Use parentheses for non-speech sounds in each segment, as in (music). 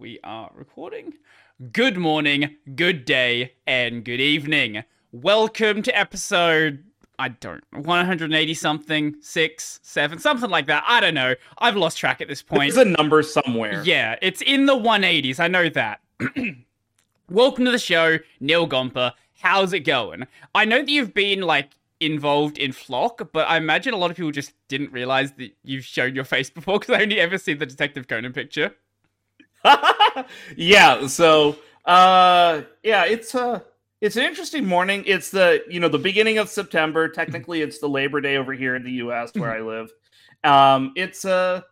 we are recording. Good morning, good day, and good evening. Welcome to episode, I don't, 180 something, six, seven, something like that. I don't know. I've lost track at this point. There's a number somewhere. Yeah, it's in the 180s. I know that. (clears throat) Welcome to the show, Neal Gompa. How's it going? I know that you've been like involved in Flock, but I imagine a lot of people just didn't realize that you've shown your face before because I only ever see the Detective Conan picture. (laughs) yeah, so uh yeah, it's uh it's an interesting morning. It's the you know the beginning of September. Technically, it's the Labor Day over here in the U.S. where I live. Um, it's a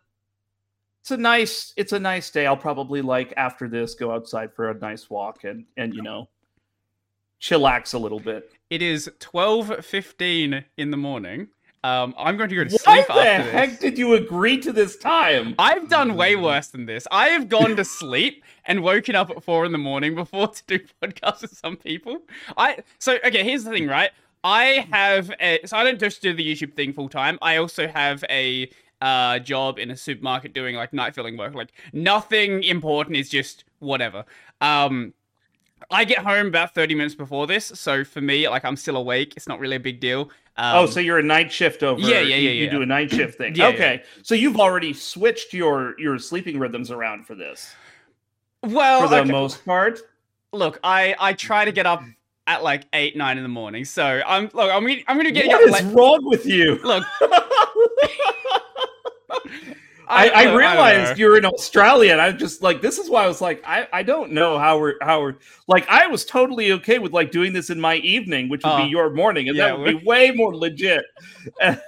it's a nice it's a nice day. I'll probably like after this go outside for a nice walk and and you know chillax a little bit. It is twelve fifteen in the morning. Um, I'm going to go to Why sleep the after heck this. did you agree to this time? I've done way worse than this. I have gone to (laughs) sleep and woken up at four in the morning before to do (laughs) podcasts with some people. I so okay. Here's the thing, right? I have a, so I don't just do the YouTube thing full time. I also have a uh, job in a supermarket doing like night filling work. Like nothing important is just whatever. Um, I get home about 30 minutes before this, so for me, like I'm still awake. It's not really a big deal. Um, oh, so you're a night shift over. Yeah, yeah, you, yeah, You yeah. do a night shift thing. Yeah, okay, so you've already switched your your sleeping rhythms around for this, well, for the okay. most part. look, I I try to get up at like eight nine in the morning. So I'm look, I'm I'm gonna get What up. is late. wrong with you? Look, (laughs) (laughs) I, I realized don't you're in Australia, and I'm just like this is why I was like, I, I don't know how we're how we're like I was totally okay with like doing this in my evening, which would Uh, be your morning, and yeah, that would be way more legit. (laughs)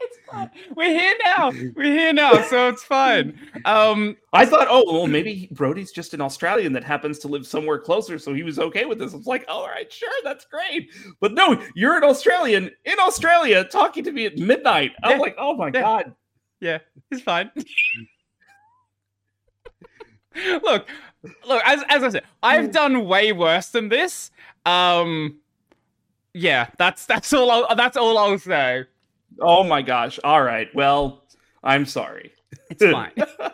It's fun. We're here now. We're here now, so it's fine. Um, I thought, oh well, maybe Brodie's just an Australian that happens to live somewhere closer, so he was okay with this. I was like, all right, sure, that's great. But no, you're an Australian in Australia talking to me at midnight. I'm Yeah. like, oh my Yeah. god. Yeah, it's fine. (laughs) look, look. As as I said, I've done way worse than this. Um, yeah, that's that's all. I'll, that's all I'll say. Oh my gosh. All right. Well, I'm sorry. It's (laughs) fine.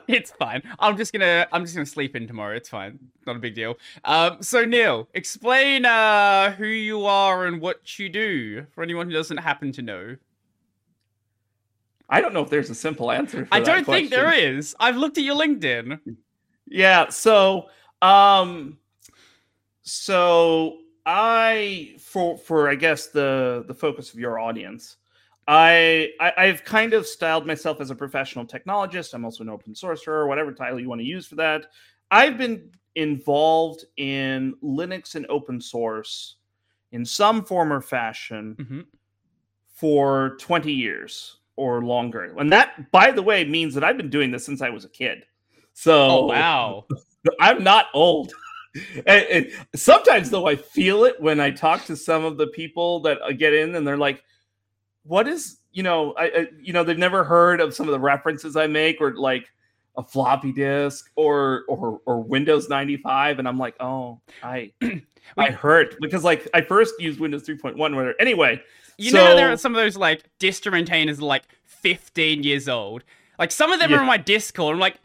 it's fine. I'm just gonna I'm just gonna sleep in tomorrow. It's fine. Not a big deal. Um so Neal, explain uh who you are and what you do for anyone who doesn't happen to know. I don't know if there's a simple answer. For I don't think there is. I've looked at your LinkedIn. Yeah. So, um, so I for for I guess the the focus of your audience, I, I I've kind of styled myself as a professional technologist. I'm also an open sourcer, whatever title you want to use for that. I've been involved in Linux and open source in some form or fashion hmm for 20 years or longer. And that, by the way, means that I've been doing this since I was a kid. So Oh wow. (laughs) I'm not old. (laughs) And- and sometimes, though, I feel it when I talk to some of the people that uh, get in, and they're like, "What is you know, I, I you know, they've never heard of some of the references I make, or like a floppy disk, or or or Windows 95," and I'm like, "Oh, I (clears throat) I hurt because like I first used Windows 3.1. Where anyway, You know there are some of those like distro maintainers like 15 years old. Like some of them Yeah. are on my Discord. I'm like,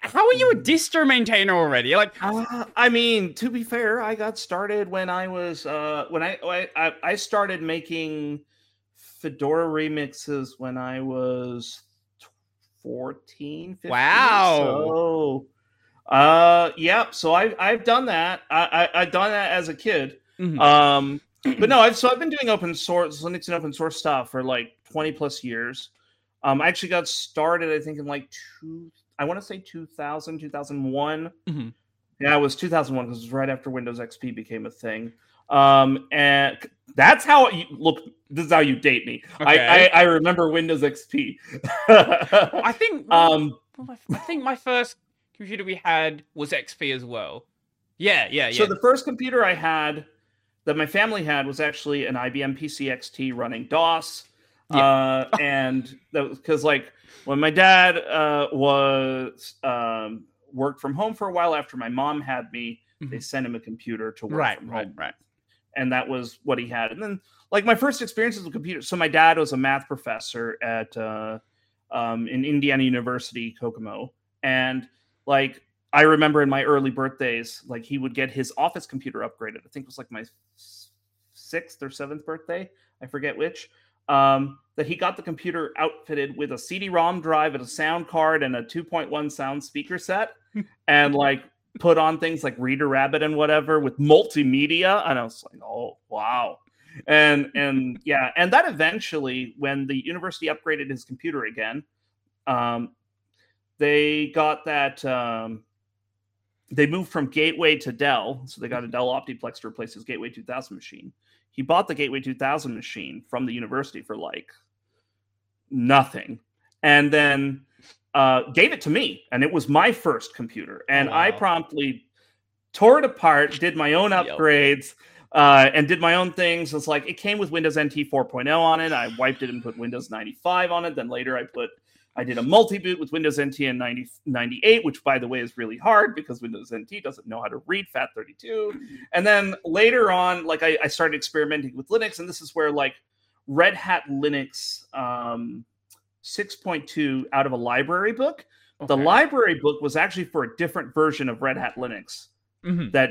how are you a distro maintainer already? Like, Uh, I mean, to be fair, I got started when I was uh, when I, I I started making Fedora remixes when I was 14, 15. Wow. So, uh, yeah. So I I've done that. I, I I've done that as a kid. Mhm. Um, (clears throat) but no, I've so I've been doing open source Linux and open source stuff for like 20 plus years. Um, I actually got started, I think, in like two. I want to say 2000, 2001. Mhm. Yeah, it was 2001 because it was right after Windows XP became a thing. Um, and that's how you look. This is how you date me. Okay. I, I I remember Windows XP. (laughs) I think um, I think my first computer we had was XP as well. Yeah, yeah, yeah. so the first computer I had that my family had was actually an IBM PC XT running DOS. Uh, and that was because like when my dad uh, was um, worked from home for a while after my mom had me, they Mhm. sent him a computer to work right, from right, home. right. and that was what he had. And then, like my first experiences with computers. So my dad was a math professor at uh, um, in Indiana University, Kokomo, and like I remember in my early birthdays, like he would get his office computer upgraded. I think it was like my sixth or seventh birthday. I forget which. Um, that he got the computer outfitted with a CD-ROM drive and a sound card and a 2.1 sound speaker set, (laughs) and like put on things like Reader Rabbit and whatever with multimedia. And I was like, oh wow. And and (laughs) yeah, and that eventually, when the university upgraded his computer again, um, they got that um, they moved from Gateway to Dell, so they got a Dell Optiplex to replace his Gateway 2000 machine. He bought the Gateway 2000 machine from the university for like nothing, and then uh, gave it to me, and it was my first computer, and wow. I promptly tore it apart, did my own upgrades. Yep. Uh, and did my own things. It's like it came with Windows NT 4.0 on it. I wiped it and put Windows 95 on it. Then later I put I did a multi-boot with Windows NT and 90, 98, which by the way is really hard because Windows NT doesn't know how to read FAT32. And then later on, like I, I started experimenting with Linux, and this is where like Red Hat Linux um, 6.2 out of a library book. Okay. The library book was actually for a different version of Red Hat Linux mm-hmm. that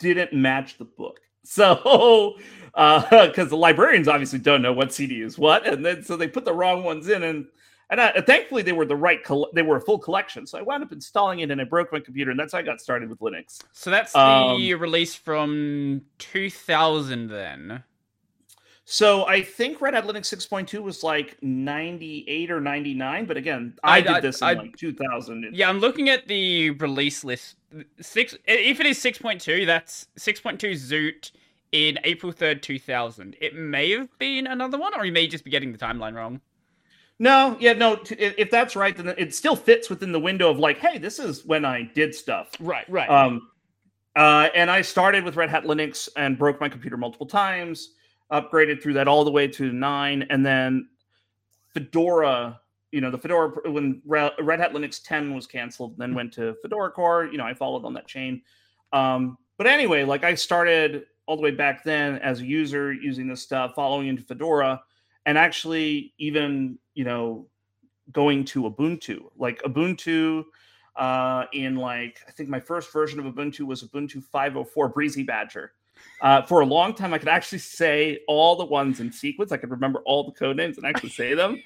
didn't match the book. (laughs) So, because uh, the librarians obviously don't know what CD is what, and then so they put the wrong ones in, and and I, thankfully they were the right, col- they were a full collection. So I wound up installing it, and I broke my computer, and that's how I got started with Linux. So that's um, the release from 2000, then. So I think Red Hat Linux 6.2 was like 98 or 99, but again, I, I did this I, in I, like 2000. Yeah, I'm looking at the release list. Six, if it is 6.2, that's 6.2 Zoot in April 3rd, 2000. It may have been another one, or you may just be getting the timeline wrong. No, yeah, no. if that's right, then it still fits within the window of like, hey, this is when I did stuff. Right, right. Um, uh, and I started with Red Hat Linux and broke my computer multiple times upgraded through that all the way to nine, and then Fedora. You know, the Fedora when Red Hat Linux 10 was canceled, then went to Fedora Core. You know, I followed on that chain. Um, but anyway, like I started all the way back then as a user using this stuff, following into Fedora, and actually even you know going to Ubuntu. Like Ubuntu uh, in like I think my first version of Ubuntu was Ubuntu 504 Breezy Badger. Uh, for a long time, I could actually say all the ones in sequence. I could remember all the code names and actually say them.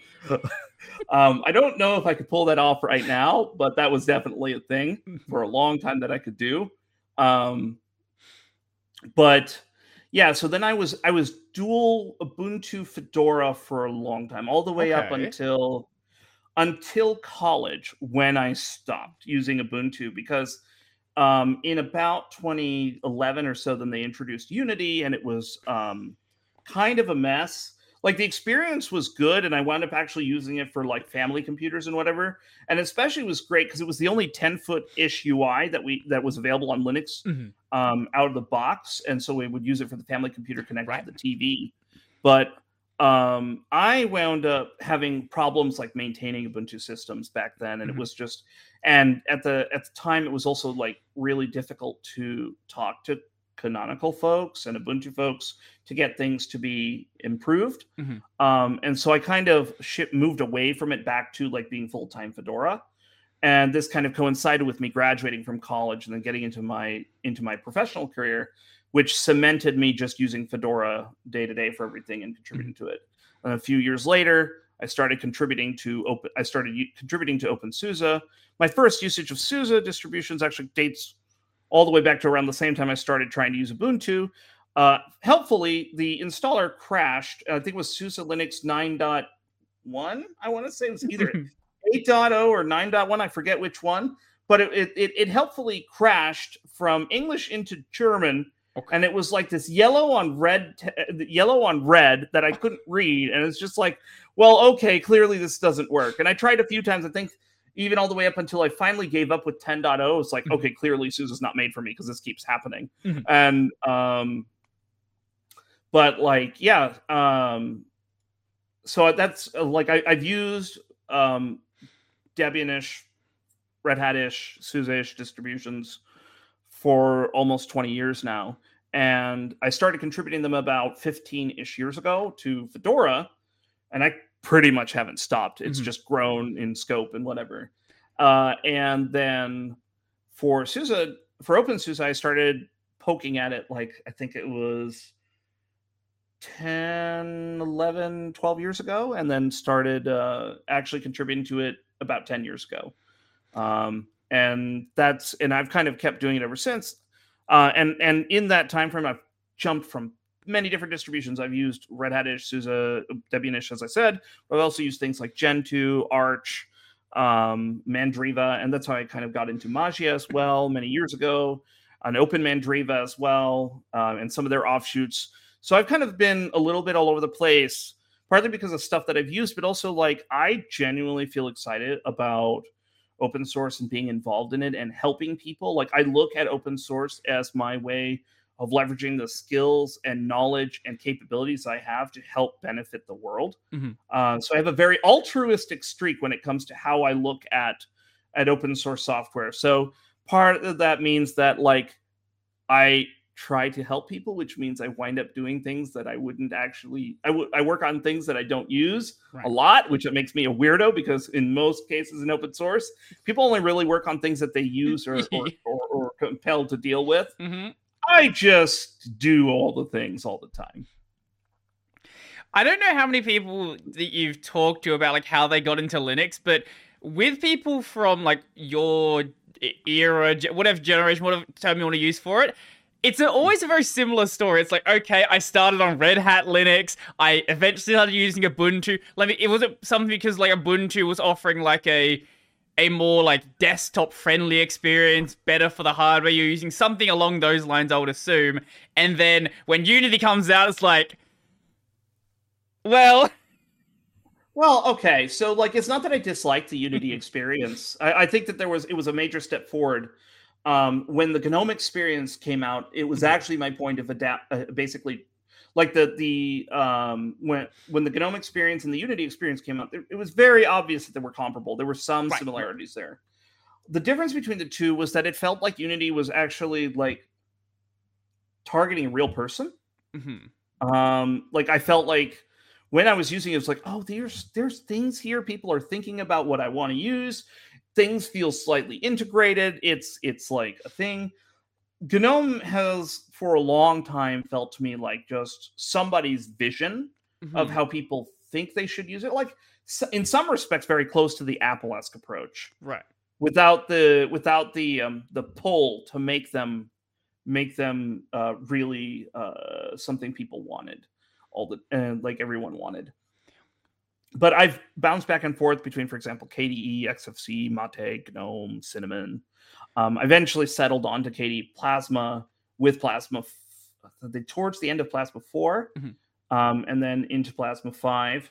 um, I don't know if I could pull that off right now, but that was definitely a thing (laughs) for a long time that I could do. Um, but yeah, so then I was I was dual Ubuntu Fedora for a long time, all the way okay. up until until college when I stopped using Ubuntu because um, in about 2011 or so, then they introduced Unity, and it was um, kind of a mess. Like the experience was good, and I wound up actually using it for like family computers and whatever. And especially was great because it was the only 10 foot ish UI that we that was available on Linux mm-hmm. Um, out of the box, and so we would use it for the family computer connected right. to the TV. But um, I wound up having problems like maintaining Ubuntu systems back then, and mm-hmm. it was just and at the at the time it was also like really difficult to talk to canonical folks and ubuntu folks to get things to be improved mm-hmm. um, and so i kind of ship, moved away from it back to like being full-time fedora and this kind of coincided with me graduating from college and then getting into my into my professional career which cemented me just using fedora day to day for everything and contributing mm-hmm. to it and a few years later I started contributing to open. I started u- contributing to OpenSUSE. My first usage of SUSE distributions actually dates all the way back to around the same time I started trying to use Ubuntu. Uh, helpfully, the installer crashed. I think it was SUSE Linux 9.1. I want to say it was either (laughs) 8.0 or 9.1. I forget which one. But it, it, it helpfully crashed from English into German Okay. And it was like this yellow on red, yellow on red that I (laughs) couldn't read, and it's just like, well, okay, clearly this doesn't work. And I tried a few times. I think even all the way up until I finally gave up with 10.0. It's like, mm-hmm. okay, clearly SUSE's not made for me because this keeps happening. Mm-hmm. And um, but like, yeah, um, so that's like I, have used um Debian-ish, Red Hat-ish, SUSE-ish distributions for almost 20 years now. And I started contributing them about 15 ish years ago to Fedora. And I pretty much haven't stopped. It's mm-hmm. just grown in scope and whatever. Uh, and then for SUSE, for OpenSUSE, I started poking at it like I think it was 10, 11, 12 years ago, and then started uh, actually contributing to it about 10 years ago. Um, and that's and I've kind of kept doing it ever since. Uh, and and in that time frame, I've jumped from many different distributions. I've used Red Hat-ish, SUSE, Debian-ish, as I said. I've also used things like Gentoo, Arch, um, Mandriva, and that's how I kind of got into Mageia as well many years ago. An Open Mandriva as well, uh, and some of their offshoots. So I've kind of been a little bit all over the place, partly because of stuff that I've used, but also like I genuinely feel excited about open source and being involved in it and helping people. Like I look at open source as my way of leveraging the skills and knowledge and capabilities I have to help benefit the world. Mm-hmm. Uh, so I have a very altruistic streak when it comes to how I look at at open source software. So part of that means that like I try to help people, which means I wind up doing things that I wouldn't actually. I, w- I work on things that I don't use right. a lot, which makes me a weirdo because in most cases in open source, people only really work on things that they use or or, (laughs) or, or, compelled to deal with. Mm-hmm. I just do all the things all the time. I don't know how many people that you've talked to about like how they got into Linux, but with people from like your era, whatever generation, whatever term you want to use for it, it's a, always a very similar story. It's like, okay, I started on Red Hat Linux. I eventually started using Ubuntu. Let me. It was something because like Ubuntu was offering like a a more like desktop friendly experience, better for the hardware you're using, something along those lines, I would assume. And then when Unity comes out, it's like, well. Well, okay. So, like, it's not that I dislike the Unity experience. I, I, think that there was, it was a major step forward. Um, when the GNOME experience came out, it was mm-hmm. actually my point of adapt, uh, basically like the the um when when the gnome experience and the unity experience came out it, it was very obvious that they were comparable there were some right. similarities there the difference between the two was that it felt like unity was actually like targeting a real person mm-hmm. um like i felt like when i was using it, it was like oh there's there's things here people are thinking about what i want to use things feel slightly integrated it's it's like a thing GNOME has for a long time felt to me like just somebody's vision mm-hmm. of how people think they should use it. Like in some respects, very close to the Apple-esque approach, right? Without the without the um, the pull to make them make them uh, really uh, something people wanted, all the and like everyone wanted. But I've bounced back and forth between, for example, KDE, XFC, Mate, GNOME, Cinnamon. Um, I eventually settled onto KDE Plasma with Plasma the, towards the end of Plasma 4 mm-hmm. um, and then into Plasma 5.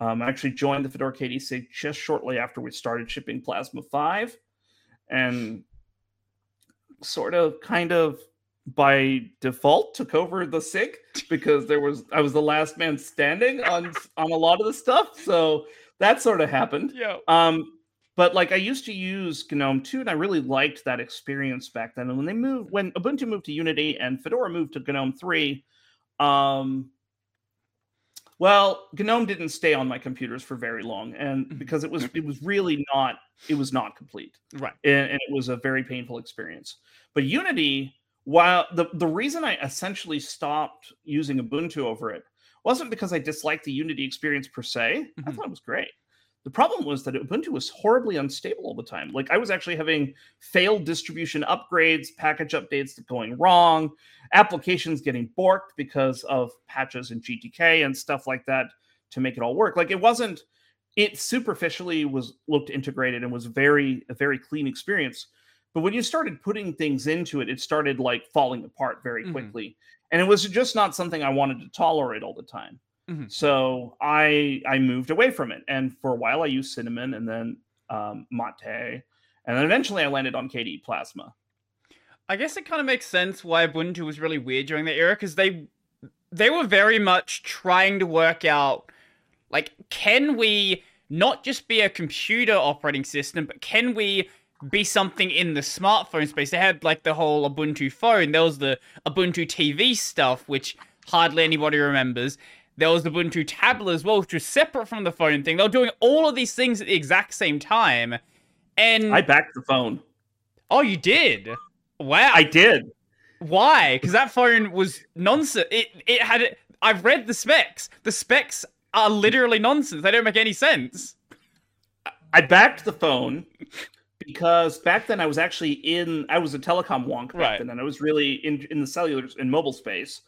Um, I actually joined the Fedora KDC just shortly after we started shipping Plasma 5 and sort of kind of by default took over the SIG (laughs) because there was I was the last man standing on on a lot of the stuff. So that sort of happened. Yeah. Um, but like I used to use GNOME 2, and I really liked that experience back then. And when they moved, when Ubuntu moved to Unity and Fedora moved to GNOME 3, um, well, GNOME didn't stay on my computers for very long, and mm-hmm. because it was (laughs) it was really not it was not complete, right? And, and it was a very painful experience. But Unity, while the the reason I essentially stopped using Ubuntu over it wasn't because I disliked the Unity experience per se. Mm-hmm. I thought it was great. The problem was that Ubuntu was horribly unstable all the time. Like I was actually having failed distribution upgrades, package updates going wrong, applications getting borked because of patches and GTK and stuff like that to make it all work. Like it wasn't it superficially was looked integrated and was very a very clean experience. But when you started putting things into it, it started like falling apart very mm-hmm. quickly. Mm-hmm. And it was just not something I wanted to tolerate all the time. Mm-hmm. So I I moved away from it, and for a while I used cinnamon, and then um, mate, and then eventually I landed on KDE Plasma. I guess it kind of makes sense why Ubuntu was really weird during that era because they they were very much trying to work out like can we not just be a computer operating system, but can we be something in the smartphone space? They had like the whole Ubuntu phone. There was the Ubuntu TV stuff, which hardly anybody remembers. There was the Ubuntu tablet as well, which was separate from the phone thing. They were doing all of these things at the exact same time. And I backed the phone. oh, you did? Wow. I did. Why? Because that phone was nonsense. It it had. I've read the specs. The specs are literally nonsense. They don't make any sense. I backed the phone because back then I was actually in I was a telecom wonk back Right. then, and I was really in in the cellular in mobile space.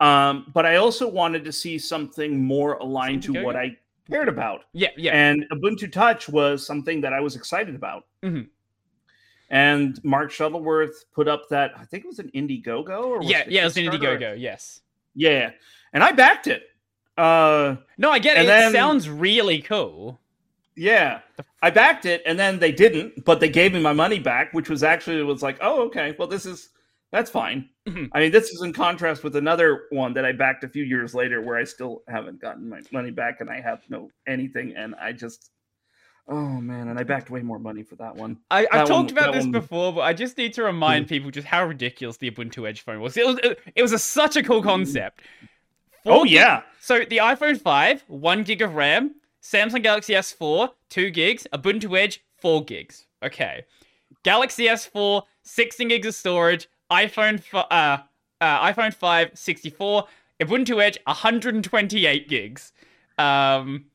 Um, but I also wanted to see something more aligned to what I cared about. Yeah, yeah. And Ubuntu Touch was something that I was excited about. Mhm. And Mark Shuttleworth put up that I think it was an Indiegogo or was yeah, it yeah. It was an Indiegogo. Yes. Yeah, and I backed it. Uh, No, I get it. And it then- sounds really cool. Yeah, I backed it, and then they didn't, but they gave me my money back, which was actually was like, oh, okay, well, this is that's fine. Mhm. I mean, this is in contrast with another one that I backed a few years later, where I still haven't gotten my money back, and I have no anything, and I just, oh man, and I backed way more money for that one. I, That I've talked about this one- before, but I just need to remind people just how ridiculous the Ubuntu Edge phone was. It was it was a, such a cool concept. Oh Four gig- yeah, So the iPhone 5, one gig of RAM, Samsung Galaxy S4, two gigs, Ubuntu Edge, four gigs. Okay. Galaxy S4, 16 gigs of storage, iPhone uh, uh iPhone 5, 64, Ubuntu Edge, 128 gigs. Um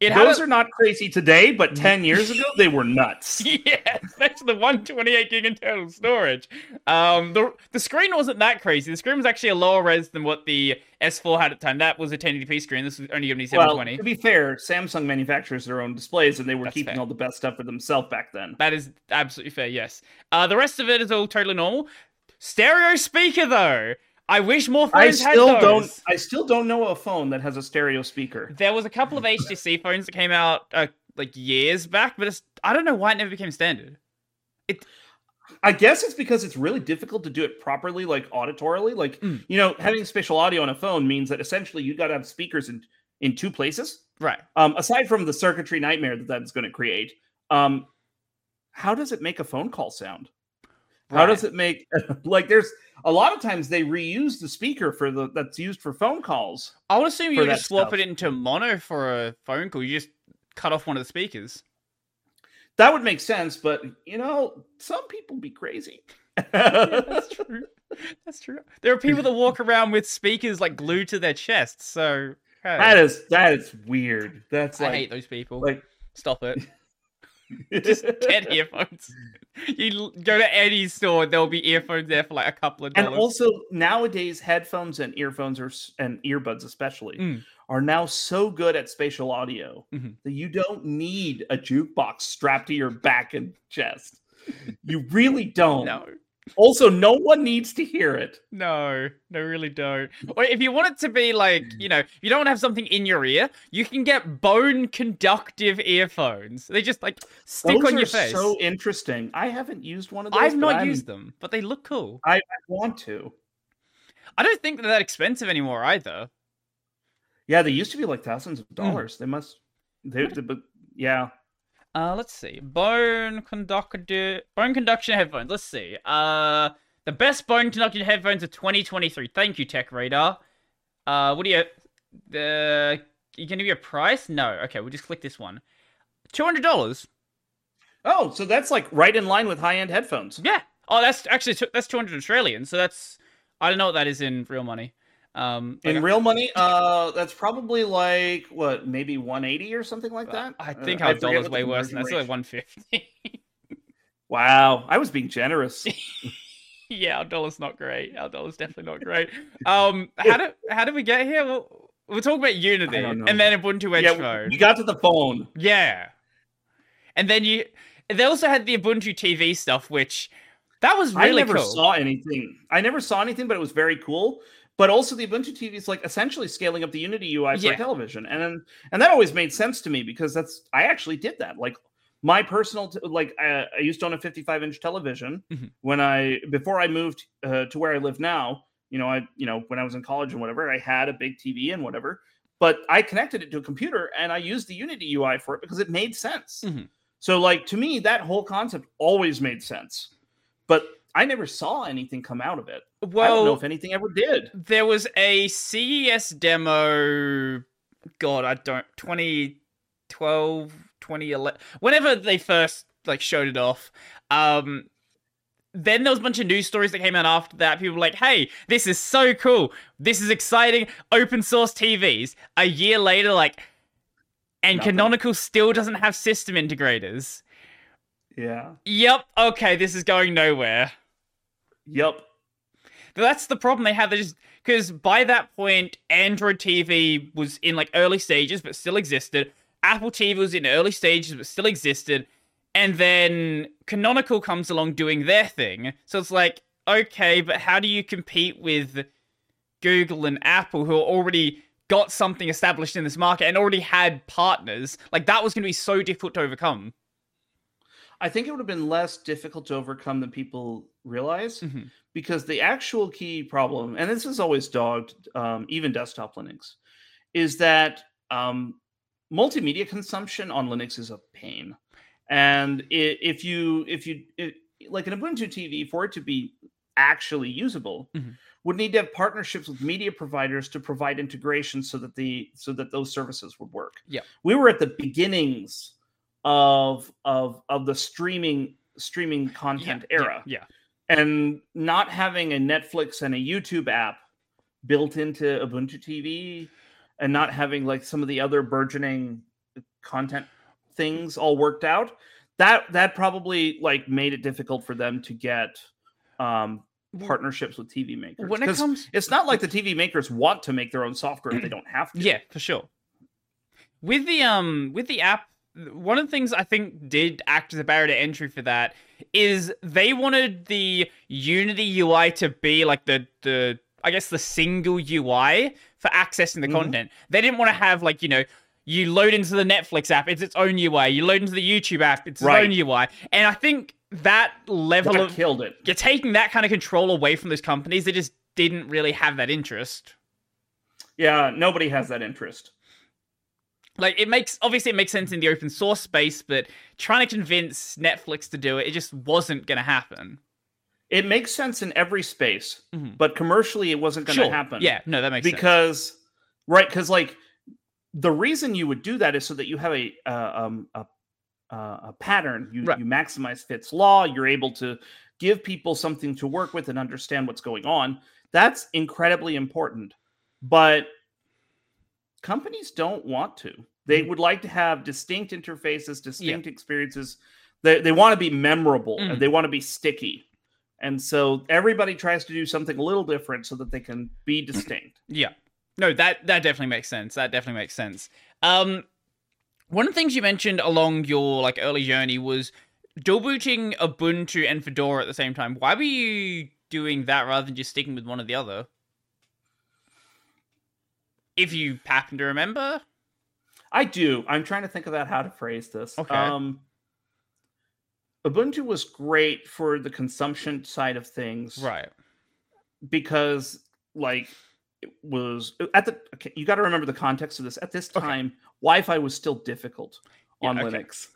it those a- are not crazy today, but ten years ago they were nuts. (laughs) yeah, especially the 128 gig internal storage. Um, the the screen wasn't that crazy. The screen was actually a lower res than what the S4 had at the time. That was a 1080p screen. This was only giving me Well, 720. to be fair, Samsung manufactures their own displays, and they were That's keeping fair. all the best stuff for themselves back then. That is absolutely fair. Yes. Uh, the rest of it is all totally normal. Stereo speaker though. I wish more I phones had still those. don't. I still don't know a phone that has a stereo speaker. There was a couple of HTC phones that came out uh, like years back, but it's, I don't know why it never became standard. It. I guess it's because it's really difficult to do it properly, like auditorily. Like Mm. you know, having spatial audio on a phone means that essentially you got to have speakers in in two places. Right. Um, aside from the circuitry nightmare that that's going to create, um, how does it make a phone call sound? How does it make (laughs) like? There's a lot of times they reuse the speaker for the that's used for phone calls. I would assume you just swap stuff. it into mono for a phone call. You just cut off one of the speakers. That would make sense, but you know, some people be crazy. Yeah, that's (laughs) true. That's true. There are people that walk around with speakers like glued to their chests. So hey, that is that is weird. That's I like hate those people. like Stop it. (laughs) (laughs) Just get earphones. You go to any store, there'll be earphones there for like a couple of dollars. and also nowadays headphones and earphones are and earbuds especially Mm. are now so good at spatial audio Mhm. that you don't need a jukebox strapped to your back and chest. You really don't. no, Also, no one needs to hear it. no, no, really don't. Or if you want it to be like, you know, if you don't have something in your ear, you can get bone conductive earphones. They just like stick Those on your face. so interesting. I haven't used one of those. I've not I'm- used them, but they look cool. I want to. I don't think they're that expensive anymore either. Yeah, they used to be like thousands Hmm. of dollars. They must. They, they- but yeah, Uh, let's see. Bone conductor, bone conduction headphones. Let's see. Uh, the best bone conduction headphones of 2023. Thank you, Tech Radar. Uh, what do you? The you can give me a price? No. Okay, we'll just click this one. Two hundred dollars. Oh, so that's like right in line with high-end headphones. Yeah. Oh, that's actually that's two hundred Australian. So that's I don't know what that is in real money. Um, like, In real money, uh, that's probably like what, maybe 180 or something like that. I Uh, think I our dollar's way worse than that. It's like one fifty. (laughs) Wow, I was being generous. (laughs) yeah, our dollar's not great. Our dollar's definitely not great. Um, how do how did we get here? Well, we'll talk about Unity I don't know. and then Ubuntu Edge yeah, phone. you got to the phone. Yeah, and then you. They also had the Ubuntu TV stuff, which that was really I never cool. saw anything. I never saw anything, but it was very cool. But also, the Ubuntu TV is like essentially scaling up the Unity UI for Yeah. television, and then and that always made sense to me because that's I actually did that. Like my personal, t- like I, I used to own a 55 inch television Mhm. when I before I moved uh, to where I live now. You know, I you know when I was in college and whatever, I had a big TV and whatever. But I connected it to a computer and I used the Unity UI for it because it made sense. Mhm. So, like to me, that whole concept always made sense. But I never saw anything come out of it. I don't know well, if anything ever did. there was a CES demo. God, I don't. 2012, 2011. Whenever they first like showed it off. Um, then there was a bunch of news stories that came out after that. People were like, "Hey, this is so cool. This is exciting. Open source TVs." A year later, like, and Nothing. Canonical still doesn't have system integrators. Yeah. Yep. Okay, this is going nowhere. Yep. That's the problem they have. They just because by that point, Android TV was in like early stages, but still existed. Apple TV was in early stages, but still existed. And then Canonical comes along doing their thing. So it's like, okay, but how do you compete with Google and Apple who are already got something established in this market and already had partners? Like that was going to be so difficult to overcome. I think it would have been less difficult to overcome than people realize Mhm. Because the actual key problem, and this is always dogged, um, even desktop Linux, is that um, multimedia consumption on Linux is a pain. And i- if you, if you, i like an Ubuntu TV, for it to be actually usable, Mhm. would need to have partnerships with media providers to provide integration so that the so that those services would work. Yeah, we were at the beginnings of of of the streaming streaming content Yeah, era Yeah. And not having a Netflix and a YouTube app built into Ubuntu TV and not having like some of the other burgeoning content things all worked out that that probably like made it difficult for them to get um partnerships with TV makers When it comes it's not like the TV makers want to make their own software if they don't have to Yeah, for sure. With the um with the app, one of the things I think did act as a barrier to entry for that is they wanted the Unity UI to be like the the I guess the single UI for accessing the Mhm. content. They didn't want to have like, you know, you load into the Netflix app, it's its own UI. You load into the YouTube app, it's its Right. own UI. And I think that level that of killed it you're taking that kind of control away from those companies. They just didn't really have that interest. yeah nobody has that interest like it makes obviously it makes sense in the open source space but trying to convince netflix to do it it just wasn't going to happen. It makes sense in every space Mhm. but commercially it wasn't going to sure. happen. Yeah. No that makes sense. Because right because like the reason you would do that is so that you have a uh, um a, uh, a pattern. You Right. you maximize Fitts law you're able to give people something to work with and understand what's going on. That's incredibly important but companies don't want to they Mhm. would like to have distinct interfaces distinct experiences. They, they want to be memorable Mhm. and they want to be sticky. And so everybody tries to do something a little different so that they can be distinct. Yeah. No that that definitely makes sense. That definitely makes sense. Um one of the things you mentioned along your like early journey was dual booting ubuntu and fedora at the same time. Why were you doing that rather than just sticking with one or the other? If you happen to remember I do. I'm trying to think about how to phrase this. Okay. Um, Ubuntu was great for the consumption side of things, right Because like it was at the. Okay, you got to remember the context of this. At this Okay. time, Wi-Fi was still difficult Yeah, on okay. Linux,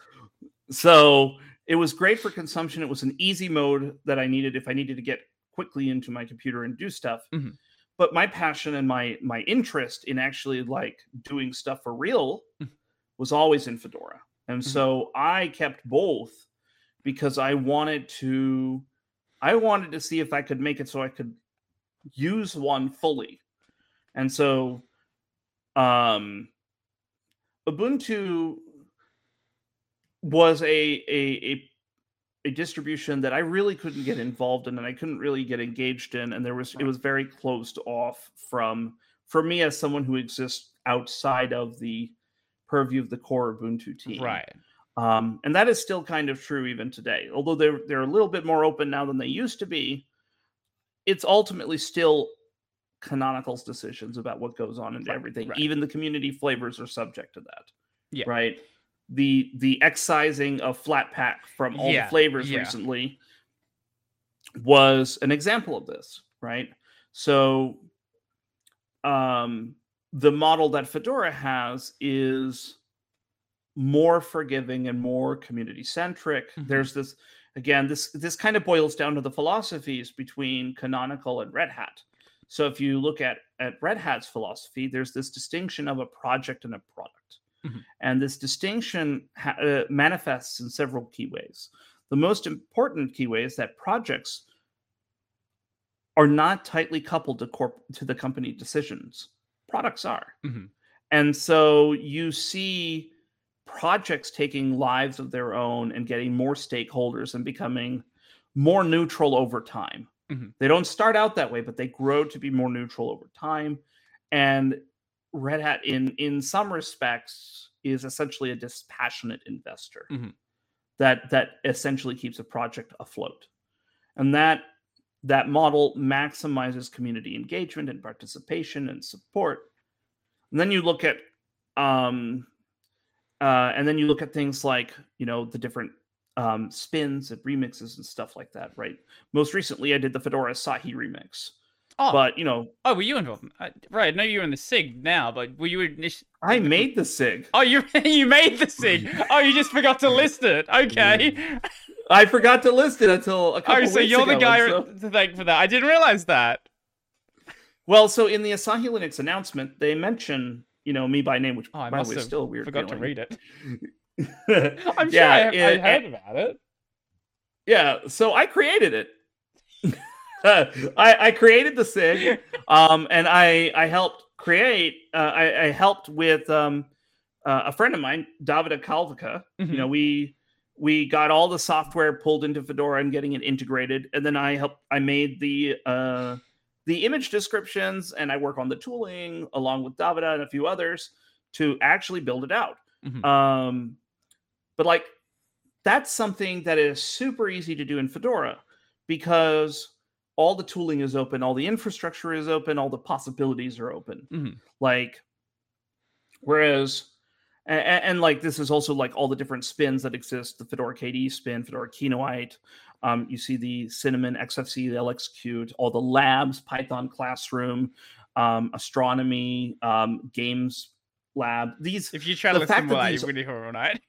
so it was great for consumption. It was an easy mode that I needed if I needed to get quickly into my computer and do stuff. Mhm. But my passion and my my interest in actually like doing stuff for real Mhm. was always in Fedora. And Mhm. so I kept both because I wanted to I wanted to see if I could make it so I could use one fully. And so um Ubuntu was a a a a distribution that I really couldn't get involved in and I couldn't really get engaged in and there was it was very closed off from for me as someone who exists outside of the purview of the core Ubuntu team. right Um, and that is still kind of true even today. Although they're they're a little bit more open now than they used to be, it's ultimately still Canonical's decisions about what goes on into Right, everything. right. Even the community flavors are subject to that. Yeah. Right. The the excising of Flatpak from all Yeah, the flavors yeah. recently was an example of this, right? So um the model that Fedora has is more forgiving and more community centric. Mhm. There's this again this this kind of boils down to the philosophies between Canonical and Red Hat. So if you look at at Red Hat's philosophy, there's this distinction of a project and a product. Mhm. And this distinction ha- uh, manifests in several key ways. The most important key way is that projects are not tightly coupled to corp- to the company decisions. Products are. Mhm. And so you see projects taking lives of their own and getting more stakeholders and becoming more neutral over time. Mhm. They don't start out that way, but they grow to be more neutral over time. And Red Hat, in in some respects, is essentially a dispassionate investor Mhm. that that essentially keeps a project afloat, and that that model maximizes community engagement and participation and support. And then you look at um, uh, and then you look at things like you know the different um, spins and remixes and stuff like that, right? Most recently, I did the Fedora Asahi remix, Oh, but you know, oh, were you involved? Uh, right, I know you're in the SIG now, but were you initially? I made the SIG. Oh, you (laughs) you made the SIG. (laughs) Oh, you just forgot to list it. Okay. I forgot to list it until a couple Oh, so you're the guy so- to thank for that. I didn't realize that. Well, so in the Asahi Linux announcement, they mention you know me by name, which Oh, I by the way is still a weird. Forgot to read it. I'm (laughs) I'm sure I, I heard about it. Yeah, so I created it. (laughs) I, I created the SIG, um, and I I helped create. Uh, I, I helped with um, uh, a friend of mine, Davide Cavalca. You Mhm. know, we we got all the software pulled into Fedora and getting it integrated, and then I helped. I made the uh, the image descriptions, and I work on the tooling along with Davide and a few others to actually build it out. Mhm. Um, but like that's something that is super easy to do in Fedora because all the tooling is open, all the infrastructure is open, all the possibilities are open. Mhm. Like, whereas, and, and like this is also like all the different spins that exist: the Fedora KDE spin, Fedora Kinoite. Um, you see the Cinnamon, XFC, the LXQt, all the labs, Python Classroom, um, Astronomy, um, Games Lab. These If you try to the list fact them all that out, these- you're going to hear all night.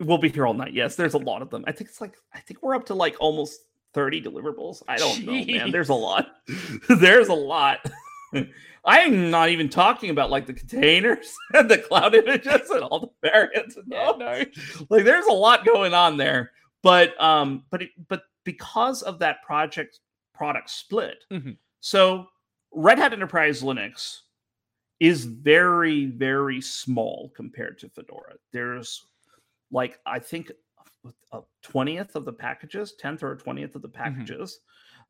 We'll be here all night. Yes, there's a lot of them. I think it's like I think we're up to like almost 30 deliverables. I don't know, man. There's a lot. (laughs) there's a lot. I'm not even talking about like the containers (laughs) and the cloud images and all the variants. And Yeah, no. Like there's a lot going on there. But um, but it, but because of that project product split, Mhm. so Red Hat Enterprise Linux is very very small compared to Fedora. There's like I think a twentieth of the packages, tenth or twentieth of the packages.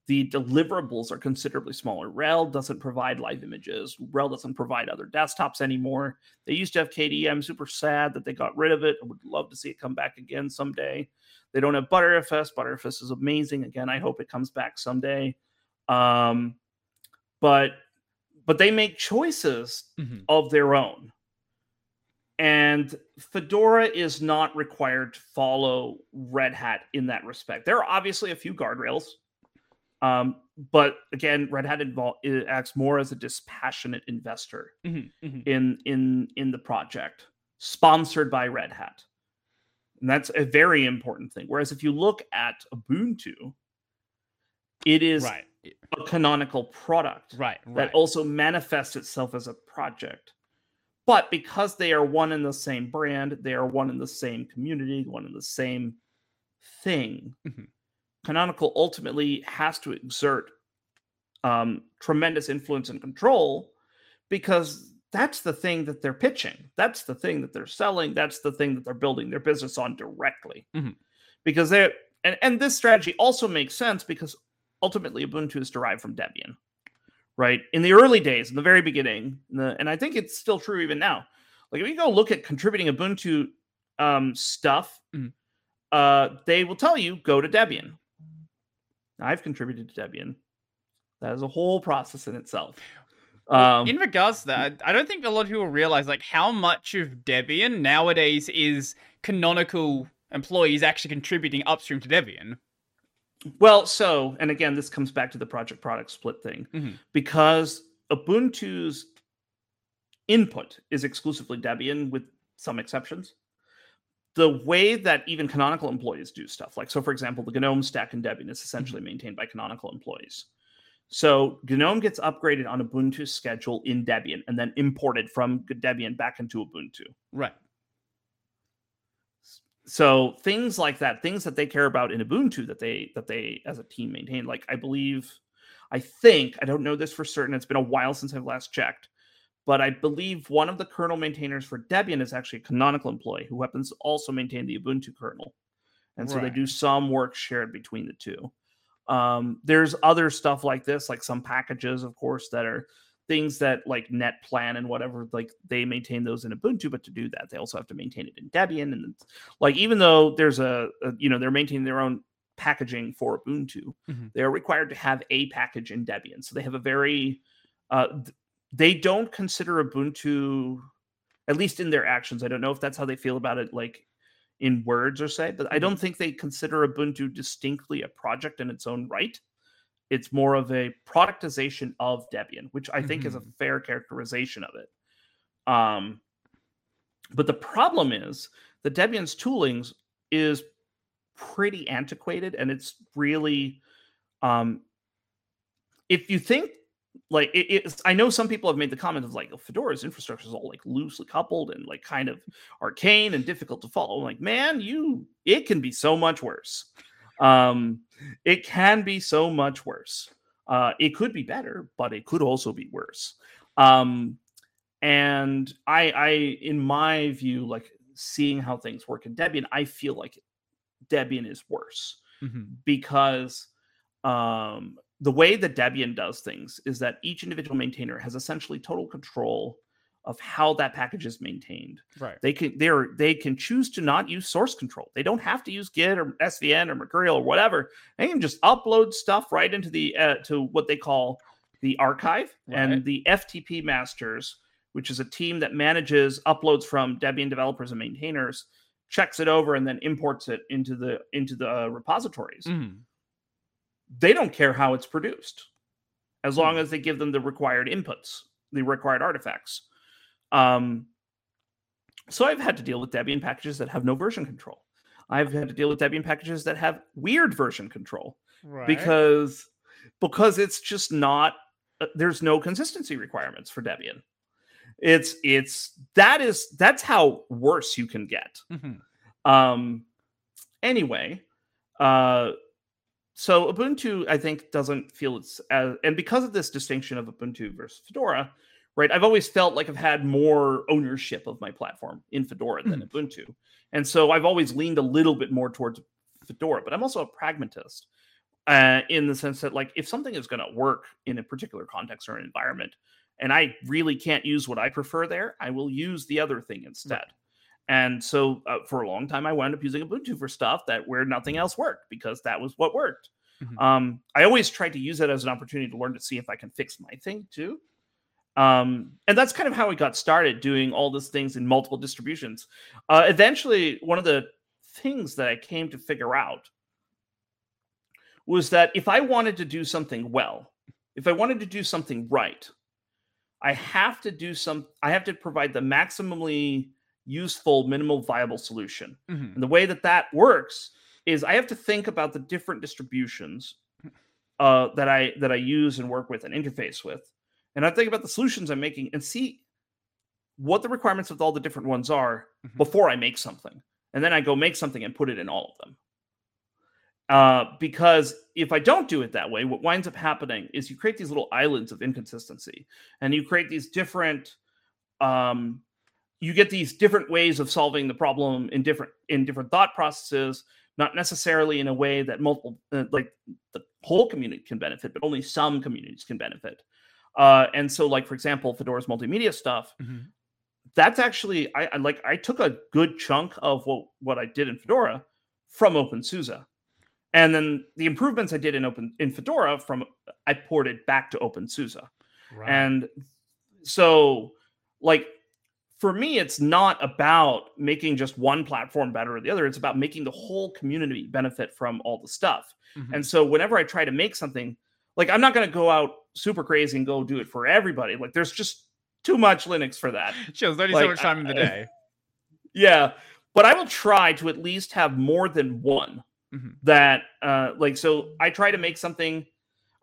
The deliverables are considerably smaller. RHEL doesn't provide live images. RHEL doesn't provide other desktops anymore. They used to have KDE. I'm super sad that they got rid of it. I would love to see it come back again someday. They don't have Btrfs. Btrfs is amazing. Again, I hope it comes back someday. Um, but but they make choices Mhm. of their own. And Fedora is not required to follow Red Hat in that respect. There are obviously a few guardrails. Um, but again, Red Hat acts more as a dispassionate investor Mhm. Mhm. in in in the project, sponsored by Red Hat. And that's a very important thing. Whereas if you look at Ubuntu, it is Right. a canonical product Right. that Right. also manifests itself as a project. But because they are one in the same brand, they are one in the same community, one in the same thing. Mhm. Canonical ultimately has to exert um, tremendous influence and control because that's the thing that they're pitching. That's the thing that they're selling. That's the thing that they're building their business on directly. Mhm. Because they're and, and this strategy also makes sense because ultimately Ubuntu is derived from Debian right? In the early days, in the very beginning, in the, and I think it's still true even now. Like if you go look at contributing Ubuntu um, stuff, Mhm. uh, they will tell you go to Debian. I've contributed to Debian. That is a whole process in itself. Um, in regards to that, I don't think a lot of people realize like how much of Debian nowadays is canonical employees actually contributing upstream to Debian. Well, so, and again, this comes back to the project product split thing Mhm. because Ubuntu's input is exclusively Debian with some exceptions. The way that even canonical employees do stuff, like, so for example, the GNOME stack in Debian is essentially maintained by canonical employees. So GNOME gets upgraded on Ubuntu's schedule in Debian and then imported from Debian back into Ubuntu. Right. So things like that, things that they care about in Ubuntu that they that they as a team maintain. Like I believe, I think I don't know this for certain. It's been a while since I've last checked, but I believe one of the kernel maintainers for Debian is actually a canonical employee who happens to also maintain the Ubuntu kernel, and so right. they do some work shared between the two. Um, there's other stuff like this, like some packages, of course, that are things that like NetPlan and whatever, like they maintain those in Ubuntu, but to do that, they also have to maintain it in Debian. And like, even though there's a, a you know, they're maintaining their own packaging for Ubuntu, mm-hmm. they are required to have a package in Debian. So they have a very, uh, they don't consider Ubuntu, at least in their actions. I don't know if that's how they feel about it, like in words or say, but I don't mm-hmm. think they consider Ubuntu distinctly a project in its own right. It's more of a productization of Debian, which I think mm-hmm. is a mm-hmm. fair characterization of it. Um, but the problem is the Debian's toolings is pretty antiquated and it's really um if you think like it, it's i know some people have made the comment of like oh, fedora's infrastructure is all like loosely coupled and like kind of arcane and difficult to follow I'm like man you it can be so much worse um it can be so much worse uh it could be better but it could also be worse um and i i in my view like seeing how things work in debian i feel like debian is worse mm-hmm. because um the way that Debian does things is that each individual maintainer has essentially total control of how that package is maintained. Right. They can they're they can choose to not use source control. They don't have to use Git or SVN or Mercurial or whatever. They can just upload stuff right into the uh, to what they call the archive right. and the FTP masters, which is a team that manages uploads from Debian developers and maintainers, checks it over and then imports it into the into the uh, repositories. Mm they don't care how it's produced as long hmm. as they give them the required inputs, the required artifacts. Um, so I've had to deal with Debian packages that have no version control. I've had to deal with Debian packages that have weird version control right. because because it's just not uh, there's no consistency requirements for Debian. It's it's that is that's how worse you can get. Mm-hmm. Um anyway, uh so Ubuntu, I think, doesn't feel it's as, and because of this distinction of Ubuntu versus Fedora, right? I've always felt like I've had more ownership of my platform in Fedora than mm. Ubuntu, and so I've always leaned a little bit more towards Fedora. But I'm also a pragmatist uh, in the sense that, like, if something is going to work in a particular context or an environment, and I really can't use what I prefer there, I will use the other thing instead. Right. And so uh, for a long time, I wound up using Ubuntu for stuff that where nothing else worked because that was what worked. Mm-hmm. Um, I always tried to use it as an opportunity to learn to see if I can fix my thing too. Um, and that's kind of how we got started doing all these things in multiple distributions. Uh, eventually, one of the things that I came to figure out was that if I wanted to do something well, if I wanted to do something right, I have to do some, I have to provide the maximally useful, minimal viable solution. Mm-hmm. And the way that that works is I have to think about the different distributions uh, that I that I use and work with and interface with, and I think about the solutions I'm making and see what the requirements of all the different ones are mm-hmm. before I make something, and then I go make something and put it in all of them. Uh, because if I don't do it that way, what winds up happening is you create these little islands of inconsistency, and you create these different um, you get these different ways of solving the problem in different in different thought processes not necessarily in a way that multiple uh, like the whole community can benefit but only some communities can benefit uh, and so like for example fedora's multimedia stuff mm-hmm. that's actually I, I, like i took a good chunk of what what i did in fedora from opensuse and then the improvements i did in open in fedora from i ported back to opensuse right. and so like for me, it's not about making just one platform better or the other. It's about making the whole community benefit from all the stuff. Mm-hmm. And so whenever I try to make something, like I'm not going to go out super crazy and go do it for everybody. Like there's just too much Linux for that. (laughs) Shows only like, so much time in the day. (laughs) yeah, but I will try to at least have more than one mm-hmm. that, uh, like, so I try to make something.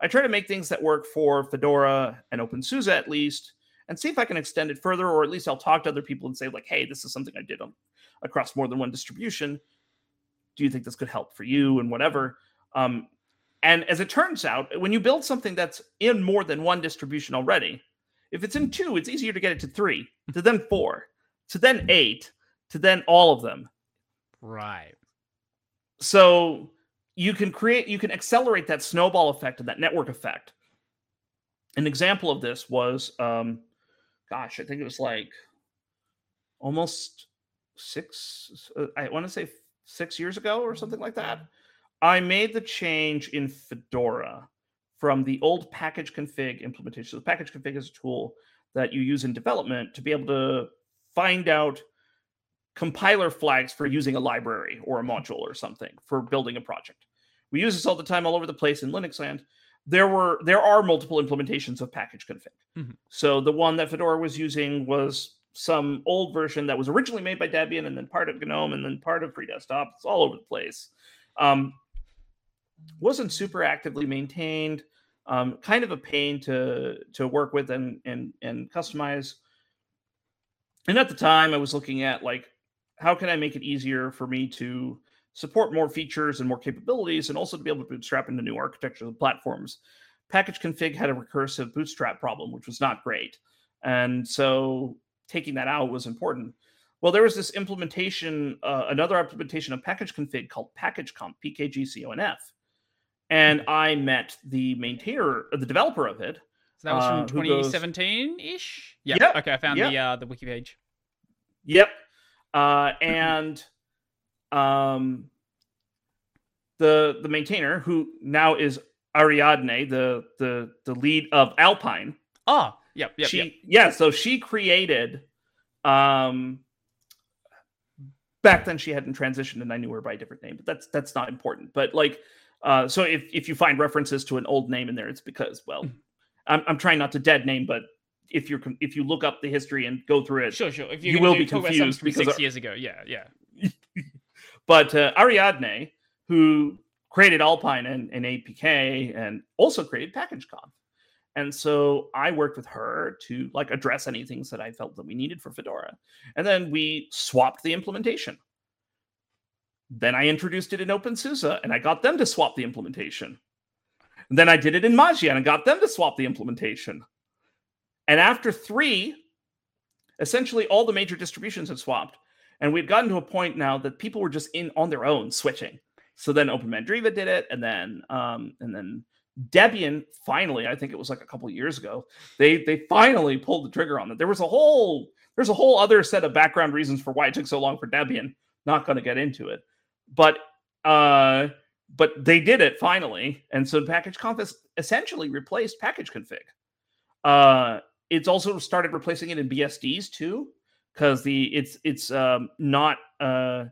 I try to make things that work for Fedora and OpenSUSE at least, and see if I can extend it further, or at least I'll talk to other people and say, like, hey, this is something I did on, across more than one distribution. Do you think this could help for you and whatever? Um, and as it turns out, when you build something that's in more than one distribution already, if it's in two, it's easier to get it to three, to then (laughs) four, to then eight, to then all of them. Right. So you can create, you can accelerate that snowball effect and that network effect. An example of this was, um, gosh, I think it was like almost six, uh, I want to say six years ago or something like that. I made the change in Fedora from the old package config implementation. So the package config is a tool that you use in development to be able to find out compiler flags for using a library or a module or something for building a project. We use this all the time all over the place in Linux land. There were there are multiple implementations of package config. Mhm. So the one that Fedora was using was some old version that was originally made by Debian and then part of GNOME and then part of Free Desktop. It's all over the place. Um, wasn't super actively maintained. Um, kind of a pain to to work with and and and customize. And at the time, I was looking at like how can I make it easier for me to support more features and more capabilities, and also to be able to bootstrap into new architectures and platforms. Package config had a recursive bootstrap problem, which was not great, and so taking that out was important. Well, there was this implementation, uh, another implementation of package config called PackageConf, PKGCONF. And I met the maintainer, uh, the developer of it. So that was Uh, from who goes- 2017 ish. Yeah. Yep, Okay, I found yep. the uh, the wiki page. Yep. Uh, and um, the the maintainer, who now is Ariadne, the the the lead of Alpine, Oh, yep, yep, she yep. yeah so she created um back then she hadn't transitioned and i knew her by a different name but that's that's not important but like uh so if if you find references to an old name in there it's because well Mm. i'm, I'm trying not to dead name but if you're if you look up the history and go through it Sure, sure. If you will be confused from because six years ago, yeah, yeah. (laughs) but uh, Ariadne, who created Alpine and, and APK and also created PackageConf. And so I worked with her to like address any things that I felt that we needed for Fedora. And then we swapped the implementation. Then I introduced it in OpenSUSE and I got them to swap the implementation. And then I did it in Mageia and got them to swap the implementation. And after three, essentially all the major distributions had swapped. And we'd gotten to a point now that people were just in on their own switching. So then OpenMandriva did it, and then um, and then Debian finally, I think it was like a couple years ago, they they finally pulled the trigger on it. There was a whole there's a whole other set of background reasons for why it took so long for Debian. Not going to get into it, but uh, but they did it finally, and so PackageConf has essentially replaced package config. Uh, it's also started replacing it in BSDs too, because the it's it's um, not. Uh,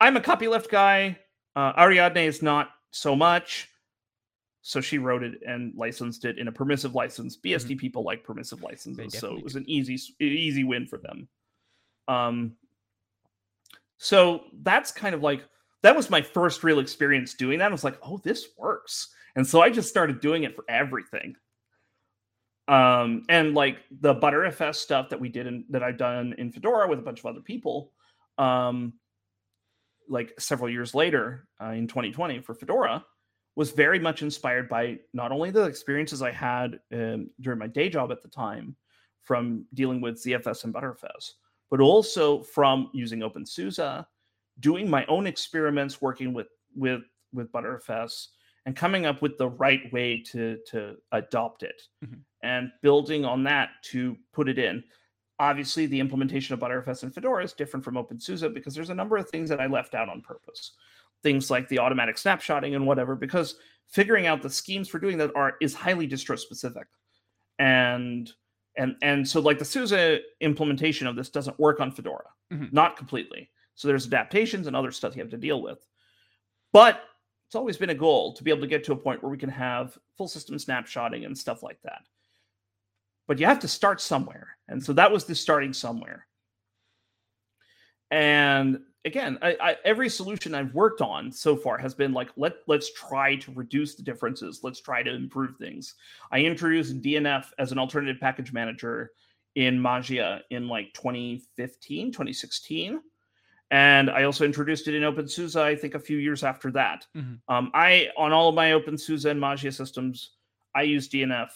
I'm a copyleft guy. Uh, Ariadne is not so much. So she wrote it and licensed it in a permissive license. BSD people like permissive licenses, so it was an easy easy win for them. Um, so that's kind of like that was my first real experience doing that. I was like, oh, this works, and so I just started doing it for everything. Um, and like the Btrfs stuff that we did in, that I've done in Fedora with a bunch of other people, um, like several years later uh, in 2020 for Fedora, was very much inspired by not only the experiences I had um, during my day job at the time from dealing with ZFS and Btrfs, but also from using OpenSUSE, doing my own experiments working with with with Btrfs, and coming up with the right way to to adopt it, Mhm. and building on that to put it in. Obviously, the implementation of Btrfs and Fedora is different from OpenSUSE because there's a number of things that I left out on purpose things like the automatic snapshotting and whatever because figuring out the schemes for doing that are is highly distro specific and and and so like the SUSE implementation of this doesn't work on Fedora. Mhm. not completely. So there's adaptations and other stuff you have to deal with. But it's always been a goal to be able to get to a point where we can have full system snapshotting and stuff like that. But you have to start somewhere. And so that was the starting somewhere. And again, I, I, every solution I've worked on so far has been like let let's try to reduce the differences. Let's try to improve things. I introduced DNF as an alternative package manager in Mageia in like 2015, 2016. And I also introduced it in OpenSUSE, I think a few years after that. Mm-hmm. Um, I, on all of my OpenSUSE and Mageia systems, I use DNF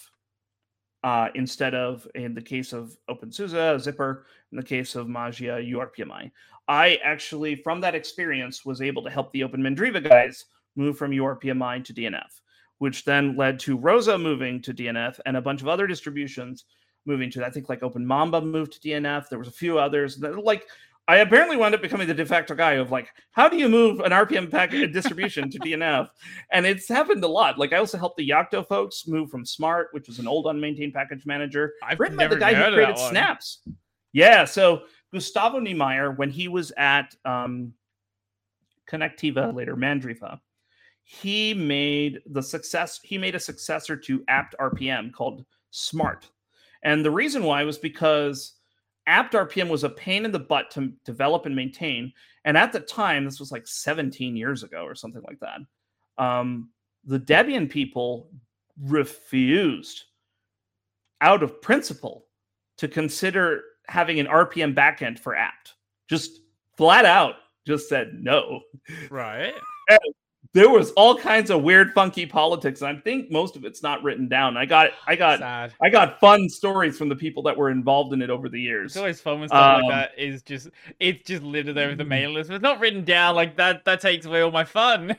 uh, instead of, in the case of OpenSUSE, Zypper, in the case of Mageia, URPMI. I actually, from that experience, was able to help the Open Mandriva guys move from URPMI to DNF, which then led to Rosa moving to DNF and a bunch of other distributions moving to, I think, like Open Mamba moved to DNF. There was a few others that, like, I apparently wound up becoming the de facto guy of like, how do you move an RPM packet distribution to DNF? And it's happened a lot. Like I also helped the Yocto folks move from Smart, which was an old unmaintained package manager, I've written by the guy who created Snaps. Yeah, so Gustavo Niemeyer, when he was at um, Conectiva, later Mandriva, he made the success. He made a successor to apt RPM called Smart, and the reason why was because apt RPM was a pain in the butt to develop and maintain. And at the time, this was like 17 years ago or something like that. Um, the Debian people refused, out of principle, to consider having an RPM backend for apt. Just flat out, just said no. Right. And there was all kinds of weird, funky politics. And I think most of it's not written down. I got, I got, Sad. I got fun stories from the people that were involved in it over the years. It's always fun when stuff um, like that is just, it's just littered over the mail list. It's not written down like that. That takes away all my fun.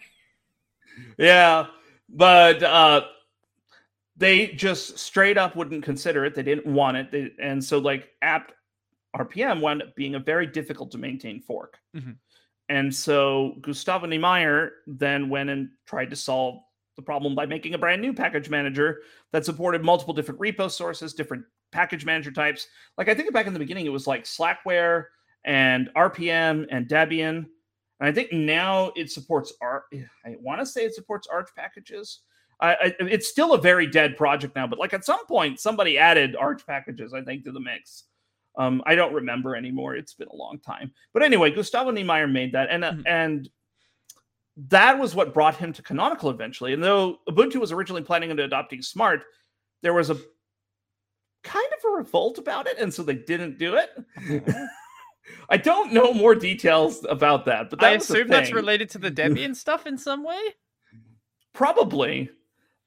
(laughs) yeah, but uh, they just straight up wouldn't consider it. They didn't want it, they, and so like apt RPM wound up being a very difficult to maintain fork. Mm-hmm. And so Gustavo Niemeyer then went and tried to solve the problem by making a brand new package manager that supported multiple different repo sources, different package manager types. Like I think back in the beginning, it was like Slackware and RPM and Debian. And I think now it supports Arch. I want to say it supports Arch packages. I, I, it's still a very dead project now, but like at some point, somebody added Arch packages, I think, to the mix. Um, I don't remember anymore. It's been a long time. But anyway, Gustavo Niemeyer made that, and mm-hmm. and that was what brought him to Canonical eventually. And though Ubuntu was originally planning on adopting Smart, there was a kind of a revolt about it, and so they didn't do it. (laughs) I don't know more details about that, but that I assume that's related to the Debian (laughs) stuff in some way. Probably,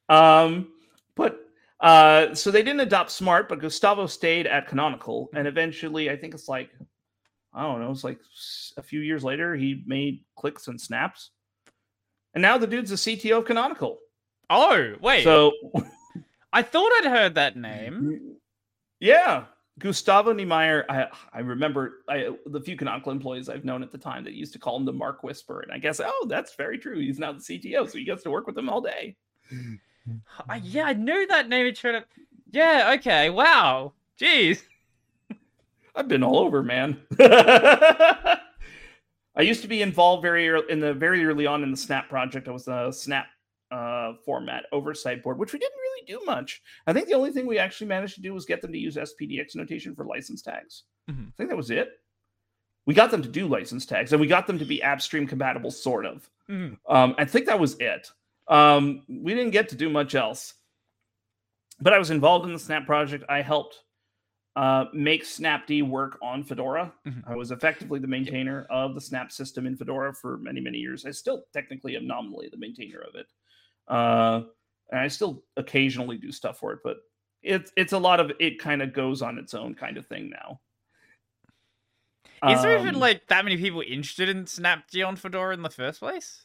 um, but uh, so they didn't adopt Smart, but Gustavo stayed at Canonical, and eventually, I think it's like, I don't know, it's like a few years later, he made clicks and snaps, and now the dude's the CTO of Canonical. Oh, wait. So (laughs) I thought I'd heard that name. Yeah, Gustavo Niemeyer. I I remember I, the few Canonical employees I've known at the time that used to call him the Mark Whisper, and I guess oh, that's very true. He's now the CTO, so he gets to work with them all day. Uh, yeah, I knew that name up. Yeah, okay. Wow. Jeez. I've been all over, man. (laughs) I used to be involved very early, in the very early on in the Snap project. I was a Snap uh, format oversight board, which we didn't really do much. I think the only thing we actually managed to do was get them to use SPDX notation for license tags. Mm-hmm. I think that was it. We got them to do license tags, and we got them to be AppStream compatible, sort of. Mm-hmm. Um, I think that was it. Um, we didn't get to do much else, but I was involved in the Snap project. I helped uh, make Snapd work on Fedora. Mm-hmm. I was effectively the maintainer of the Snap system in Fedora for many, many years. I still technically am nominally the maintainer of it. Uh, and I still occasionally do stuff for it, but it's it's a lot of it kind of goes on its own kind of thing now. Is there even um, like that many people interested in Snapd on Fedora in the first place?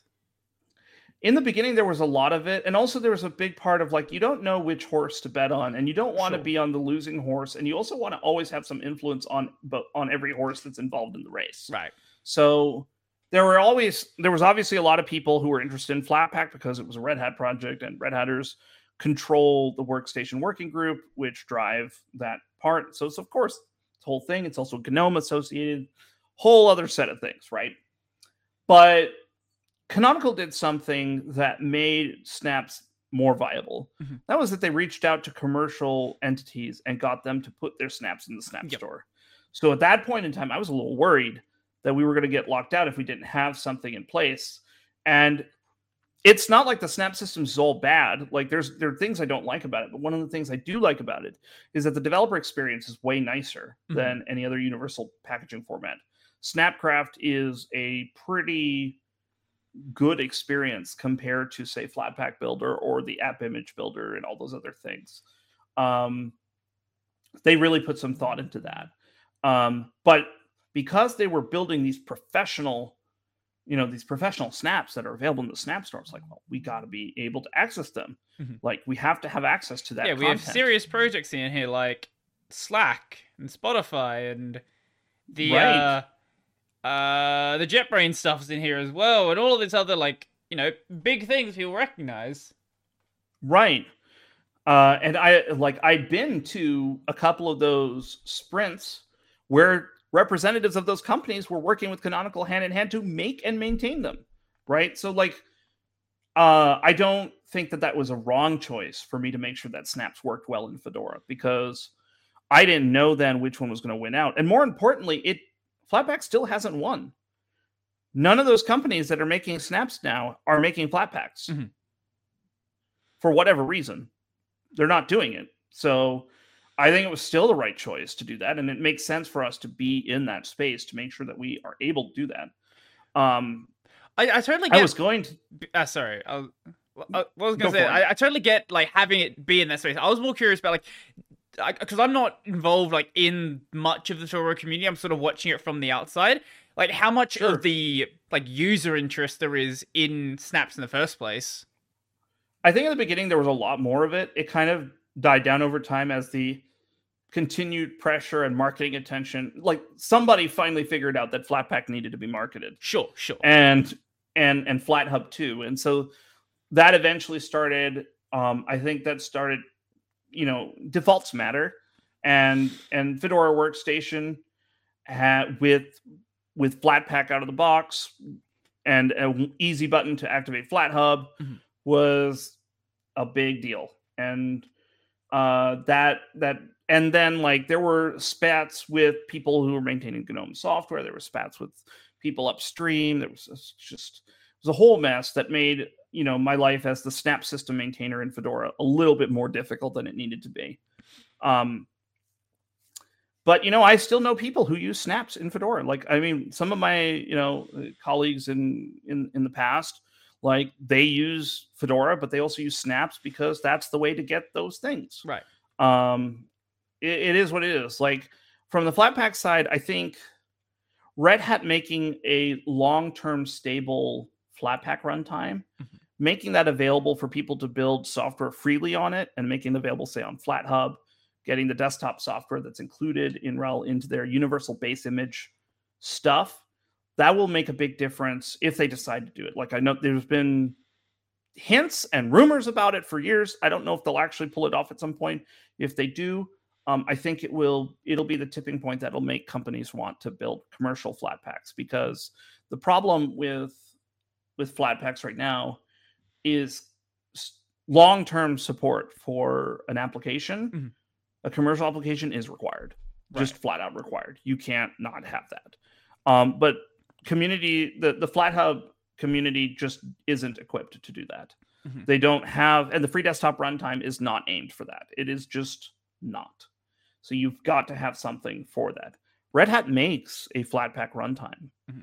In the beginning there was a lot of it and also there was a big part of like you don't know which horse to bet on and you don't want sure. to be on the losing horse and you also want to always have some influence on but on every horse that's involved in the race. Right. So there were always there was obviously a lot of people who were interested in flatpak because it was a red hat project and red hatters control the workstation working group which drive that part. So it's of course the whole thing. It's also gnome associated whole other set of things right? But Canonical did something that made snaps more viable. Mm-hmm. That was that they reached out to commercial entities and got them to put their snaps in the Snap yep. store. So at that point in time, I was a little worried that we were going to get locked out if we didn't have something in place. And it's not like the snap system is all bad. Like there's there are things I don't like about it, but one of the things I do like about it is that the developer experience is way nicer mm-hmm. than any other universal packaging format. Snapcraft is a pretty good experience compared to say Flatpak Builder or the App Image Builder and all those other things. Um, they really put some thought into that. Um, but because they were building these professional you know these professional snaps that are available in the snap store it's like well we got to be able to access them mm-hmm. like we have to have access to that yeah we have serious projects in here like slack and spotify and the right. uh uh the jetbrain stuff's in here as well and all of this other like you know big things people recognize. Right. Uh and i like i've been to a couple of those sprints where representatives of those companies were working with Canonical hand in hand to make and maintain them, right? So, like, uh, I don't think that that was a wrong choice for me to make sure that snaps worked well in Fedora because I didn't know then which one was going to win out, and more importantly, it Flatpak still hasn't won. None of those companies that are making snaps now are making Flatpaks mm-hmm. for whatever reason. They're not doing it. So I think it was still the right choice to do that, and it makes sense for us to be in that space to make sure that we are able to do that. Um, I, I totally. Get, I was going to. Uh, sorry, I was, I was gonna say. I, I, totally get like having it be in that space. I was more curious about like because I'm not involved like in much of the Toro community. I'm sort of watching it from the outside. Like how much sure. of the like user interest there is in snaps in the first place. I think at the beginning there was a lot more of it. It kind of died down over time as the continued pressure and marketing attention like somebody finally figured out that flatpak needed to be marketed sure sure and and and flathub too and so that eventually started um i think that started you know defaults matter and and fedora workstation had with with flatpak out of the box and an easy button to activate flathub mm-hmm. was a big deal and uh that that and then like there were spats with people who were maintaining GNOME software. There were spats with people upstream. There was just was a whole mess that made you know my life as the snap system maintainer in Fedora a little bit more difficult than it needed to be. Um, but you know, I still know people who use snaps in Fedora. Like, I mean, some of my you know colleagues in in in the past, like they use Fedora, but they also use snaps because that's the way to get those things. Right. Um, it, it is what it is. Like from the Flatpak side, I think Red Hat making a long-term stable Flatpak runtime, mm-hmm. making that available for people to build software freely on it, and making it available, say, on FlatHub, getting the desktop software that's included in RHEL into their universal base image stuff. That will make a big difference if they decide to do it. Like I know there's been hints and rumors about it for years. I don't know if they'll actually pull it off at some point. If they do, um, I think it will it'll be the tipping point that'll make companies want to build commercial Flatpaks because the problem with with Flatpaks right now is long-term support for an application. Mm-hmm. A commercial application is required, right. just flat out required. You can't not have that. Um, but community, the the FlatHub community just isn't equipped to do that. Mm-hmm. They don't have, and the free desktop runtime is not aimed for that. It is just not. So you've got to have something for that. Red Hat makes a Flatpak runtime. Mm-hmm.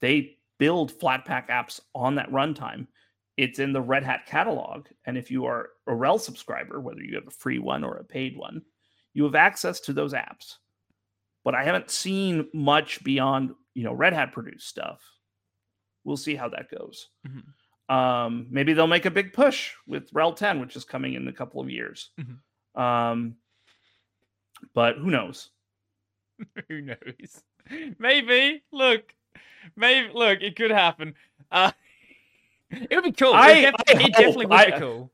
They build Flatpak apps on that runtime. It's in the Red Hat catalog. And if you are a RHEL subscriber, whether you have a free one or a paid one, you have access to those apps. But I haven't seen much beyond, you know, Red Hat produced stuff. We'll see how that goes. Mm-hmm. Um, maybe they'll make a big push with RHEL 10, which is coming in a couple of years. Mm-hmm. Um, but who knows? (laughs) who knows? Maybe. Look, (laughs) maybe. Look, it could happen. Uh, (laughs) it would be cool. I, it, def- it definitely would I, be cool.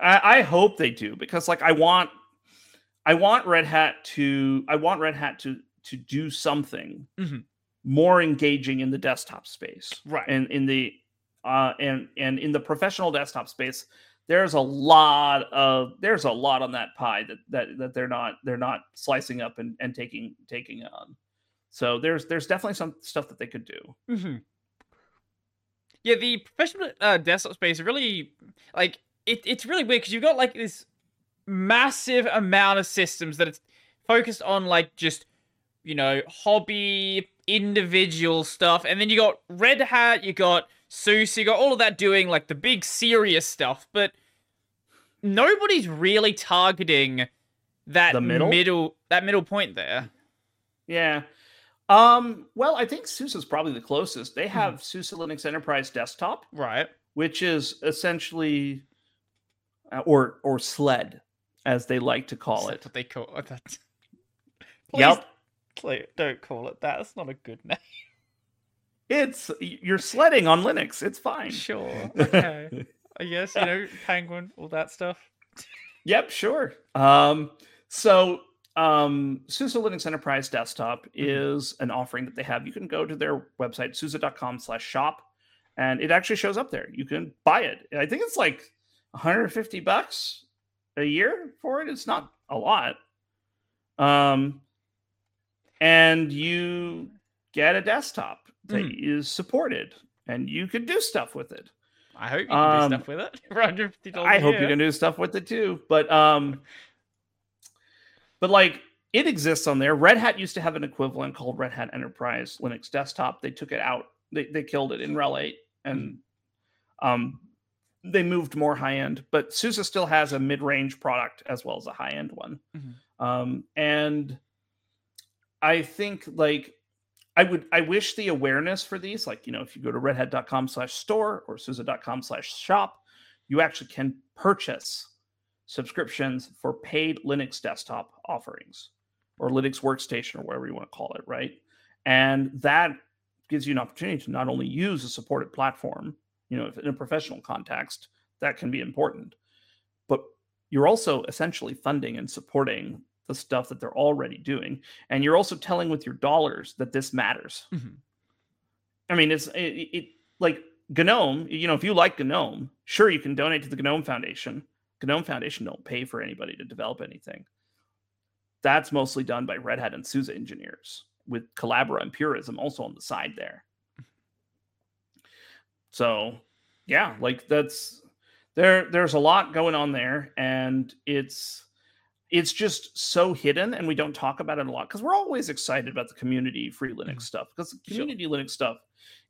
I, I hope they do because, like, I want, I want Red Hat to, I want Red Hat to to do something mm-hmm. more engaging in the desktop space, right? And in the, uh, and and in the professional desktop space, there's a lot of there's a lot on that pie that that that they're not they're not slicing up and, and taking taking on So there's there's definitely some stuff that they could do. Mm-hmm. Yeah, the professional uh, desktop space really like it, it's really weird because you've got like this massive amount of systems that it's focused on like just you know hobby individual stuff and then you got red hat you got SUSE you got all of that doing like the big serious stuff but nobody's really targeting that The middle? middle that middle point there Yeah. Um, well, I think SUSE is probably the closest. They have SUSE Linux Enterprise Desktop, right which is essentially uh, or or SLED as they like to call That's it. what they call it that (laughs) Yep. Please don't call it that. That's not a good name. It's you're sledding on Linux. It's fine. Sure. (laughs) Okay. I guess, you (laughs) know, Penguin, all that stuff. Yep, sure. Um, so um, SUSE Linux Enterprise Desktop is an offering that they have. You can go to their website, SUSE.com slash shop, and it actually shows up there. You can buy it. I think it's like 150 bucks a year for it. It's not a lot. Um, and you get a desktop that is supported and you can do stuff with it. I hope you can Um, do stuff with it. (laughs) For $150 I hope you can do stuff with it too. But um (laughs) but like it exists on there. Red Hat used to have an equivalent called Red Hat Enterprise Linux Desktop. They took it out. They they killed it in RHEL 8 and um they moved more high end, but SUSE still has a mid-range product as well as a high-end one. Mhm. Um and I think like I would I wish the awareness for these, like you know, if you go to redhat.com slash store or SUSE.com slash shop, you actually can purchase subscriptions for paid Linux desktop offerings or Linux workstation or whatever you want to call it, right? And that gives you an opportunity to not only use a supported platform, you know, in a professional context, that can be important, but you're also essentially funding and supporting the stuff that they're already doing. And you're also telling with your dollars that this matters. Mhm. I mean, it's it, it like GNOME. You know, if you like GNOME, sure you can donate to the GNOME Foundation. GNOME Foundation don't pay for anybody to develop anything. That's mostly done by Red Hat and SUSE engineers with Collabora and Purism also on the side there. So, yeah, like that's there. There's a lot going on there, and it's it's just so hidden, and we don't talk about it a lot because we're always excited about the community free Linux Mhm. stuff because Sure. community Linux stuff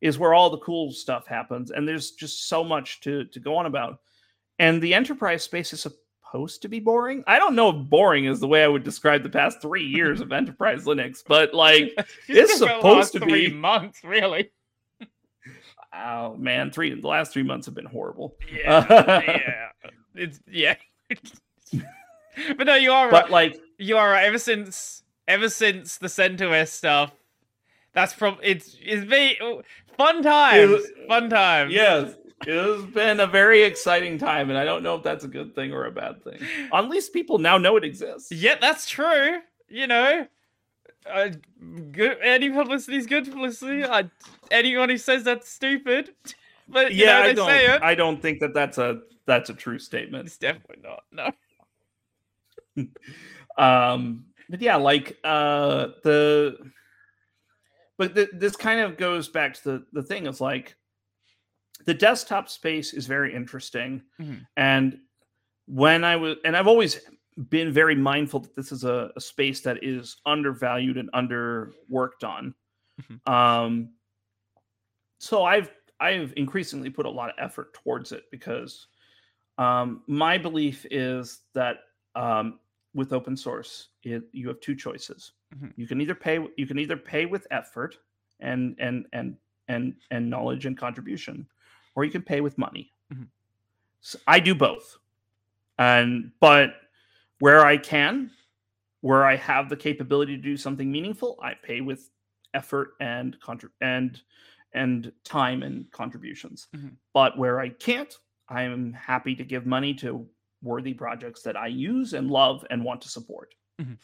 is where all the cool stuff happens, and there's just so much to to go on about. And the enterprise space is supposed to be boring. I don't know if boring is the way I would describe the past three years of enterprise Linux, but like, (laughs) It's supposed to three be- months, really. (laughs) oh man, three the last three months have been horrible. Yeah. yeah. It's yeah. (laughs) but no, you are right. But like, You are right. Ever since ever since the CentOS stuff, that's from it's it's been oh, fun times. was- fun times. yes, it has been a very exciting time, and I don't know if that's a good thing or a bad thing. At least people now know it exists. Yeah, that's true. You know, uh, good. Any publicity is good publicity. I, anyone who says that's stupid, (laughs) but you yeah, know, I don't. say it. I don't think that that's a that's a true statement. It's definitely not. No. (laughs) um but yeah like uh the but th- this kind of goes back to the the thing is like the desktop space is very interesting Mhm. and when i was and i've always been very mindful that this is a, a space that is undervalued and underworked on Mhm. um so i've i've increasingly put a lot of effort towards it because um my belief is that um with open source it, you have two choices Mhm. you can either pay you can either pay with effort and and and and and knowledge and contribution or you can pay with money Mhm. so i do both and but where i can where i have the capability to do something meaningful i pay with effort and contrib- and and time and contributions Mhm. but where i can't i'm happy to give money to worthy projects that I use and love and want to support. Mhm.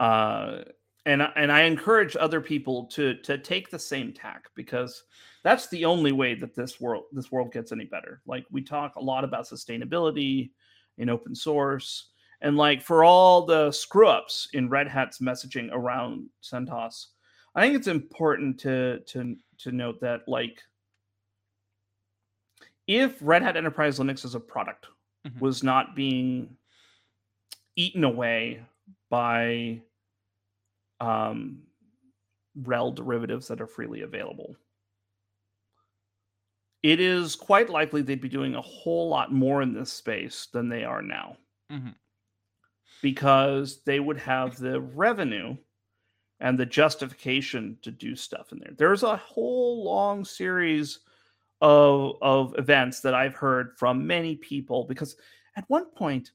Uh, and I- and I encourage other people to to take the same tack because that's the only way that this world this world gets any better. Like we talk a lot about sustainability in open source, And like for all the screw ups in Red Hat's messaging around CentOS, I think it's important to to to note that like if Red Hat Enterprise Linux as a product Mhm. was not being eaten away by um, RHEL derivatives that are freely available, it is quite likely they'd be doing a whole lot more in this space than they are now Mhm. because they would have the revenue and the justification to do stuff in there. There's a whole long series of of events that I've heard from many people because at one point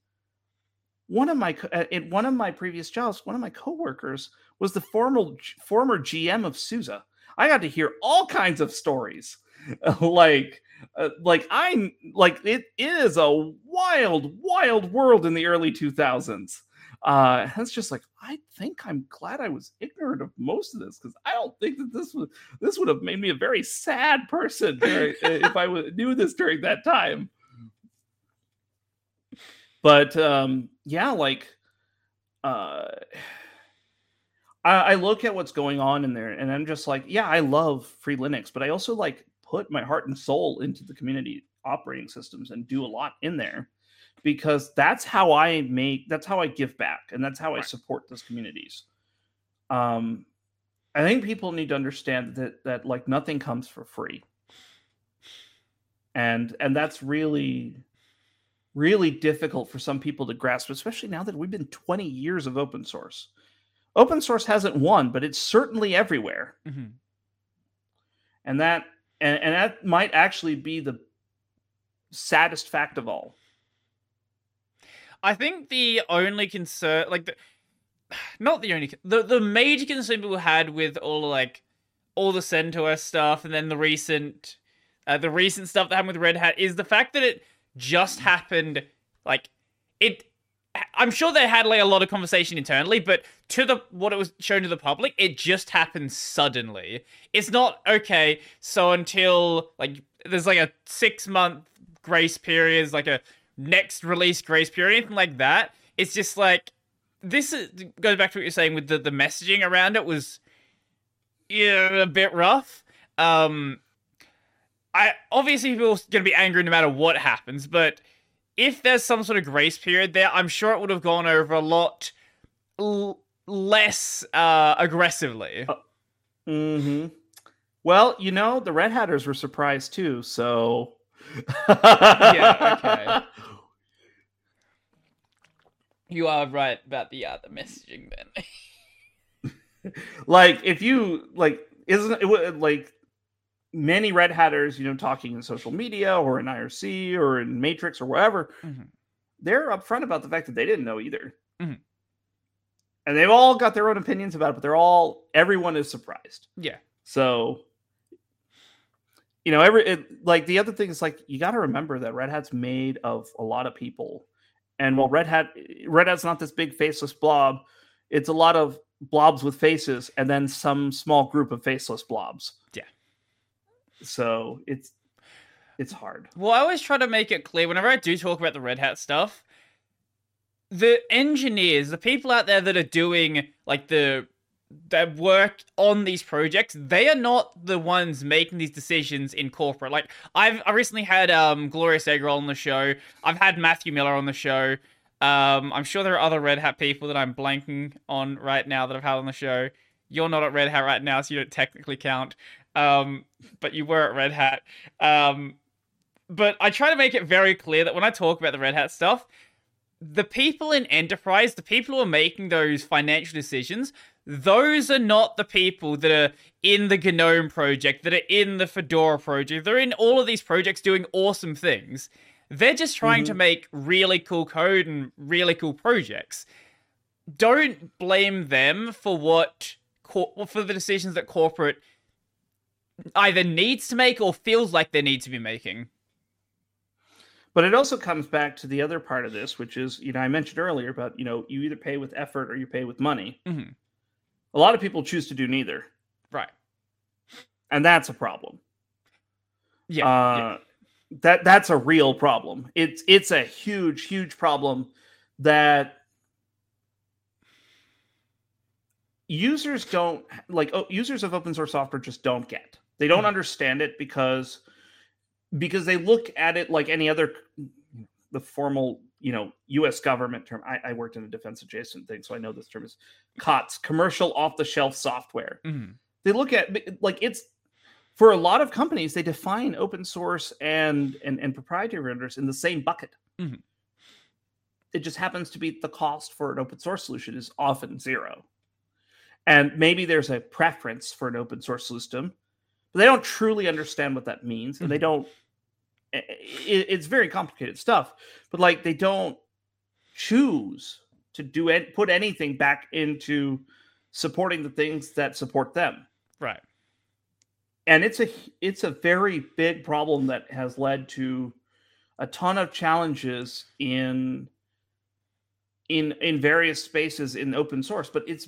one of my in one of my previous jobs one of my coworkers was the former former GM of SUSE. I got to hear all kinds of stories. (laughs) Like uh, like I like it is a wild wild world in the early 2000s uh it's just like i think i'm glad i was ignorant of most of this because i don't think that this would this would have made me a very sad person during, (laughs) if i knew this during that time. But um yeah like uh I, I look at what's going on in there and i'm just like yeah i love free linux but i also like put my heart and soul into the community operating systems and do a lot in there because that's how I make that's how I give back and that's how I support those communities. Um I think people need to understand that that like nothing comes for free. And and that's really really difficult for some people to grasp especially now that we've been 20 years of open source. Open source hasn't won, but it's certainly everywhere. Mhm. And that and, and that might actually be the saddest fact of all. I think the only concern, like, the, (sighs) not the only, the the major concern people had with all like all the CentOS stuff, and then the recent, uh, the recent stuff that happened with Red Hat is the fact that it just happened. Like, it, I'm sure they had like a lot of conversation internally, but to the what it was shown to the public, it just happened suddenly. It's not okay. So until like there's like a six month grace period, like a next release grace period, anything like that. It's just like this is, goes back to what you're saying with the, the messaging around it was yeah a bit rough. Um, I obviously people are gonna be angry no matter what happens, but if there's some sort of grace period there, I'm sure it would have gone over a lot l- less uh, aggressively. Mm-hmm. Well, you know, the Red Hatters were surprised too, so Yeah, okay. (laughs) You are right about the uh, the messaging then. (laughs) like if you like isn't it like many red hatters you know talking in social media or in irc or in matrix or wherever Mhm. they're upfront about the fact that they didn't know either Mhm. and they've all got their own opinions about it but they're all everyone is surprised Yeah. so you know every it, like the other thing is like you got to remember that red hat's made of a lot of people and while red hat red hat's not this big faceless blob it's a lot of blobs with faces and then some small group of faceless blobs. So it's it's hard Well, I always try to make it clear whenever I do talk about the Red Hat stuff, the engineers, the people out there that are doing like the that work on these projects, they are not the ones making these decisions in corporate. Like I've I recently had um Glorious Eggroll on the show. I've had Matthew Miller on the show. Um, I'm sure there are other Red Hat people that I'm blanking on right now that I've had on the show. You're not at Red Hat right now, so you don't technically count. Um, but you were at Red Hat. Um, but I try to make it very clear that when I talk about the Red Hat stuff, the people in enterprise, the people who are making those financial decisions, those are not the people that are in the GNOME project, that are in the Fedora project. They're in all of these projects doing awesome things. They're just trying to make really cool code and really cool projects. Don't blame them for what cor- for the decisions that corporate either needs to make or feels like they need to be making. but it also comes back to the other part of this which is you know i mentioned earlier about you know you either pay with effort or you pay with money Mhm. a lot of people choose to do neither Right. and that's a problem Yeah. uh, that that's a real problem. It's it's a huge huge problem that users don't like oh, users of open source software just don't get. They don't Mhm. understand it because because they look at it like any other the formal you know U.S. government term. I, I worked in a defense adjacent thing, so I know this term is COTS, commercial off the shelf software. Mhm. They look at like it's for a lot of companies they define open source and and, and proprietary vendors in the same bucket. Mhm. It just happens to be the cost for an open source solution is often zero. And maybe there's a preference for an open source system, but they don't truly understand what that means. And they Mhm. don't, i- i- it's very complicated stuff, but like they don't choose to do it, put anything back into supporting the things that support them. Right. And it's a it's a very big problem that has led to a ton of challenges in in in various spaces in open source but it's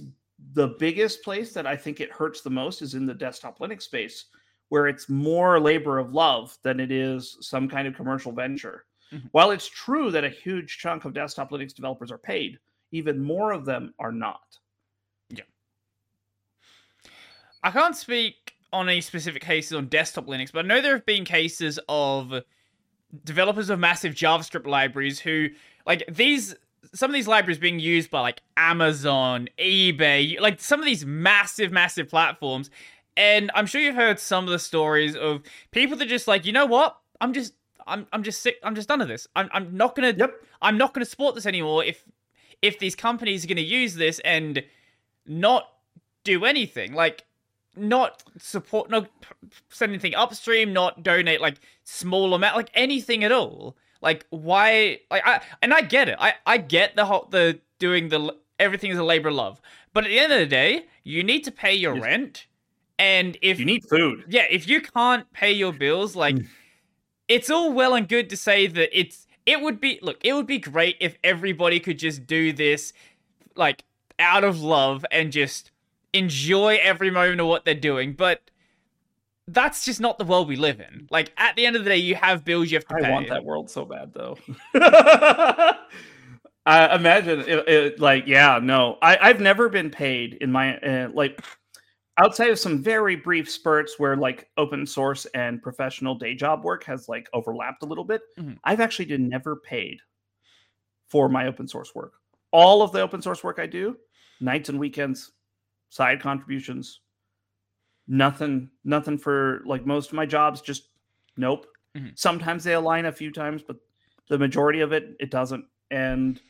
the biggest place that i think it hurts the most is in the desktop linux space where it's more labor of love than it is some kind of commercial venture Mhm. while it's true that a huge chunk of desktop linux developers are paid even more of them are not Yeah. I can't speak on any specific cases on desktop Linux, but I know there have been cases of developers of massive JavaScript libraries who, like, these, some of these libraries being used by, like, Amazon, eBay, like, some of these massive, massive platforms. And I'm sure you've heard some of the stories of people that just, like, you know what? I'm just, I'm, I'm just sick. I'm just done with this. I'm, I'm not gonna, yep I'm not going to support this anymore if if these companies are going to use this and not do anything like not support not send anything upstream not donate like small amount like anything at all like why like i and i get it. I i get the whole the doing the everything is a labor of love. But at the end of the day you need to pay your rent. And if you need food. Yeah, if you can't pay your bills, like Mm. it's all well and good to say that it's it would be look, it would be great if everybody could just do this like out of love and just enjoy every moment of what they're doing, but that's just not the world we live in. Like at the end of the day, you have bills you have to I pay. I want that world so bad, though. (laughs) I imagine it, it, like, yeah, no, I, I've never been paid in my uh, like outside of some very brief spurts where like open source and professional day job work has like overlapped a little bit. Mhm. I've actually been never paid for my open source work. All of the open source work I do, nights and weekends, side contributions, nothing, nothing for like most of my jobs. Just nope. Mhm. Sometimes they align a few times, but the majority of it it doesn't. And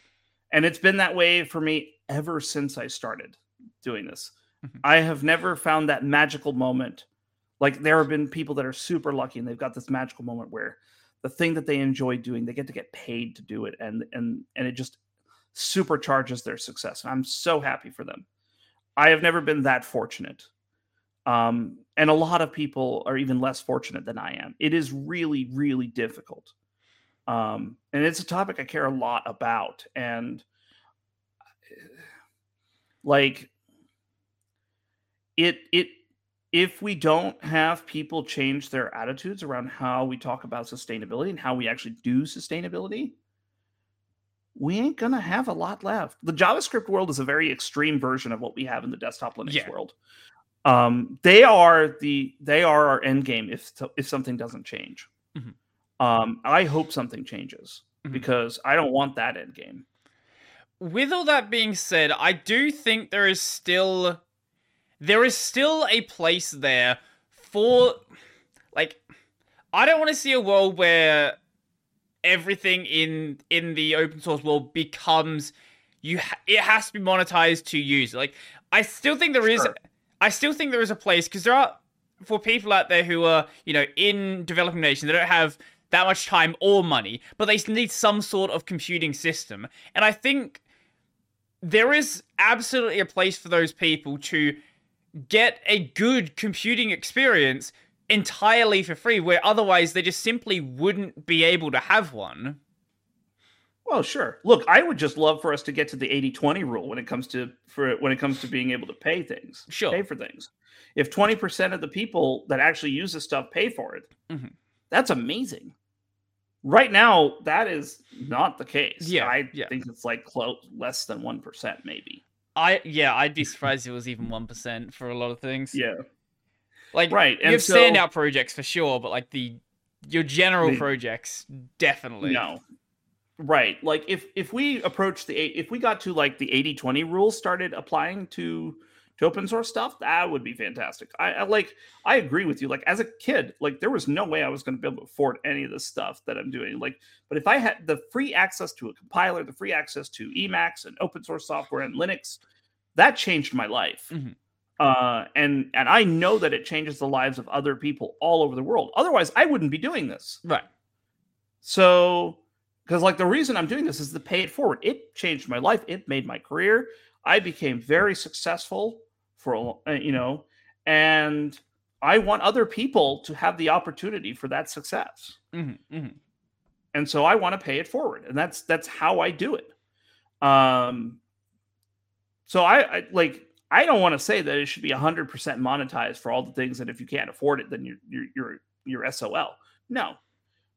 and it's been that way for me ever since I started doing this. Mhm. I have never found that magical moment. Like there have been people that are super lucky and they've got this magical moment where the thing that they enjoy doing, they get to get paid to do it, and and and it just supercharges their success. And I'm so happy for them. I have never been that fortunate. Um, and a lot of people are even less fortunate than I am. It is really, really difficult. Um, and it's a topic I care a lot about. And like it it if we don't have people change their attitudes around how we talk about sustainability and how we actually do sustainability, we ain't gonna have a lot left. The JavaScript world is a very extreme version of what we have in the desktop Linux Yeah. world. Um, they are the they are our end game if if something doesn't change. Mhm. Um, I hope something changes Mhm. because I don't want that end game. with all that being said, I do think there is still there is still a place there for like I don't want to see a world where everything in in the open source world becomes you ha- it has to be monetized to use. Like I still think there is Sure. I still think there is a place because there are for people out there who are, you know, in developing nations, they don't have that much time or money, but they need some sort of computing system. And I think there is absolutely a place for those people to get a good computing experience entirely for free, where otherwise they just simply wouldn't be able to have one. Well, sure. Look, I would just love for us to get to the 80-20 rule when it comes to for when it comes to being able to pay things. Sure. Pay for things. If 20% of the people that actually use this stuff pay for it, Mhm. that's amazing. Right now, that is not the case. Yeah, I yeah. think it's like close less than one percent, maybe. I yeah, I'd be surprised it was even one percent for a lot of things. Yeah, Like right. you And have so, standout projects for sure, but like the your general The- projects definitely. No. Right. Like if if we approach the eight, if we got to like the 80-20 rules started applying to to open source stuff, that would be fantastic. I, I like I agree with you. Like as a kid, like there was no way I was going to be able to afford any of the stuff that I'm doing. Like, but if I had the free access to a compiler, the free access to Emacs and open source software and Linux, that changed my life. Mhm. Uh, and and I know that it changes the lives of other people all over the world. Otherwise, I wouldn't be doing this. Right. So, because like the reason I'm doing this is to pay it forward. It changed my life. It made my career. I became very successful for a, uh, you know, and I want other people to have the opportunity for that success. hmm hmm And so I want to pay it forward, and that's that's how I do it. Um, so I, I like I don't want to say that it should be hundred percent monetized for all the things that if you can't afford it, then you're you're you're you're SOL. No,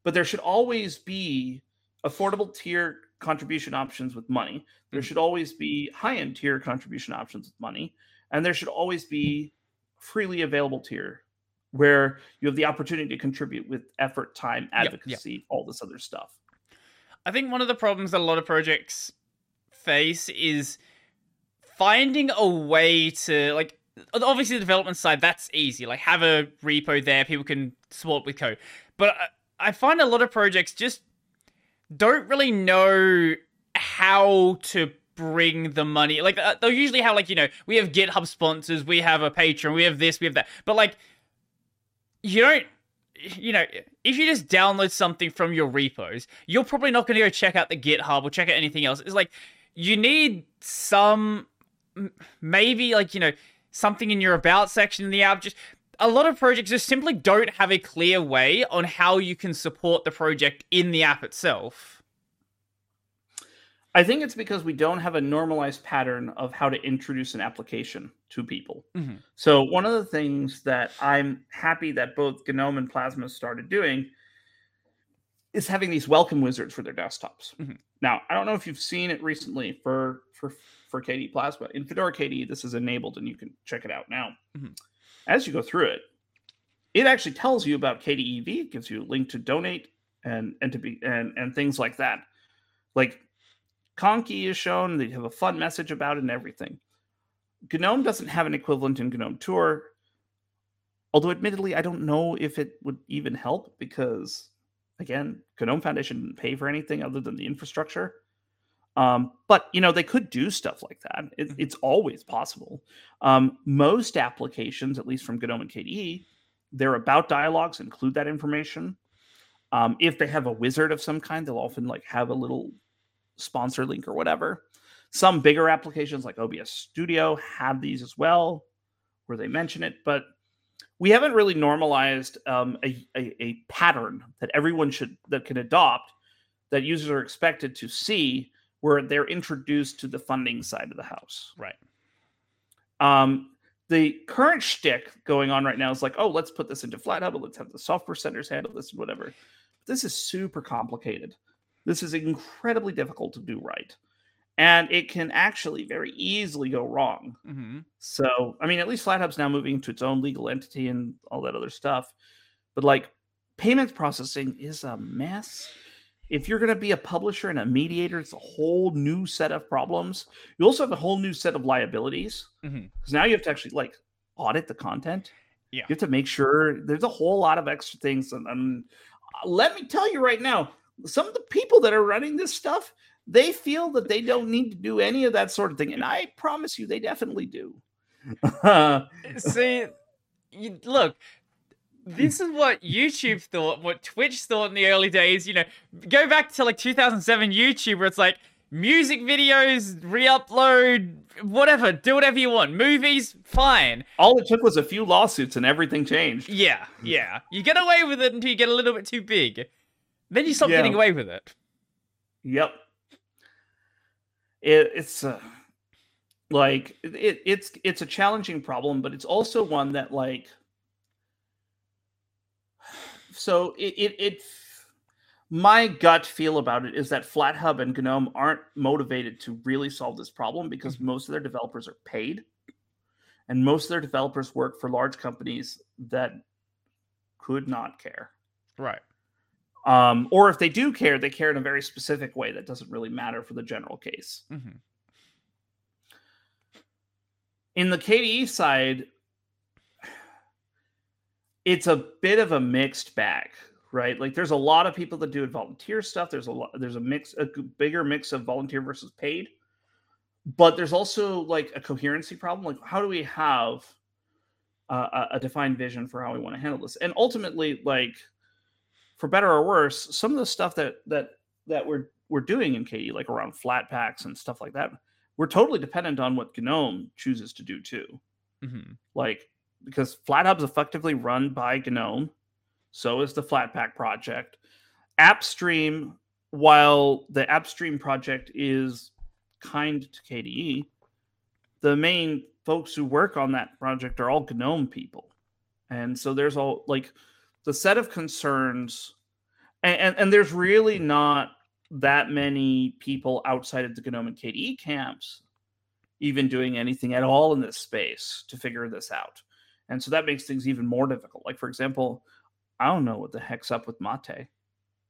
but there should always be affordable tier contribution options with money. There Mhm. should always be high end tier contribution options with money, and there should always be freely available tier where you have the opportunity to contribute with effort, time, advocacy, all this other stuff. I think one of the problems that a lot of projects face is finding a way to like obviously the development side that's easy like have a repo there people can support with code but I, I find a lot of projects just don't really know how to bring the money like uh, they'll usually have like you know we have github sponsors we have a Patreon we have this we have that but like you don't you know, if you just download something from your repos, you're probably not going to go check out the GitHub or check out anything else. It's like you need some, maybe like, you know, something in your about section in the app. Just a lot of projects just simply don't have a clear way on how you can support the project in the app itself. I think it's because we don't have a normalized pattern of how to introduce an application to people. Mhm. So one of the things that I'm happy that both GNOME and Plasma started doing is having these welcome wizards for their desktops. Mhm. Now, I don't know if you've seen it recently for for for KDE Plasma. In Fedora KDE, this is enabled and you can check it out now. Mhm. As you go through it, it actually tells you about KDE e.V., it gives you a link to donate and and to be and and things like that. Like Konqi is shown, they have a fun message about it and everything. GNOME doesn't have an equivalent in GNOME Tour. Although, admittedly, I don't know if it would even help because, again, GNOME Foundation didn't pay for anything other than the infrastructure. Um, but you know they could do stuff like that. It, Mhm. it's always possible. Um, most applications, at least from GNOME and KDE, their about dialogues include that information. Um, if they have a wizard of some kind, they'll often like have a little sponsor link or whatever. Some bigger applications like OBS Studio have these as well, where they mention it, but we haven't really normalized um, a, a, a pattern that everyone should that can adopt that users are expected to see where they're introduced to the funding side of the house. Right. Um, the current shtick going on right now is like, oh, let's put this into FlatHub, and let's have the software centers handle this and whatever. This is super complicated. This is incredibly difficult to do right. And it can actually very easily go wrong. hmm So, I mean, at least FlatHub's now moving to its own legal entity and all that other stuff. But like payment processing is a mess. If you're going to be a publisher and a mediator, it's a whole new set of problems. You also have a whole new set of liabilities because now you have to actually like audit the content. Yeah. You have to make sure there's a whole lot of extra things. And, and uh, let me tell you right now, some of the people that are running this stuff, they feel that they don't need to do any of that sort of thing. And I promise you, they definitely do. (laughs) See, you, look, this is what YouTube thought, what Twitch thought in the early days. You know, go back to like 2007 YouTube, where it's like music videos, re-upload, whatever, do whatever you want. Movies, fine. All it took was a few lawsuits and everything changed. Yeah, yeah. You get away with it until you get a little bit too big. Then you stop Yeah. getting away with it. Yep. It, it's uh, like it, it's it's a challenging problem, but it's also one that like so it it, it my gut feel about it is that FlatHub and GNOME aren't motivated to really solve this problem because Mm-hmm. most of their developers are paid, and most of their developers work for large companies that could not care. Right. Um, or if they do care, they care in a very specific way that doesn't really matter for the general case. hmm In the KDE side, it's a bit of a mixed bag, right? Like there's a lot of people that do volunteer stuff. There's a lot. There's a mix, a bigger mix of volunteer versus paid. But there's also like a coherency problem. Like, how do we have uh, a, a defined vision for how we want to handle this? And ultimately, like, for better or worse, some of the stuff that that that we're we're doing in KDE, like around Flatpaks and stuff like that, we're totally dependent on what GNOME chooses to do too hmm like because FlatHub's effectively run by GNOME, so is the Flatpak project. AppStream, while the AppStream project is kind to KDE, the main folks who work on that project are all GNOME people, and so there's all like the set of concerns, and and, and there's really not that many people outside of the GNOME and KDE camps even doing anything at all in this space to figure this out. And so that makes things even more difficult. Like, for example, I don't know what the heck's up with Mate.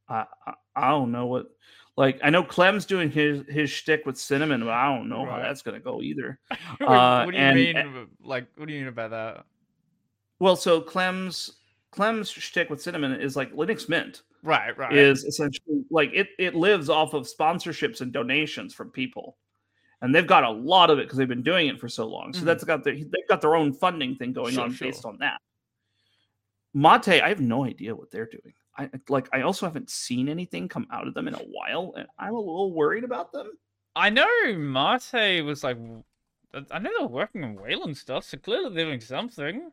I, I, I don't know what, like, I know Clem's doing his his shtick with cinnamon, but I don't know how that's going to go either. (laughs) what, Uh, what do you and- mean? Like, what do you mean about that? Well, so Clem's Clem's shtick with cinnamon is like Linux Mint Right. Right. is essentially like it it lives off of sponsorships and donations from people. And they've got a lot of it because they've been doing it for so long. So Mhm. that's got their they've got their own funding thing going Sure, on sure. based on that. Mate, I have no idea what they're doing. I like I also haven't seen anything come out of them in a while, and I'm a little worried about them. I know Mate was like, I know they're working on Wayland stuff, so clearly they're doing something.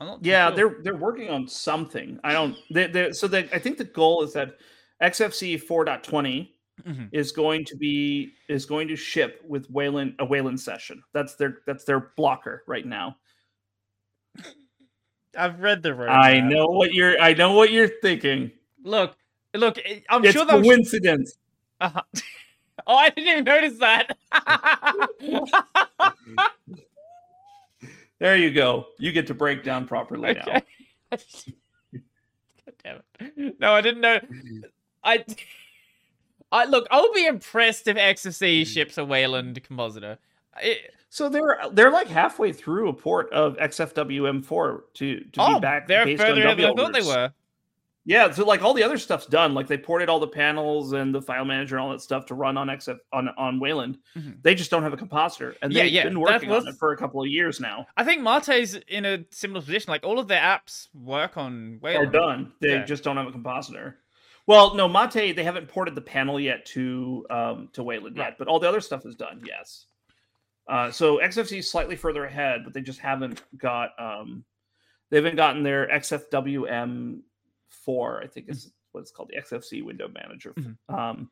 I'm not too Yeah, sure. they're they're working on something. I don't they they so they I think the goal is that Xfce 4.20 Mhm. is going to be is going to ship with Wayland a Wayland session. That's their that's their blocker right now. (laughs) I've read the roadmap. I know what you're I know what you're thinking. Look, look. I'm it's sure they'll. coincidence. Uh-huh. (laughs) oh, I didn't even notice that. (laughs) There you go. You get to break down properly now. God damn it. No, I didn't know. I. I look. I'll be impressed if Xfce ships a Wayland compositor. It, So they're they're like halfway through a port of XFWM4 to to oh, be back they're further than I thought they were. Yeah, so like all the other stuff's done. Like they ported all the panels and the file manager and all that stuff to run on XF on on Wayland. Mhm. They just don't have a compositor, and Yeah, they've yeah, been working was- on it for a couple of years now. I think Mate's in a similar position. Like all of their apps work on Wayland. Are done. They Yeah. just don't have a compositor. Well, no, Mate, they haven't ported the panel yet to um to Wayland yet, Right. but all the other stuff is done. Yes. Uh, so Xfce is slightly further ahead, but they just haven't got um they haven't gotten their XFWM four, I think is what it's called, the Xfce window manager. Mhm. Um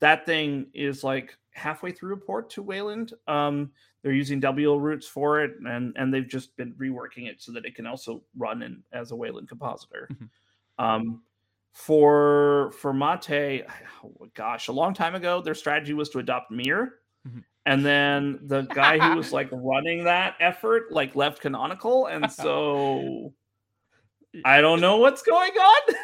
that thing is like halfway through a port to Wayland. Um they're using wlroots for it, and and they've just been reworking it so that it can also run in as a Wayland compositor. Mhm. Um, for for Mate, oh, (sighs) gosh, a long time ago, their strategy was to adopt Mir, Mhm. and then the guy who was like (laughs) running that effort like left Canonical, and (laughs) so I don't know what's going on.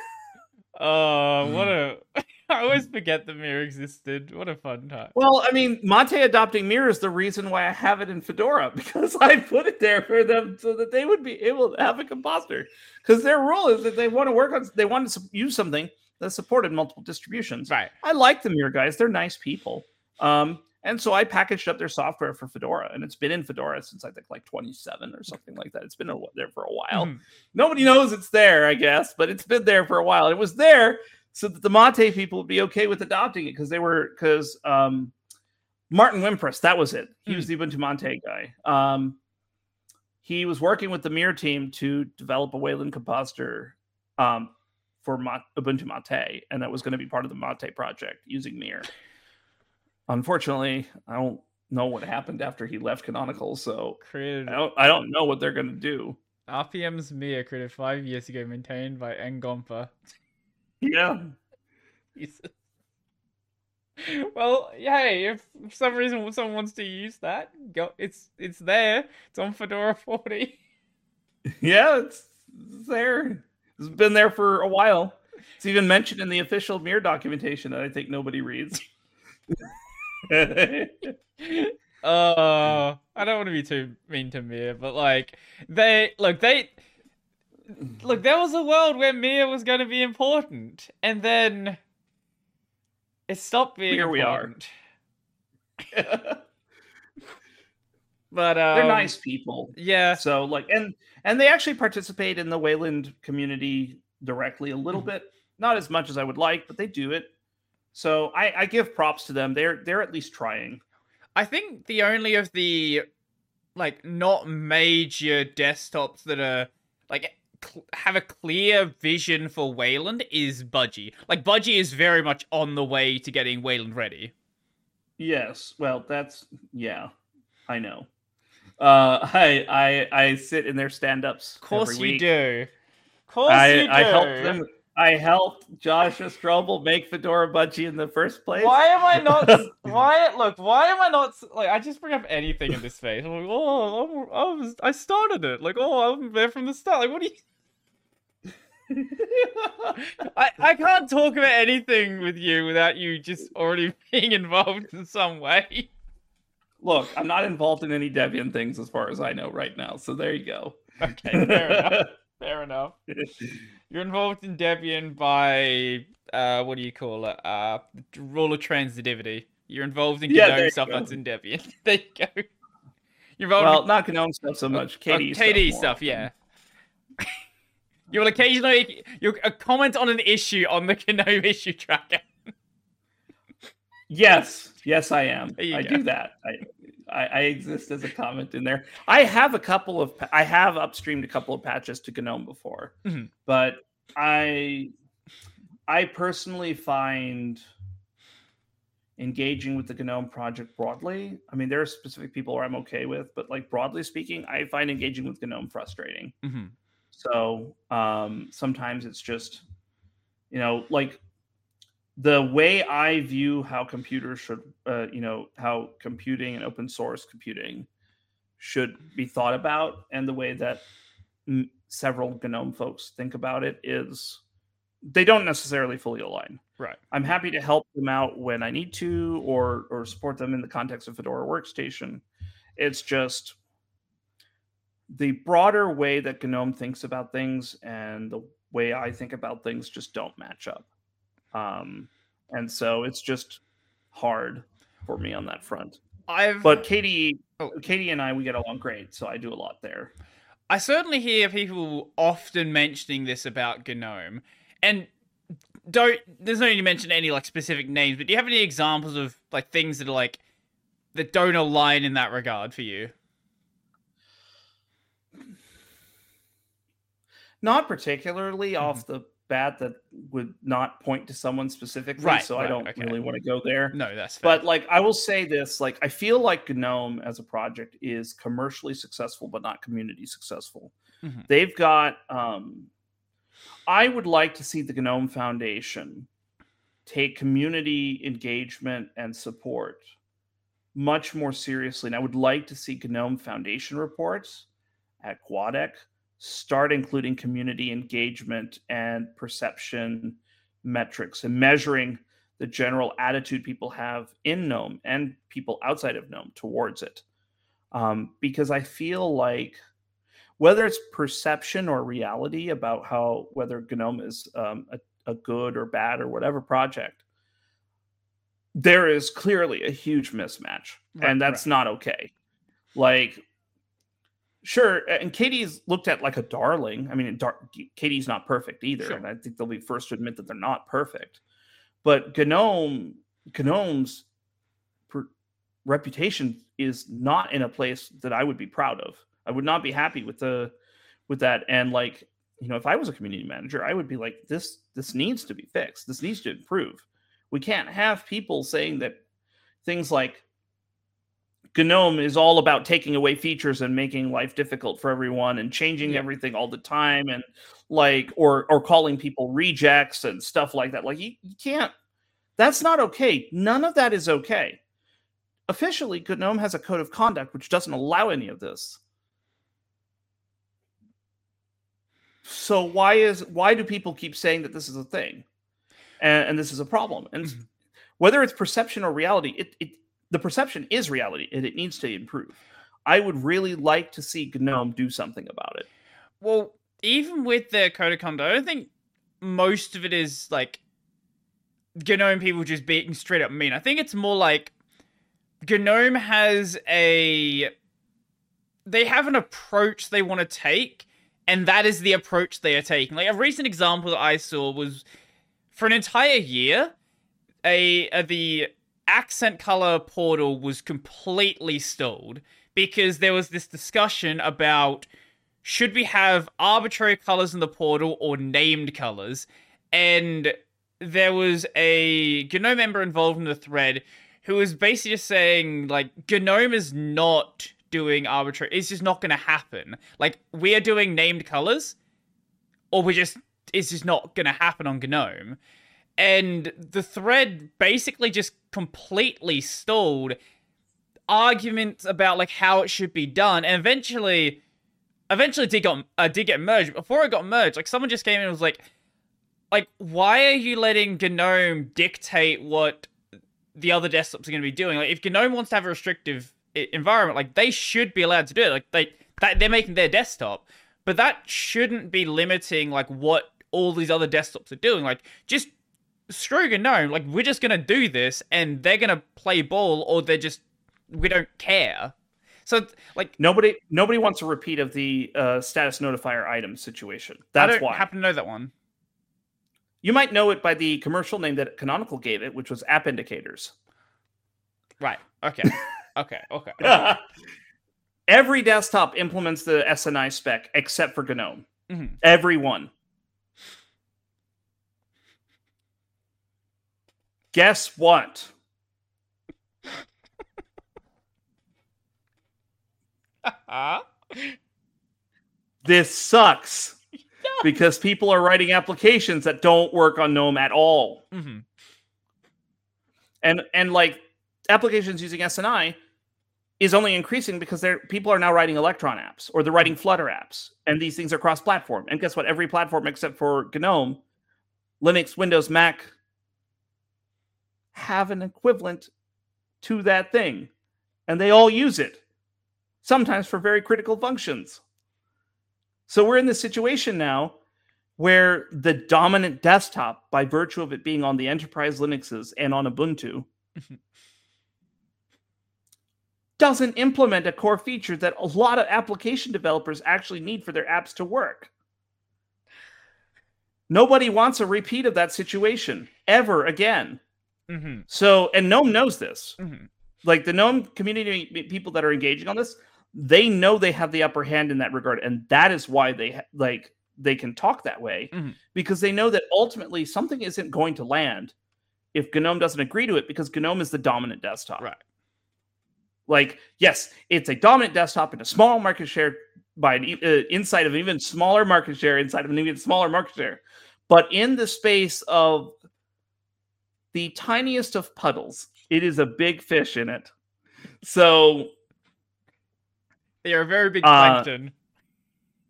Oh, (laughs) what Mm. a! (laughs) I always forget the Mir existed. What a fun time. Well, I mean, Mate adopting Mir is the reason why I have it in Fedora (laughs) because I put it there for them so that they would be able to have a compositor. Because their rule is that they want to work on, they want to use something that supported multiple distributions. Right. I like the Mir guys; they're nice people. Um, and so I packaged up their software for Fedora, and it's been in Fedora since I think like 27 or something like that. It's been there for a while. Mhm. Nobody knows it's there, I guess, but it's been there for a while. It was there so that the Mate people would be okay with adopting it because they were because um, Martin Wimpress, that was it. He was the Ubuntu Mate guy. Um, he was working with the Mir team to develop a Wayland compositor um, for Ubuntu Mate, and that was going to be part of the Mate project using Mir. Unfortunately, I don't know what happened after he left Canonical, so Created. I don't, I don't know what they're going to do. RPM's Mir created five years ago, maintained by Ngompa. Yeah. (laughs) Jesus. Well, hey, if for some reason someone wants to use that, go. It's it's there. It's on Fedora (laughs) 40. Yeah, it's, it's there. It's been there for a while. It's even mentioned in the official Mir documentation that I think nobody reads. (laughs) Uh, I don't want to be too mean to Mir, but like they look they look there was a world where Mir was going to be important, and then it stopped being Here we are. important. But um, They're nice people. Yeah, So like and and they actually participate in the Wayland community directly a little Mhm. bit. Not as much as I would like, but they do it. So I, I give props to them. They're they're at least trying. I think the only of the like not major desktops that are like cl- have a clear vision for Wayland is Budgie. Like Budgie is very much on the way to getting Wayland ready. Yes. Well, that's yeah. I know. Uh, I I I sit in their stand-ups. Of course you do. Of course I you do. I helped them. I helped Joshua Strobel make Fedora Budgie in the first place. Why am I not? (laughs) why look? Why am I not like? I just bring up anything in this face. I'm like, oh, I'm, I was, I started it. Like, oh, I'm there from the start. Like, what do you? (laughs) I, I can't talk about anything with you without you just already (laughs) being involved in some way. Look, I'm not involved in any Debian things as far as I know right now. So there you go. Okay, fair enough. (laughs) Fair enough. You're involved in Debian by uh, what do you call it? Uh, rule of transitivity. You're involved in Yeah, GNOME stuff go. that's in Debian. there you go. You're involved. well, in- not GNOME stuff so much. uh, KDE, KD stuff, stuff, more yeah. You will occasionally you comment on an issue on the GNOME (laughs) issue tracker. Yes, yes, I am. I go. do that. I, I I exist as a comment in there. I have a couple of I have upstreamed a couple of patches to GNOME before, Mhm. but I I personally find engaging with the GNOME project broadly. I mean, there are specific people where I'm okay with, but like broadly speaking, I find engaging with GNOME frustrating. Mhm. So um, sometimes it's just, you know, like the way I view how computers should, uh, you know, how computing and open source computing should be thought about, and the way that mm, several GNOME folks think about it is they don't necessarily fully align. Right. I'm happy to help them out when I need to, or or support them in the context of Fedora Workstation. It's just the broader way that GNOME thinks about things and the way I think about things just don't match up. Um, and so it's just hard for me on that front. I've But KDE, Oh. KDE and I, we get along great, so I do a lot there. I certainly hear people often mentioning this about GNOME, and don't. There's no need to mention any like specific names, but do you have any examples of like things that are like that don't align in that regard for you? Not particularly off the bat that would not point to someone specifically, Right, so I don't okay. really want to go there. No, that's fair. But like I will say this, like I feel like GNOME as a project is commercially successful but not community successful. Mhm. They've got um I would like to see the GNOME Foundation take community engagement and support much more seriously. And I would like to see GNOME Foundation reports at GUADEC start including community engagement and perception metrics and measuring the general attitude people have in GNOME and people outside of GNOME towards it. Um, because I feel like whether it's perception or reality about how whether GNOME is um, a, a good or bad or whatever project, there is clearly a huge mismatch, Right, and that's right. not okay. Like, sure, and KDE's looked at like a darling. I mean, dar- KDE's not perfect either, Sure. and I think they'll be first to admit that they're not perfect. But GNOME, GNOME's per- reputation is not in a place that I would be proud of. I would not be happy with the with that. And like, you know, if I was a community manager, I would be like, this this needs to be fixed. This needs to improve. We can't have people saying that things like GNOME is all about taking away features and making life difficult for everyone and changing Yeah. everything all the time and like or or calling people rejects and stuff like that. Like you, you can't that's not okay. None of that is okay. Officially, GNOME has a code of conduct which doesn't allow any of this. So why is why do people keep saying that this is a thing? And, and this is a problem? And Mhm. whether it's perception or reality, it, it the perception is reality and it needs to improve. I would really like to see GNOME do something about it. Well, even with the code of conduct, I don't think most of it is like GNOME people just being straight up mean. I think it's more like GNOME has a they have an approach they want to take, and that is the approach they are taking. Like a recent example that I saw was for an entire year, a, uh the accent color portal was completely stalled because there was this discussion about should we have arbitrary colors in the portal or named colors? And there was a GNOME member involved in the thread who was basically just saying, like, GNOME is not doing arbitrary, it's just not going to happen. Like, we are doing named colors, or we're just, it's just not going to happen on GNOME. And the thread basically just completely stalled arguments about like how it should be done and eventually eventually did got uh, did get merged. Before it got merged, like someone just came in and was like, like why are you letting GNOME dictate what the other desktops are going to be doing? Like if GNOME wants to have a restrictive environment, like they should be allowed to do it. Like they that they're making their desktop, but that shouldn't be limiting like what all these other desktops are doing. Like just screw GNOME. Like we're just gonna do this, and they're gonna play ball, or they're just we don't care. So like Nobody nobody wants a repeat of the uh, status notifier item situation. I That's don't why. happen to know that one. you might know it by the commercial name that Canonical gave it, which was App Indicators. Right. Okay. (laughs) okay. Okay. (laughs) okay. Every desktop implements the SNI spec except for GNOME. Mhm. Every Guess what? (laughs) This sucks because people are writing applications that don't work on GNOME at all. Mhm. and and like applications using SNI is only increasing because they're people are now writing Electron apps or they're writing Flutter apps, and these things are cross-platform. And guess what? Every platform except for GNOME, Linux, Windows, Mac have an equivalent to that thing, and they all use it, sometimes for very critical functions. So we're in this situation now where the dominant desktop, by virtue of it being on the enterprise Linuxes and on Ubuntu, (laughs) doesn't implement a core feature that a lot of application developers actually need for their apps to work. Nobody wants a repeat of that situation ever again. Mhm. So, and GNOME knows this. Mhm. Like the GNOME community people that are engaging on this, they know they have the upper hand in that regard, and that is why they ha- like they can talk that way Mhm. because they know that ultimately something isn't going to land if GNOME doesn't agree to it because GNOME is the dominant desktop. Right. Like, yes, it's a dominant desktop in a small market share by an, e- uh, inside of an even smaller market share inside of an even smaller market share, but in the space of the tiniest of puddles, it is a big fish in it. So They are a very big Uh, plankton.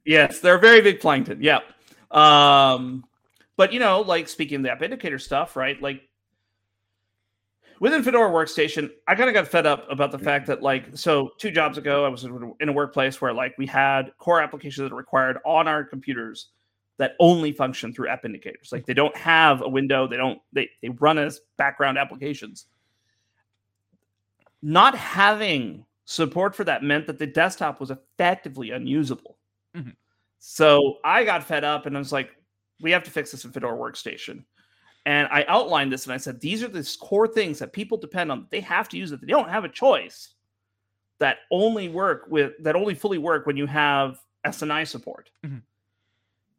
Yes, they're very big plankton. Yep. Um, but you know, like speaking of the app indicator stuff, right? Like within Fedora Workstation, I kind of got fed up about the fact that, like, so two jobs ago, I was in a workplace where, like, we had core applications that are required on our computers that only function through app indicators. Like, they don't have a window. They don't. They they run as background applications. Not having support for that meant that the desktop was effectively unusable. Mhm. So I got fed up and I was like, we have to fix this in Fedora Workstation. And I outlined this and I said, these are the core things that people depend on. They have to use it. They don't have a choice that only work with that only fully work when you have SNI support. Mhm.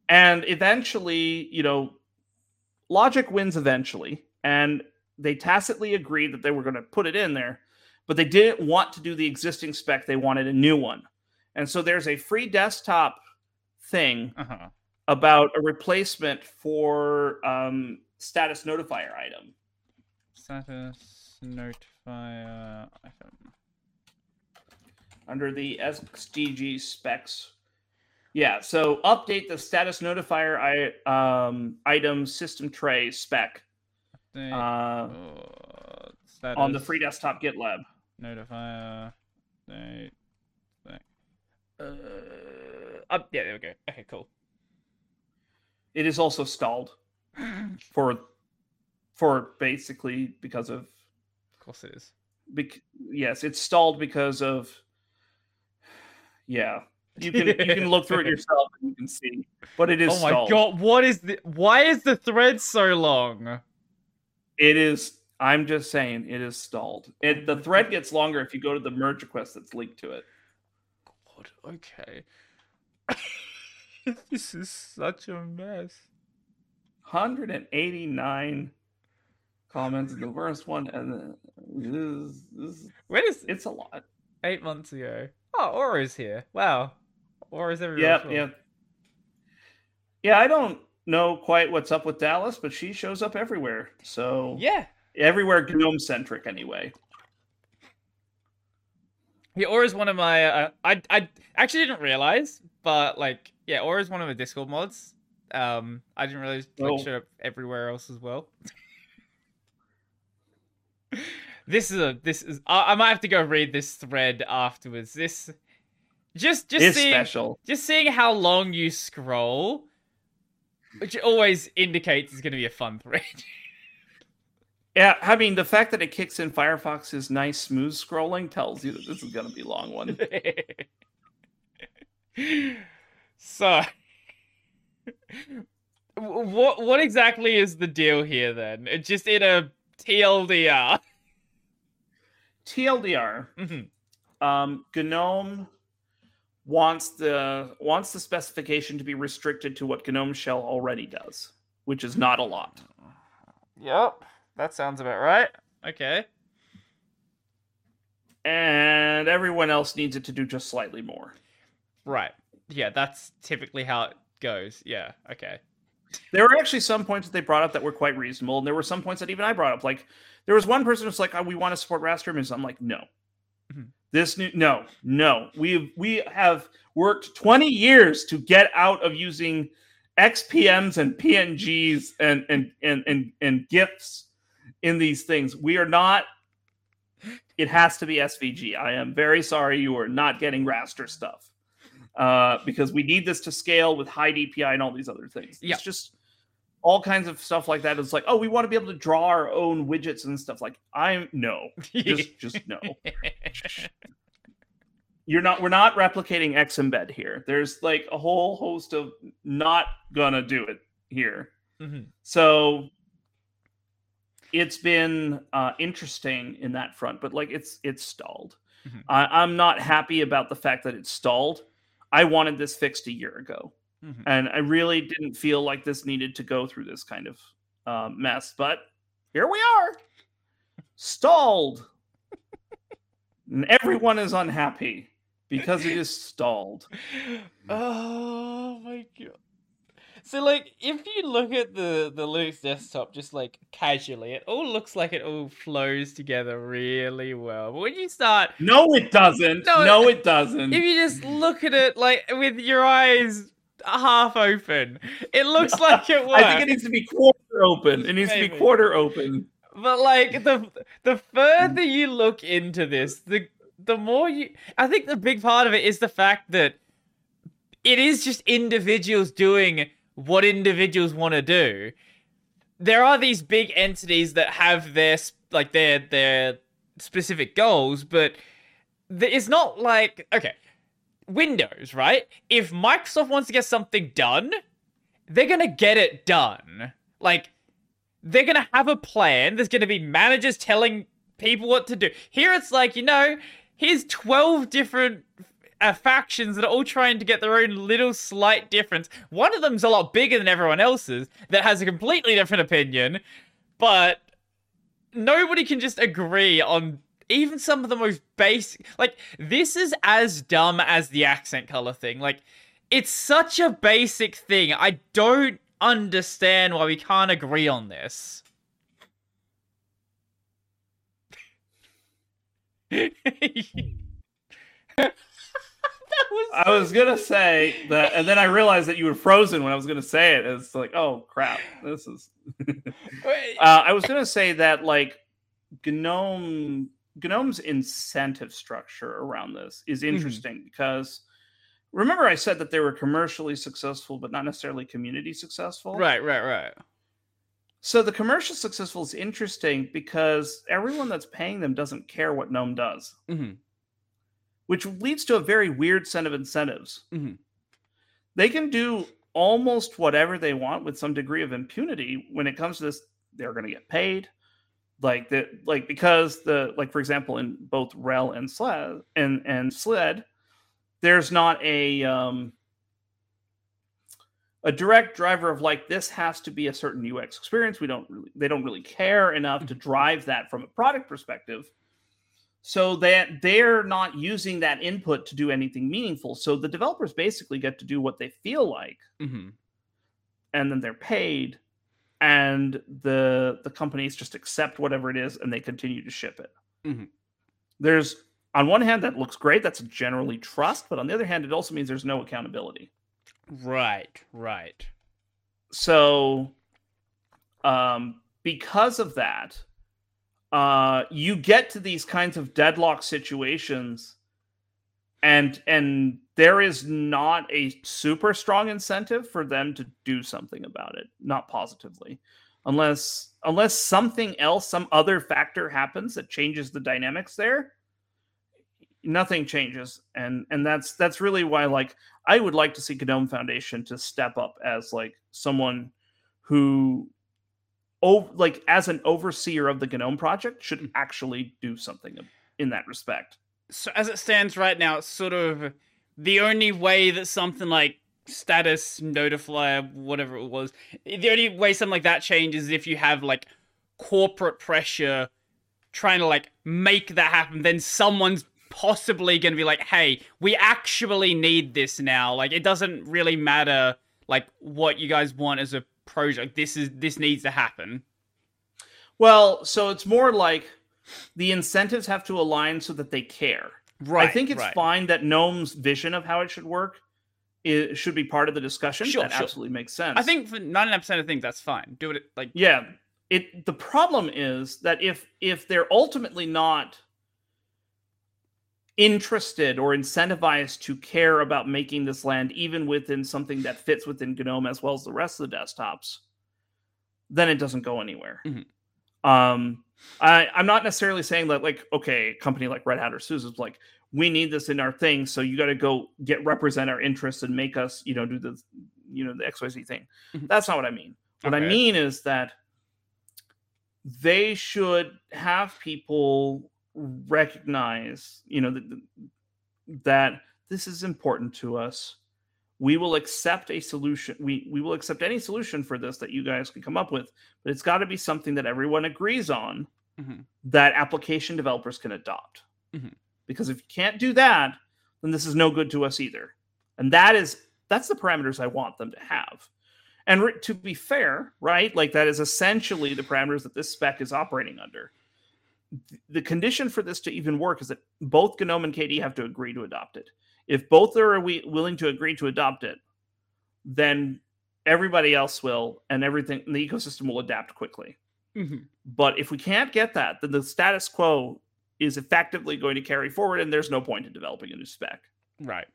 And eventually, you know, logic wins eventually. And they tacitly agreed that they were going to put it in there. but they didn't want to do the existing spec. They wanted a new one. And so there's a free desktop thing Uh-huh. about a replacement for um, status notifier item. Status notifier item. under the XDG specs. Yeah, so update the status notifier I, um, item system tray spec Update, uh, uh, on the free desktop GitLab. notifier. Date. spec. Uh, up. Yeah, there we go. Okay, cool. It is also stalled (clears throat) for for basically because of Of course it is. bec- yes, it's stalled because of yeah. You can you can look through it (laughs) yourself and you can see, but it is Oh my stalled. god, what is the why is the thread so long? It is. I'm just saying, it is stalled. It the thread gets longer if you go to the merge request that's linked to it. God, okay. (laughs) this is such a mess. 189 comments in the first one, and then this, this, When is it's a lot. eight months ago? Oh, Aura's here. Wow. Aura's everywhere. Yeah, yeah, yeah. I don't know quite what's up with Dallas, but she shows up everywhere. So Yeah. everywhere GNOME centric, anyway. Yeah, Aura's one of my. Uh, I I actually didn't realize, but like, yeah, Aura's one of the Discord mods. Um, I didn't realize like Oh. showed up everywhere else as well. (laughs) this is a this is. I, I might have to go read this thread afterwards. This just just it's seeing special. just seeing how long you scroll, which always indicates it's going to be a fun thread. (laughs) Yeah, I mean the fact that it kicks in Firefox's nice smooth scrolling tells you that this is going to be a long one. (laughs) so (laughs) what what exactly is the deal here then just in a tldr TLDR. Mhm. um, GNOME wants the wants the specification to be restricted to what GNOME Shell already does, which is not a lot. yep that sounds about right okay And everyone else needs it to do just slightly more. right yeah that's typically how it goes yeah okay There were actually some points that they brought up that were quite reasonable, and there were some points that even I brought up. Like there was one person who's like, oh, "We want to support raster images." I'm like, "No, Mhm. This new no, no. We we have worked 20 years to get out of using XPMs and PNGs and and and and, and GIFs in these things. We are not. It has to be SVG. I am very sorry you are not getting raster stuff uh, because we need this to scale with high DPI and all these other things. It's just all kinds of stuff like that. It's like, oh, we want to be able to draw our own widgets and stuff. Like, I'm no, just (laughs) just no. You're not. We're not replicating XEmbed here. There's like a whole host of not gonna do it here. Mhm. So it's been uh, interesting in that front, but like it's it's stalled. Mhm. I, I'm not happy about the fact that it's stalled. I wanted this fixed a year ago, Mhm. and I really didn't feel like this needed to go through this kind of uh, mess. But here we are, stalled, and everyone is unhappy because it is stalled. (laughs) oh my god. So like if you look at the the Linux desktop just like casually, it all looks like it all flows together really well. But when you start No, it doesn't. No, No, it doesn't. if you just look at it like with your eyes half open, it looks (laughs) like it works. I think it needs to be quarter open. It needs to be quarter open. But like the the further mm. you look into this, the the more you I think the big part of it is the fact that it is just individuals doing what individuals want to do. There are these big entities that have their like their their specific goals, but it's not like okay, Windows, right? If Microsoft wants to get something done, they're going to get it done. Like they're going to have a plan. There's going to be managers telling people what to do. Here it's like, you know, here's 12 different uh, factions that are all trying to get their own little slight difference. One of them's a lot bigger than everyone else's that has a completely different opinion, but nobody can just agree on even some of the most basic like this is as dumb as the accent color thing. Like it's such a basic thing. I don't understand why we can't agree on this. (laughs) was I was gonna say that, and then I realized that you were frozen when I was gonna say it. It's like, oh crap, this is. (laughs) uh, I was gonna say that like GNOME GNOME's incentive structure around this is mm-hmm. interesting mm-hmm. because remember I said that they were commercially successful, but not necessarily community successful. Right, right, right. So the commercial successful is interesting because everyone that's paying them doesn't care what GNOME does. Mm-hmm which leads to a very weird set of incentives. Mm-hmm. They can do almost whatever they want with some degree of impunity when it comes to this. They're going to get paid, like that, like because the like for example in both RHEL and SLED and and SLED, there's not a um, a direct driver of like this has to be a certain UX experience. We don't really they don't really care enough to mm-hmm. drive that from a product perspective so that they're not using that input to do anything meaningful. So the developers basically get to do what they feel like, mm-hmm. and then they're paid, and the the companies just accept whatever it is and they continue to ship it. Mm-hmm. There's on one hand that looks great, that's generally trust, but on the other hand, it also means there's no accountability. Right, right. So, um, because of that, uh, you get to these kinds of deadlock situations and and there is not a super strong incentive for them to do something about it not positively unless unless something else some other factor happens that changes the dynamics there nothing changes and and that's that's really why like i would like to see gnome foundation to step up as like someone who oh, like as an overseer of the GNOME project, should mm. actually do something in that respect. So as it stands right now, it's sort of the only way that something like status notifier, whatever it was, the only way something like that changes is if you have like corporate pressure trying to like make that happen. Then someone's possibly going to be like, "Hey, we actually need this now." Like it doesn't really matter like what you guys want as a project. This is this needs to happen. Well, so it's more like the incentives have to align so that they care. Right. I think it's right. fine that Gnome's vision of how it should work it should be part of the discussion. Sure, that sure. absolutely makes sense. I think for ninety nine percent of things that's fine. Do it like yeah. It the problem is that if if they're ultimately not interested or incentivized to care about making this land even within something that fits within GNOME as well as the rest of the desktops, then it doesn't go anywhere. Mm-hmm. Um, I, I'm not necessarily saying that like okay, a company like Red Hat or SUSE is like we need this in our thing, so you got to go get represent our interests and make us you know do the you know the XYZ thing. Mm-hmm. That's not what I mean. What okay. I mean is that they should have people recognize, you know, that, that this is important to us. We will accept a solution. We we will accept any solution for this that you guys can come up with, but it's got to be something that everyone agrees on mm-hmm. that application developers can adopt. Mm-hmm. Because if you can't do that, then this is no good to us either. And that is that's the parameters I want them to have. And re- to be fair, right? Like that is essentially the parameters that this spec is operating under the condition for this to even work is that both GNOME and KDE have to agree to adopt it. If both are we willing to agree to adopt it, then everybody else will, and everything the ecosystem will adapt quickly. Mm-hmm. But if we can't get that, then the status quo is effectively going to carry forward, and there's no point in developing a new spec. Right.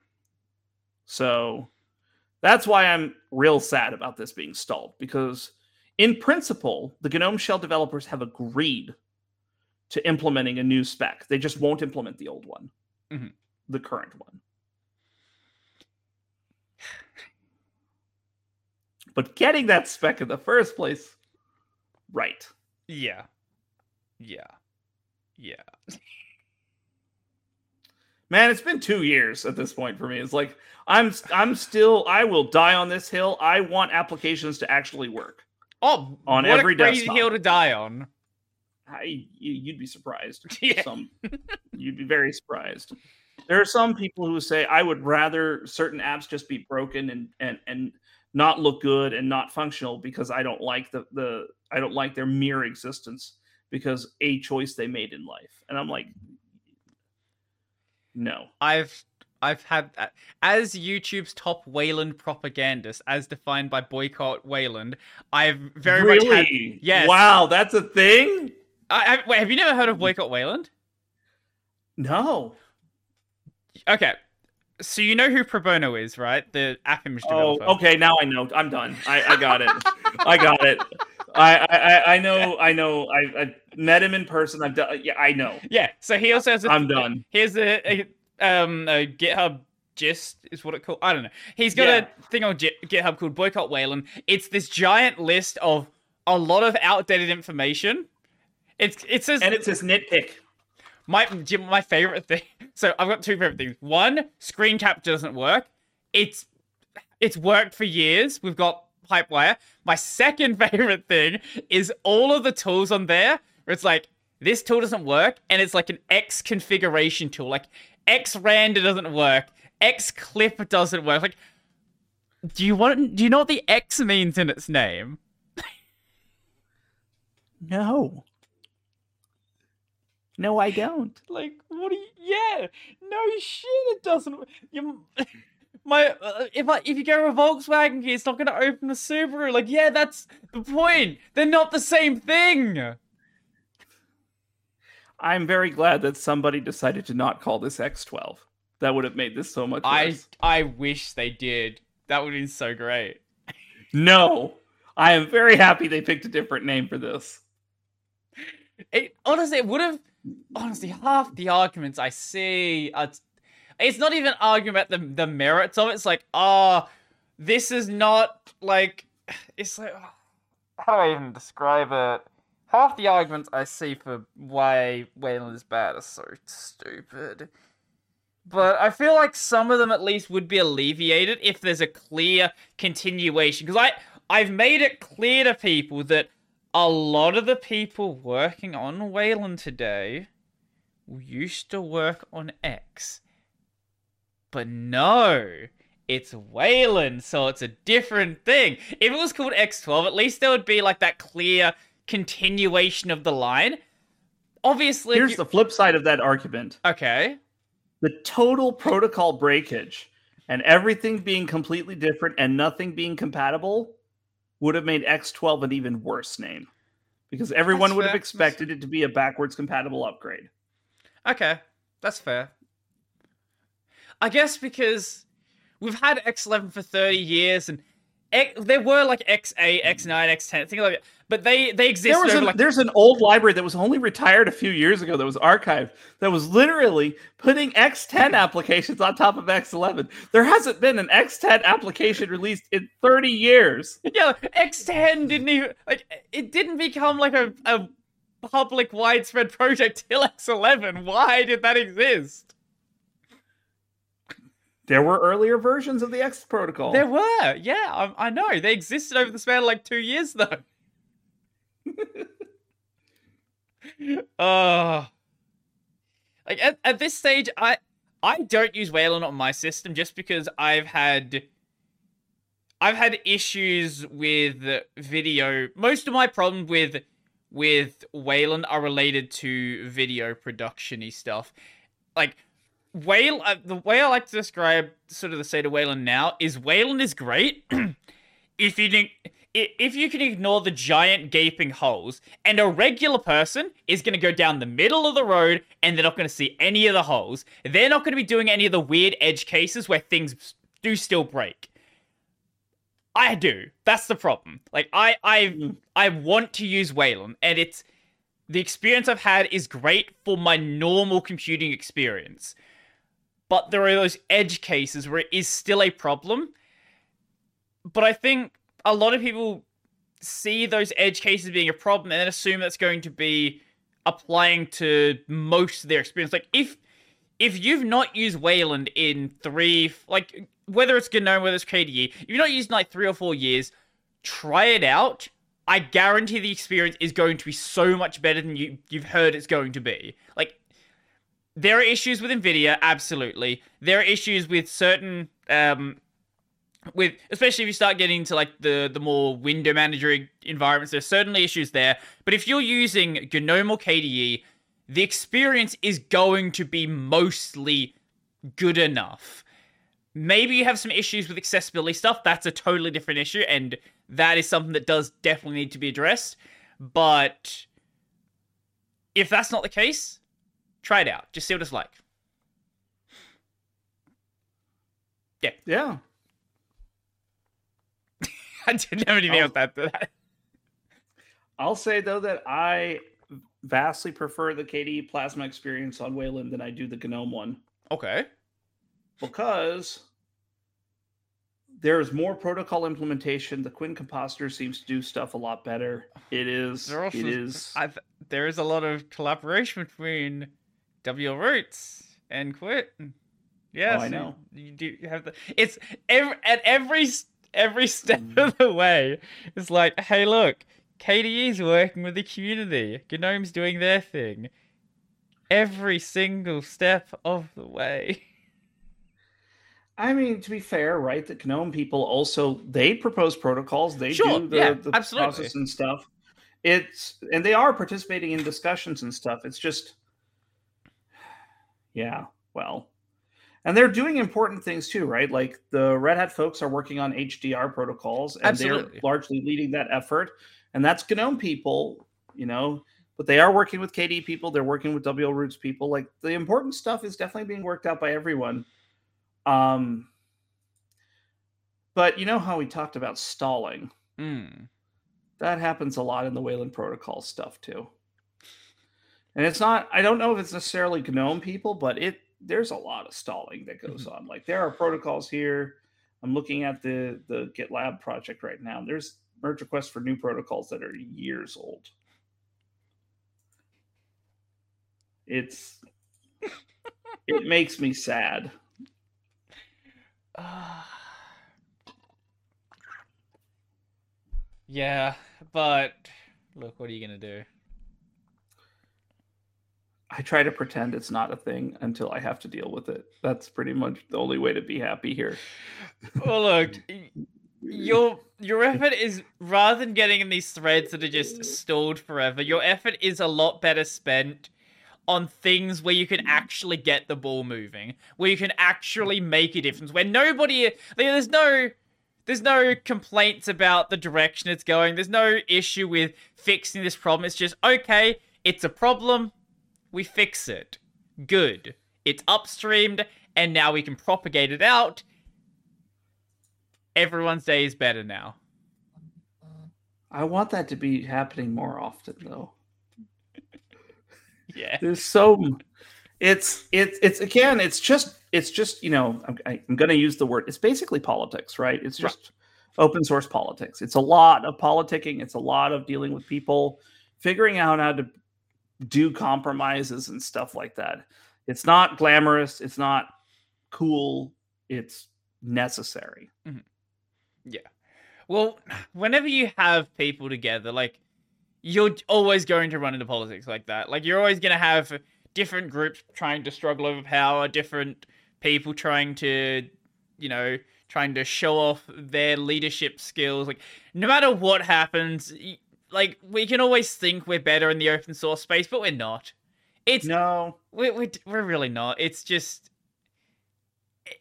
So that's why I'm real sad about this being stalled because, in principle, the GNOME Shell developers have agreed to implementing a new spec. They just won't implement the old one, mm-hmm. the current one. But getting that spec in the first place, right? Yeah. Yeah. Yeah. Man, it's been two years at this point for me. It's like I'm I'm still I will die on this hill. I want applications to actually work. Oh, on every crazy desktop. hill to die on. I, you'd be surprised. (laughs) Yeah. Some, you'd be very surprised. There are some people who say I would rather certain apps just be broken and and and not look good and not functional because I don't like the the I don't like their mere existence because a choice they made in life. And I'm like, no. I've I've had uh, as YouTube's top Wayland propagandist, as defined by boycott Wayland. I've very really? much had yes. Wow, that's a thing. I, I, wait, have you never heard of boycott Wayland? No. Okay, so you know who Pro Bono is, right? The app image Oh, developer. okay. Now I know. I'm done. I, I got it. I got it. I, I, I know. I know. I, I met him in person. I've done. Yeah, I know. Yeah. So he also has. A, I'm done. Here's a, a um a GitHub gist is what it called. I don't know. He's got Yeah. a thing on Gi- GitHub called Boycott Wayland. It's this giant list of a lot of outdated information. It's it says And it's his nitpick. My my favorite thing. (laughs) So I've got two favorite things. One, screen capture doesn't work. It's it's worked for years. We've got Pipewire. My second (laughs) favorite thing is all of the tools on there. Where it's like this tool doesn't work, and it's like an X configuration tool. Like X render doesn't work. X clip doesn't work. Like, do you want? Do you know what the X means in its name? (laughs) No. No, I don't. Like, what do you? Yeah, no shit, it doesn't. You, (laughs) my, uh, if I if you go a Volkswagen key, it's not gonna open the Subaru. Like, yeah, that's the point. They're not the same thing. I'm very glad that somebody decided to not call this X12. That would have made this so much I worse. I wish they did. That would have been so great. No. I am very happy they picked a different name for this. It honestly, it would have. Honestly, half the arguments I see, are, it's not even arguing about the the merits of it. It's like, oh, this is not like. (sighs) It's like, ah. how do I even describe it? Half the arguments I see for why Wayland is bad are so stupid. But I feel like some of them at least would be alleviated if there's a clear continuation. Because I I've made it clear to people that a lot of the people working on Wayland today used to work on X. But no, it's Wayland, so it's a different thing. If it was called X12, at least there would be like that clear continuation of the line. Obviously, Here's you- the flip side of that argument. okay. the total protocol breakage and everything being completely different and nothing being compatible would have made X12 an even worse name because everyone That's would have fair. expected it to be a backwards compatible upgrade. Okay, that's fair. I guess because we've had X11 for 30 years and X, there were like X8, X9, X10, things like that, but they they existed There was an, like there's an old library that was only retired a few years ago that was archived that was literally putting X10 (laughs) applications on top of X11. There hasn't been an X10 application released in 30 years. (laughs) yeah, X10 didn't even like it didn't become like a, a public widespread project till X11. Why did that exist? There were earlier versions of the X protocol. There were, yeah, I, I know. They existed over the span of like two years though. (laughs) uh like at, at this stage i i don't use wayland on my system just because i've had i've had issues with video. Most of my problems with with wayland are related to video production-y stuff. Like Wayland, uh, the way I like to describe sort of the state of Wayland now is Wayland is great (clears throat) if you didn't if you can ignore the giant gaping holes, and a regular person is going to go down the middle of the road and they're not going to see any of the holes, they're not going to be doing any of the weird edge cases where things do still break. I do. That's the problem. Like I, I, I want to use Wayland, and it's the experience I've had is great for my normal computing experience. But there are those edge cases where it is still a problem but I think a lot of people see those edge cases being a problem and then assume that's going to be applying to most of their experience. Like if if you've not used Wayland in three, like whether it's GNOME, whether it's KDE, if you've not used in like three or four years, try it out. I guarantee the experience is going to be so much better than you you've heard it's going to be. Like there are issues with Nvidia, absolutely. There are issues with certain um with especially if you start getting into like the the more window manager environments, there's certainly issues there. But if you're using GNOME or KDE, the experience is going to be mostly good enough. Maybe you have some issues with accessibility stuff. That's a totally different issue, and that is something that does definitely need to be addressed. But if that's not the case, try it out. Just see what it's like. Yeah. Yeah. (laughs) I didn't have anything else to that. I'll say though that I vastly prefer the KDE Plasma experience on Wayland than I do the GNOME one. Okay. Because there's more protocol implementation. The KWin compositor seems to do stuff a lot better. It is. Also, it is. I've, there is a lot of collaboration between wlroots and KWin. Yes, oh, I know. You, you do have the. It's every, at every every (laughs) step mm. of the way. It's like, hey, look, KDE's working with the community. GNOME's doing their thing. Every single step of the way. (laughs) I mean, to be fair, right? The GNOME people also they propose protocols. They sure, do the, yeah, the absolutely. process and stuff. It's and they are participating in discussions and stuff. It's just, yeah, well, and they're doing important things too, right? Like the Red Hat folks are working on HDR protocols, and absolutely. they're largely leading that effort and that's GNOME people, you know, but they are working with KDE people. They're working with wlroots people. Like the important stuff is definitely being worked out by everyone. Um, but you know how we talked about stalling? Mm. That happens a lot in the Wayland protocol stuff too. And it's not, I don't know if it's necessarily GNOME people, but it there's a lot of stalling that goes mm-hmm. on. Like there are protocols here. I'm looking at the the GitLab project right now. There's merge requests for new protocols that are years old. It's it makes me sad. Uh, (sighs) yeah, but look, what are you gonna do? I try to pretend it's not a thing until I have to deal with it. That's pretty much the only way to be happy here. Well, look, (laughs) your your effort is rather than getting in these threads that are just mm. stalled forever, your effort is a lot better spent on things where you can mm. actually get the ball moving, where you can mm. actually make a difference, where nobody there's no there's no complaints about the direction it's going. There's no issue with fixing this problem. It's just okay, it's a problem, we fix it. Good. It's upstreamed and now we can propagate it out everyone's day is better now. I want that to be happening more often, though. (laughs) yeah, there's so it's it's it's again it's just it's just you know I'm, I'm going to use the word it's basically politics, right? It's just right. open source politics. It's a lot of politicking. It's a lot of dealing with people, figuring out how to do compromises and stuff like that. It's not glamorous. It's not cool. It's necessary. Mm-hmm. Yeah. Well, (sighs) whenever you have people together, like you're always going to run into politics like that. Like you're always going to have different groups trying to struggle over power, different people trying to, you know, trying to show off their leadership skills. Like no matter what happens, like we can always think we're better in the open source space, but we're not. It's no, we're we're, we're really not. It's just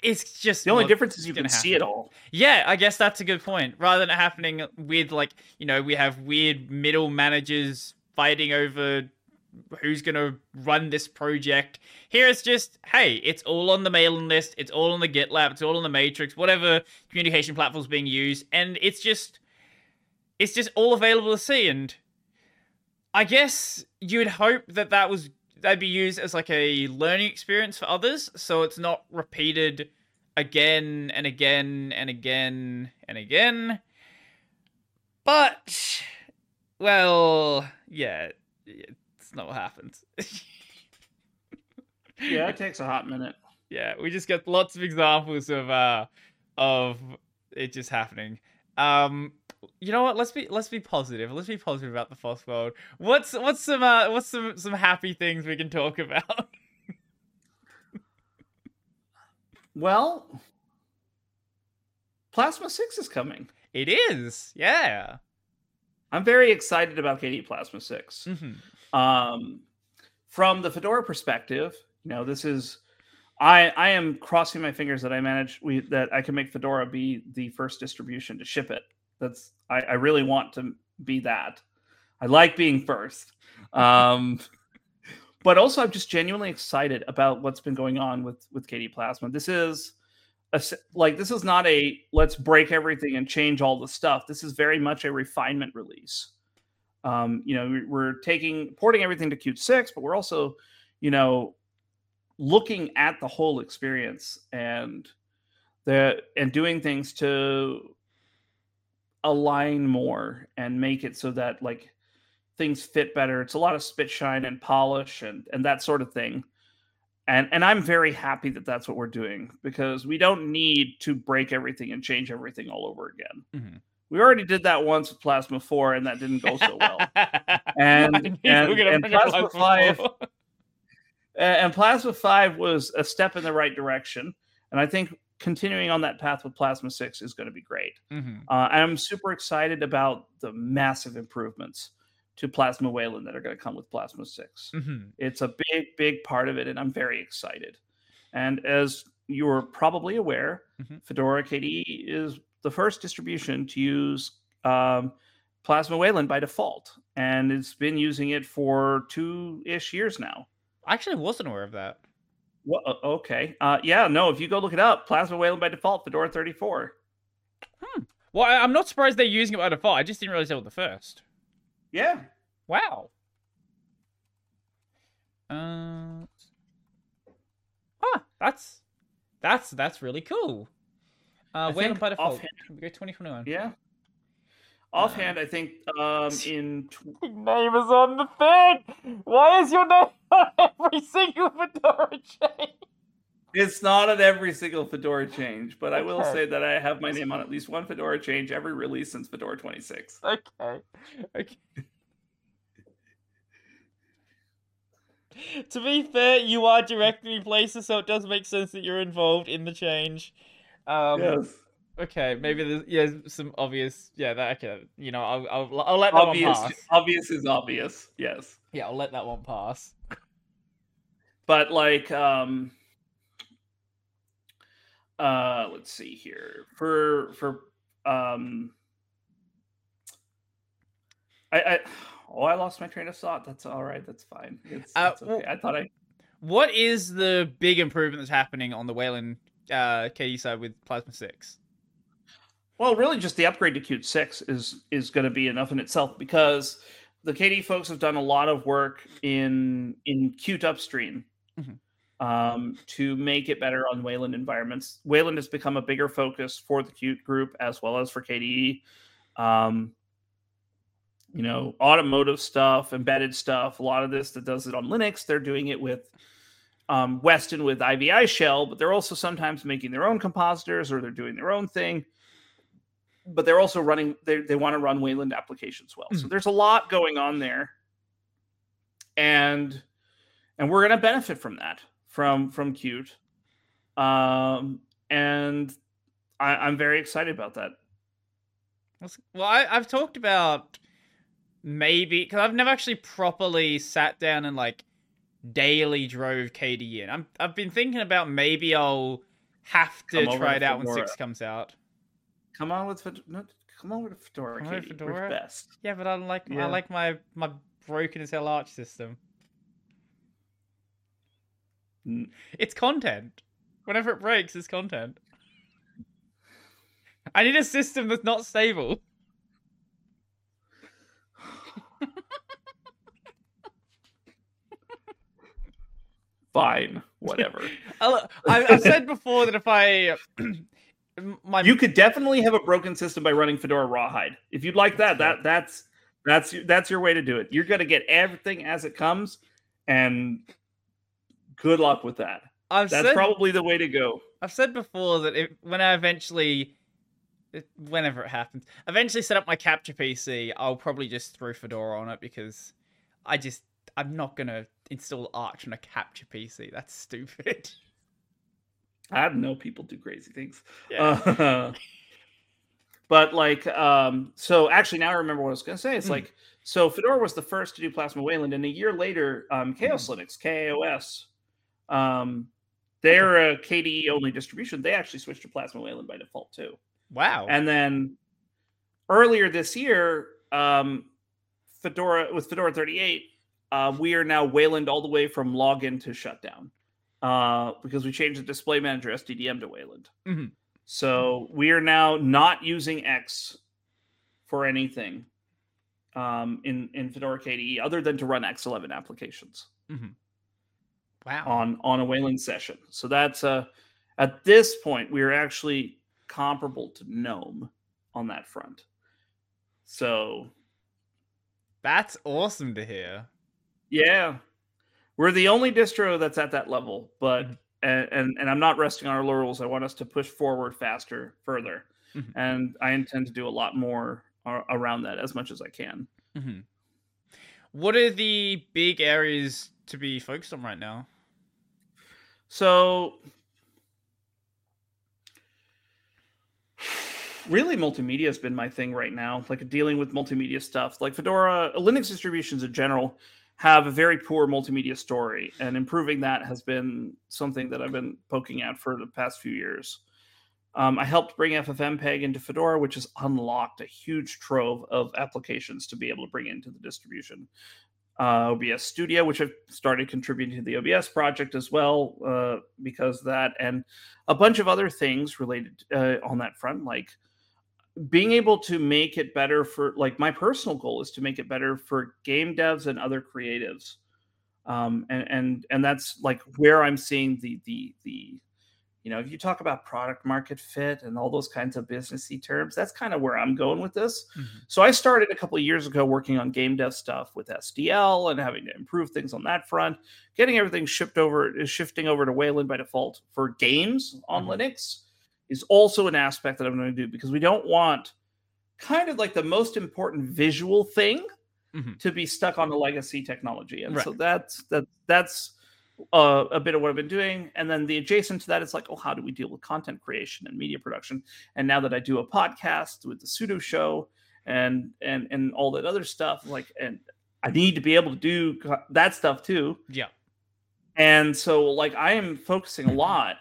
it's just the only difference is you can happen. see it all. Yeah, I guess that's a good point. Rather than it happening with like you know we have weird middle managers fighting over who's going to run this project. Here it's just hey, it's all on the mailing list, it's all on the GitLab, it's all on the Matrix, whatever communication platform's being used, and it's just it's just all available to see. And I guess you'd hope that that was they'd be used as like a learning experience for others, so it's not repeated again and again and again and again. But well, yeah, it's not what happens. yeah, it (laughs) takes a hot minute. Yeah, we just get lots of examples of uh of it just happening. Um you know what? Let's be let's be positive. Let's be positive about the FOSS world. What's what's some uh, what's some some happy things we can talk about? (laughs) well, Plasma Six is coming. It is, yeah. I'm very excited about KDE Plasma 6. Mm-hmm. Um, from the Fedora perspective, you know, this is I I am crossing my fingers that I manage we that I can make Fedora be the first distribution to ship it. That's I, I really want to be that. I like being first. Um, (laughs) but also I'm just genuinely excited about what's been going on with with KDE Plasma. This is a, like this is not a let's break everything and change all the stuff. This is very much a refinement release. Um, you know, we're taking porting everything to Qt 6, but we're also, you know, looking at the whole experience and the and doing things to align more and make it so that like things fit better. It's a lot of spit shine and polish and and that sort of thing. And and I'm very happy that that's what we're doing because we don't need to break everything and change everything all over again. Mm-hmm. We already did that once with Plasma 4 and that didn't go so well. (laughs) and and, and Plasma 5 and Plasma 5 was a step in the right direction. And I think continuing on that path with Plasma 6 is going to be great. Mm-hmm. Uh, I'm super excited about the massive improvements to Plasma Wayland that are going to come with Plasma 6. Mm-hmm. It's a big, big part of it, and I'm very excited. And as you're probably aware, Mhm. Fedora KDE is the first distribution to use um, Plasma Wayland by default, and it's been using it for two ish years now. I actually wasn't aware of that. Well, uh, okay. Uh, yeah, no, if you go look it up, Plasma Wayland by default, Fedora 34. Well, I- I'm not surprised they're using it by default. I just didn't realize they were the first. Yeah. Wow. Uh, huh, that's that's that's really cool. Uh, Wayland by default. offhand- We go 2021. Yeah. Offhand, I think um, in (laughs) tw- Name is on the thing. Why is your name (laughs) on every single Fedora change? It's not on every single Fedora change, but I will say that I have my name on at least one Fedora change every release since Fedora 26. Okay. Okay. to be fair, you are directory placer, so it does make sense that you're involved in the change. Um, yes. Okay, maybe there's yeah some obvious yeah that okay you know I'll I'll, I'll let that Obvious, one pass. obvious is obvious. Yes. Yeah, I'll let that one pass. But like, um, uh, let's see here for for um, I, I oh I lost my train of thought. That's all right. That's fine. It's, Uh, it's okay. I thought I What is the big improvement that's happening on the Wayland uh KDE side with Plasma Six? Well, really, just the upgrade to Qt six is is going to be enough in itself because the KDE folks have done a lot of work in in Qt upstream Mhm. um, to make it better on Wayland environments. Wayland has become a bigger focus for the Qt group as well as for KDE. Um, you know, automotive stuff, embedded stuff. A lot of this that does it on Linux, they're doing it with um, Weston with IVI shell, but they're also sometimes making their own compositors or they're doing their own thing but they're also running they, they want to run wayland applications well so Mhm. there's a lot going on there and and we're going to benefit from that from from Qt. um and I, i'm very excited about that Well, I, I've talked about maybe because I've never actually properly sat down and like daily drove KDE in. I'm I've been thinking about maybe I'll have to Come try it out when six comes out. Come on with Fed- no, come on with Fedora, Come on with KDE. Fedora? We're best Yeah, but I like I Yeah. like my my broken as hell arch system. Mm. It's content. Whenever it breaks, it's content. I need a system that's not stable. fine whatever (laughs) I- I've said before that if I (clears throat) my you could definitely have a broken system by running Fedora Rawhide. If you'd like that, that that's that's that's your way to do it. You're going to get everything as it comes, and good luck with that. I've That's said probably the way to go. I've said before that if, when I eventually whenever it happens. Eventually, set up my capture PC. I'll probably just throw Fedora on it because I just I'm not gonna install Arch on a capture PC. That's stupid. (laughs) I know people do crazy things. Yeah. Uh, (laughs) but like, um, so actually, now I remember what I was going to say. It's Mm. like, so Fedora was the first to do Plasma Wayland, and a year later, um, Chaos Mm. Linux, KAOS, um, they're a KDE only distribution. They actually switched to Plasma Wayland by default too. wow. And then earlier this year, um, Fedora with Fedora 38, uh, we are now Wayland all the way from login to shutdown uh, because we changed the display manager SDDM to Wayland. Mhm. So we are now not using X for anything um, in in Fedora KDE other than to run X11 applications wow. on on a Wayland session. So that's uh, at this point we are actually comparable to GNOME on that front. So That's awesome to hear. yeah, we're the only distro that's at that level. But Mhm. and, and and I'm not resting on our laurels. I want us to push forward faster, further, Mhm. and I intend to do a lot more around that as much as I can. hmm What are the big areas to be focused on right now? So really multimedia has been my thing right now like dealing with multimedia stuff like fedora linux distributions in general have a very poor multimedia story and improving that has been something that i've been poking at for the past few years. Um, i helped bring ffmpeg into fedora which has unlocked a huge trove of applications to be able to bring into the distribution. Uh, OBS Studio, which I've started contributing to the OBS project as well, uh, because that, and a bunch of other things related uh, on that front, like being able to make it better for, like, my personal goal is to make it better for game devs and other creatives, um, and and and that's like where I'm seeing the the the you know, if you talk about product market fit and all those kinds of businessy terms, that's kind of where I'm going with this. So I started a couple of years ago working on game dev stuff with SDL and having to improve things on that front. Getting everything shipped over is shifting over to Wayland by default for games on Mhm. Linux is also an aspect that I'm going to do because we don't want kind of like the most important visual thing Mhm. to be stuck on the legacy technology. And so Right. that's that that's uh, a bit of what I've been doing. And then the adjacent to that is like, oh, how do we deal with content creation and media production? And now that I do a podcast with the Sudo Show and and and all that other stuff, like, and I need to be able to do that stuff too. Yeah. And so, like, I am focusing a lot.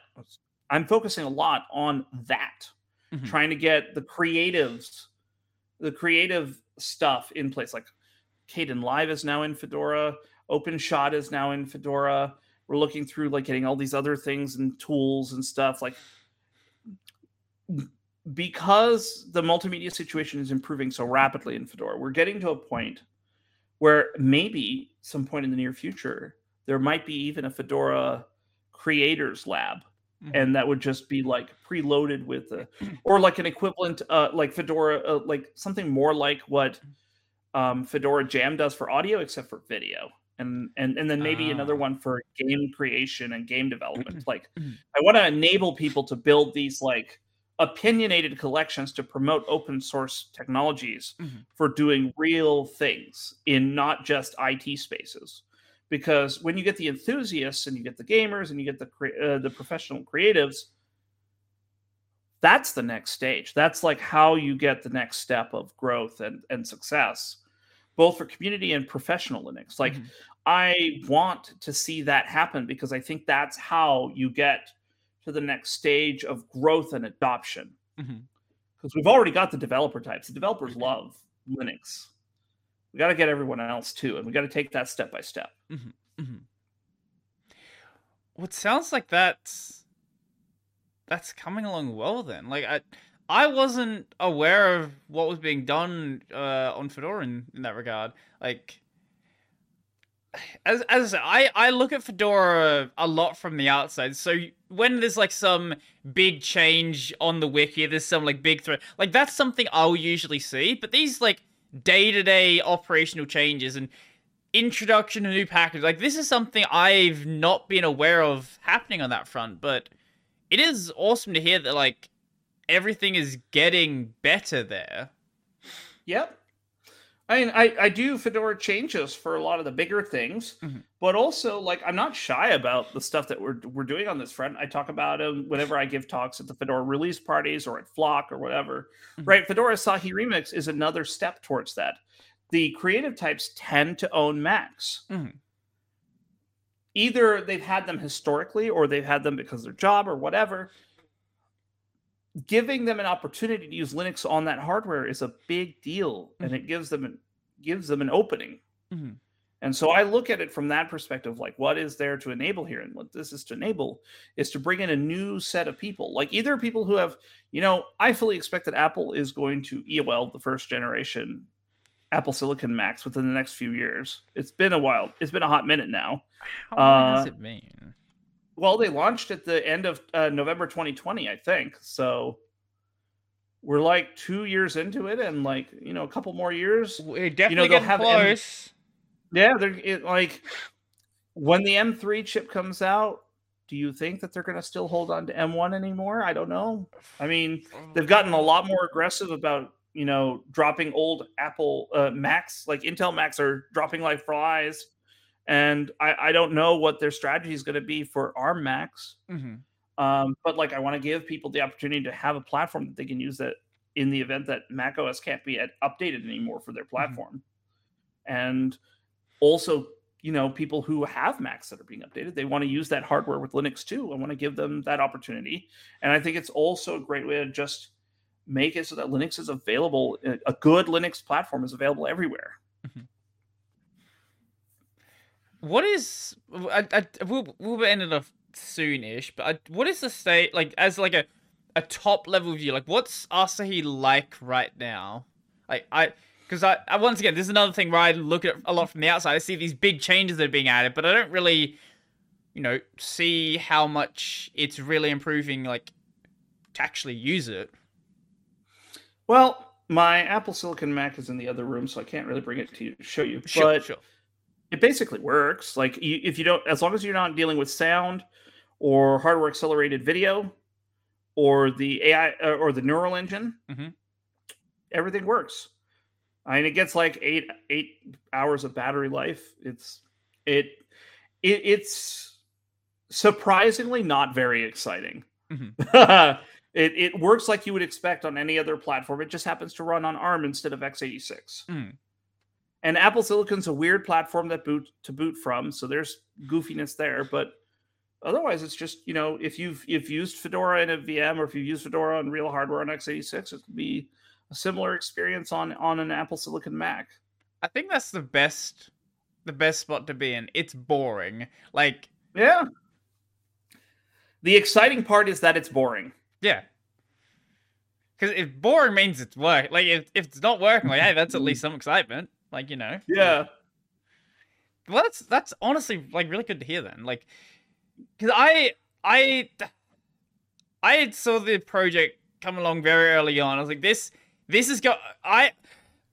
I'm focusing a lot on that, Mhm. trying to get the creatives, the creative stuff in place. Like, Kdenlive is now in Fedora. OpenShot is now in Fedora. We're looking through like getting all these other things and tools and stuff. Like, because the multimedia situation is improving so rapidly in Fedora, we're getting to a point where maybe some point in the near future there might be even a Fedora creators lab, Mhm. and that would just be like preloaded with a, or like an equivalent, uh, like Fedora, uh, like something more like what um, Fedora Jam does for audio, except for video. And, and and then maybe another Ah. one for game creation and game development. Like Mhm. I want to enable people to build these like opinionated collections to promote open source technologies Mhm. for doing real things in not just IT spaces. Because when you get the enthusiasts and you get the gamers and you get the cre- uh, the professional creatives, that's the next stage. That's like how you get the next step of growth and, and success, both for community and professional Linux. Like Mhm. I want to see that happen because I think that's how you get to the next stage of growth and adoption. Mhm. Because we've already got the developer types. The developers love Linux. We got to get everyone else too, and we got to take that step by step. Mhm. Well, it sounds like that's that's coming along well. Then, like I, I wasn't aware of what was being done uh, on Fedora in, in that regard. Like, as as I I look at Fedora a lot from the outside. So when there's like some big change on the wiki, there's some like big threat. Like that's something I'll usually see. But these like day to day operational changes and introduction to new packages. Like this is something I've not been aware of happening on that front, but it is awesome to hear that like everything is getting better there. Yep. I mean, I, I do Fedora changes for a lot of the bigger things, Mhm. but also like I'm not shy about the stuff that we're we're doing on this front. I talk about them whenever I give talks at the Fedora release parties or at Flock or whatever. Mhm. Right? Fedora Asahi Remix is another step towards that. The creative types tend to own Macs. Mhm. Either they've had them historically or they've had them because of their job or whatever. Giving them an opportunity to use Linux on that hardware is a big deal, and it gives them an, gives them an opening. Mhm. And so I look at it from that perspective, like what is there to enable here, and what this is to enable is to bring in a new set of people, like either people who have, you know, I fully expect that Apple is going to EOL the first generation Apple Silicon Macs within the next few years. It's been a while. It's been a hot minute now. How long has Uh, it been? Well, they launched at the end of uh, November 2020, I think. So we're like two years into it, and like you know, a couple more years. We're definitely they'll getting have M- close. Yeah, they're it, like when the M3 chip comes out. Do you think that they're going to still hold on to M1 anymore? I don't know. I mean, they've gotten a lot more aggressive about you know dropping old Apple uh, Macs, like Intel Macs are dropping like flies, and I, I don't know what their strategy is going to be for ARM Macs. Mhm. Um, but like, I want to give people the opportunity to have a platform that they can use that in the event that Mac OS can't be at, updated anymore for their platform. And also, you know, people who have Macs that are being updated, they want to use that hardware with Linux too. I want to give them that opportunity. And I think it's also a great way to just make it so that Linux is available. A a good Linux platform is available everywhere. What is I, I we'll we'll be ending off soonish, but I, what is the state like as like a a top level view? Like, what's Asahi like right now? Like, I because I, I once again this is another thing where I look at a lot from the outside. I see these big changes that are being added, but I don't really, you know, see how much it's really improving. Like, to actually use it. Well, my Apple Silicon Mac is in the other room, so I can't really bring it to you, show you. Sure, but sure. It basically works. Like you, if you don't, as long as you're not dealing with sound or hardware accelerated video or the AI uh, or the neural engine, Mhm. everything works. I mean, it gets like eight eight hours of battery life. It's it, it it's surprisingly not very exciting. Mhm. (laughs) it it works like you would expect on any other platform. It just happens to run on ARM instead of x86. Mhm. And Apple Silicon's a weird platform that boot to boot from, so there's goofiness there. But otherwise, it's just you know if you've if used Fedora in a VM or if you've used Fedora on real hardware on x86, it could be a similar experience on on an Apple Silicon Mac. I think that's the best the best spot to be in. It's boring. Like, Yeah. The exciting part is that it's boring. yeah. Because if boring means it's work, like if, if it's not working, like hey, that's at least (laughs) some excitement. Like you know. Yeah. Well, that's that's honestly like really good to hear then. Like, because I I I saw the project come along very early on. I was like, this this is go. I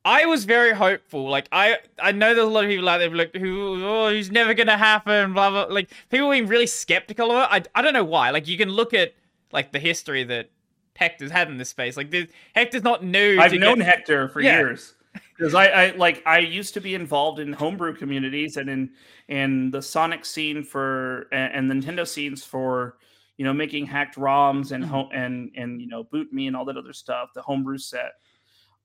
I was very hopeful. Like I I know there's a lot of people out there like who oh who's never gonna happen. Blah blah. Like people being really skeptical of it. I I don't know why. Like you can look at like the history that Hector's had in this space. Like this, Hector's not new. I've known get- Hector for Yeah. years because I, I like I used to be involved in homebrew communities and in in the Sonic scene for and, and Nintendo scenes for you know making hacked ROMs and Mhm. home and and you know BootMii and all that other stuff. The homebrew set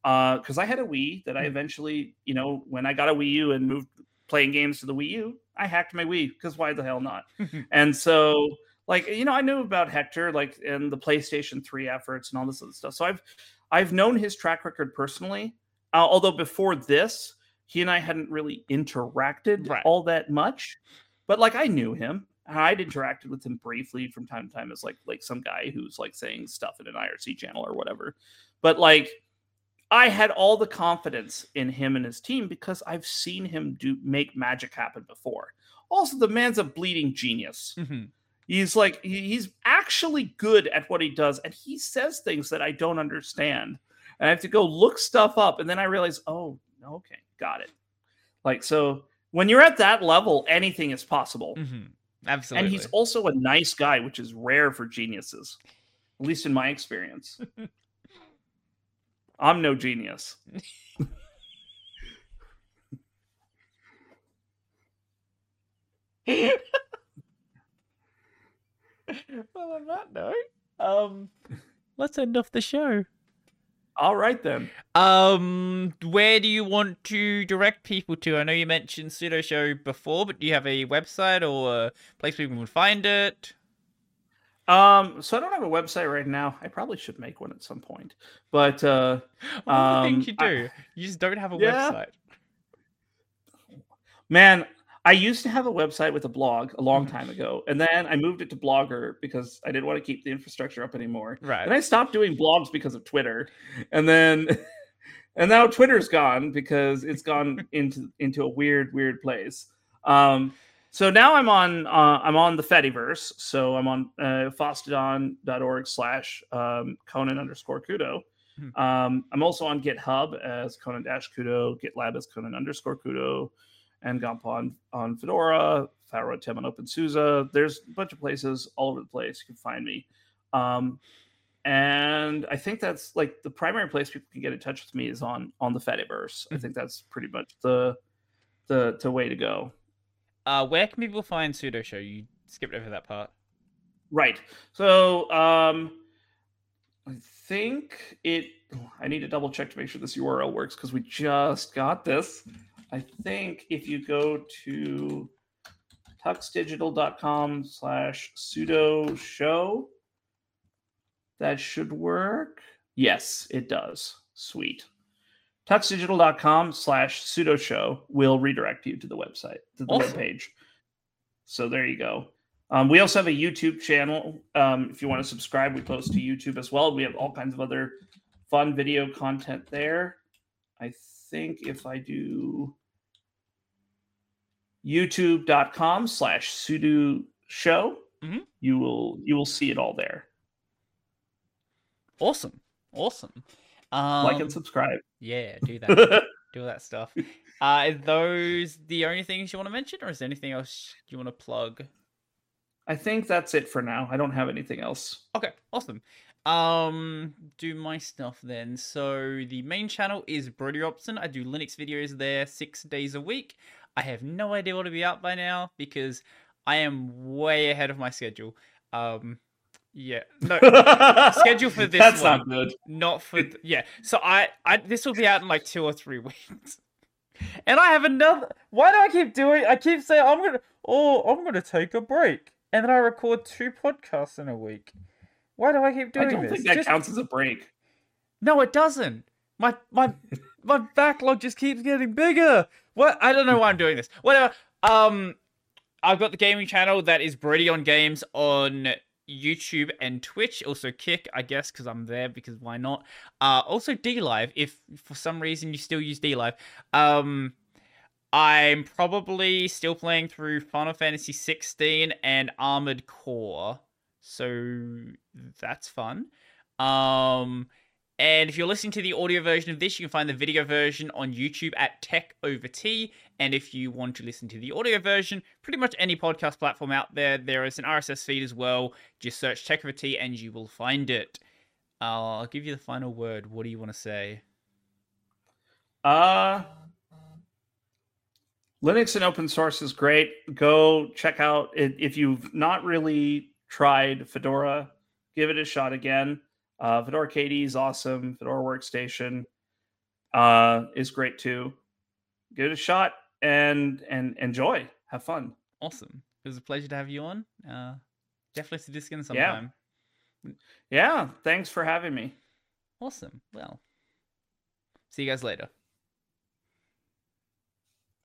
because I had a Wii that I Mhm. eventually you know when I got a Wii U and moved playing games to the Wii U, I hacked my Wii because why the hell not? (laughs) and so like you know i knew about hector like and the playstation 3 efforts and all this other stuff so i've i've known his track record personally uh, although before this he and i hadn't really interacted Right. all that much but like i knew him. I'd interacted with him briefly from time to time as like like some guy who's like saying stuff in an irc channel or whatever. But like i had all the confidence in him and his team because i've seen him do make magic happen before. Also the man's a bleeding genius. Mhm. He's like he- he's actually good at what he does, and he says things that I don't understand, and I have to go look stuff up, and then I realize, oh, okay, got it. Like so, when you're at that level, anything is possible, Mhm. Absolutely. and he's also a nice guy, which is rare for geniuses. At least in my experience. (laughs) I'm no genius. (laughs) well, on that note, um, let's end off the show. All right then. Um, where do you want to direct people to? I know you mentioned Sudo Show before, but do you have a website or a place people can find it? Um, so I don't have a website right now. I probably should make one at some point. But uh (laughs) the Um, things you do? you just don't have a yeah. website. man, I used to have a website with a blog a long Mhm. time ago, and then I moved it to Blogger because I didn't want to keep the infrastructure up anymore. Right. And I stopped doing blogs because of Twitter. And then (laughs) and now Twitter's gone because it's gone (laughs) into into a weird, weird place. Um so now I'm on uh, I'm on the Fediverse. So I'm on uh, fosstodon.org slash um, Conan underscore Kudo. Hmm. Um, I'm also on GitHub as Conan dash Kudo, GitLab as Conan underscore Kudo, and Gompa on, on Fedora, Pharaoh Atem on OpenSUSE. There's a bunch of places all over the place you can find me. Um, and I think that's like the primary place people can get in touch with me is on on the Fediverse. I Mhm. think that's pretty much the the the way to go. Uh, where can people find Sudo Show? You skipped over that part. Right. So um I think it I need to double check to make sure this URL works because we just got this. I think if you go to tuxdigital.com slash sudo show, that should work. Yes, it does. Sweet. Tuxdigital.com slash sudo show will redirect you to the website, to the Awesome. webpage. So there you go. Um, we also have a YouTube channel. Um, if you want to subscribe, we post to YouTube as well. We have all kinds of other fun video content there. I think if I do youtube.com slash sudo show, Mhm. you will you will see it all there. Awesome. Awesome. Um, like and subscribe. Yeah, do that. (laughs) do all that stuff. Uh, are those the only things you want to mention, or is there anything else you want to plug? I think that's it for now. I don't have anything else. Okay, awesome. Um, do my stuff then. So the main channel is Brodie Robertson. I do Linux videos there six days a week. I have no idea what to be out by now because I am way ahead of my schedule. Um, yeah, no, Schedule for (laughs) this That's one. not good. not for th- yeah. So I, I this will be out in like two or three (laughs) weeks, and I have another. Why do I keep doing? I keep saying I'm gonna. Oh, I'm gonna take a break, and then I record two podcasts in a week. Why do I keep doing this? I don't this? think that Just- counts as a break. No, it doesn't. My my (laughs) my backlog just keeps getting bigger. What? I don't know why I'm doing this. Whatever. Um, I've got the gaming channel that is Brodie on Games on YouTube and Twitch. Also Kick, I guess, because I'm there. Because why not? Uh, also DLive. If for some reason you still use DLive, um. I'm probably still playing through Final Fantasy 16 and Armored Core, so that's fun. Um, and if you're listening to the audio version of this, you can find the video version on YouTube at Tech Over Tea. And if you want to listen to the audio version, pretty much any podcast platform out there, there is an RSS feed as well. Just search Tech Over Tea and you will find it. I'll give you the final word. What do you want to say? Uh Linux and open source is great. Go check out if you've not really tried Fedora, give it a shot again. Uh, Fedora KDE is awesome. Fedora Workstation uh, is great too. Give it a shot and and enjoy. Have fun. Awesome. It was a pleasure to have you on. Uh, definitely see this again sometime. Yeah. sometime. Yeah, thanks for having me. Awesome. Well, see you guys later.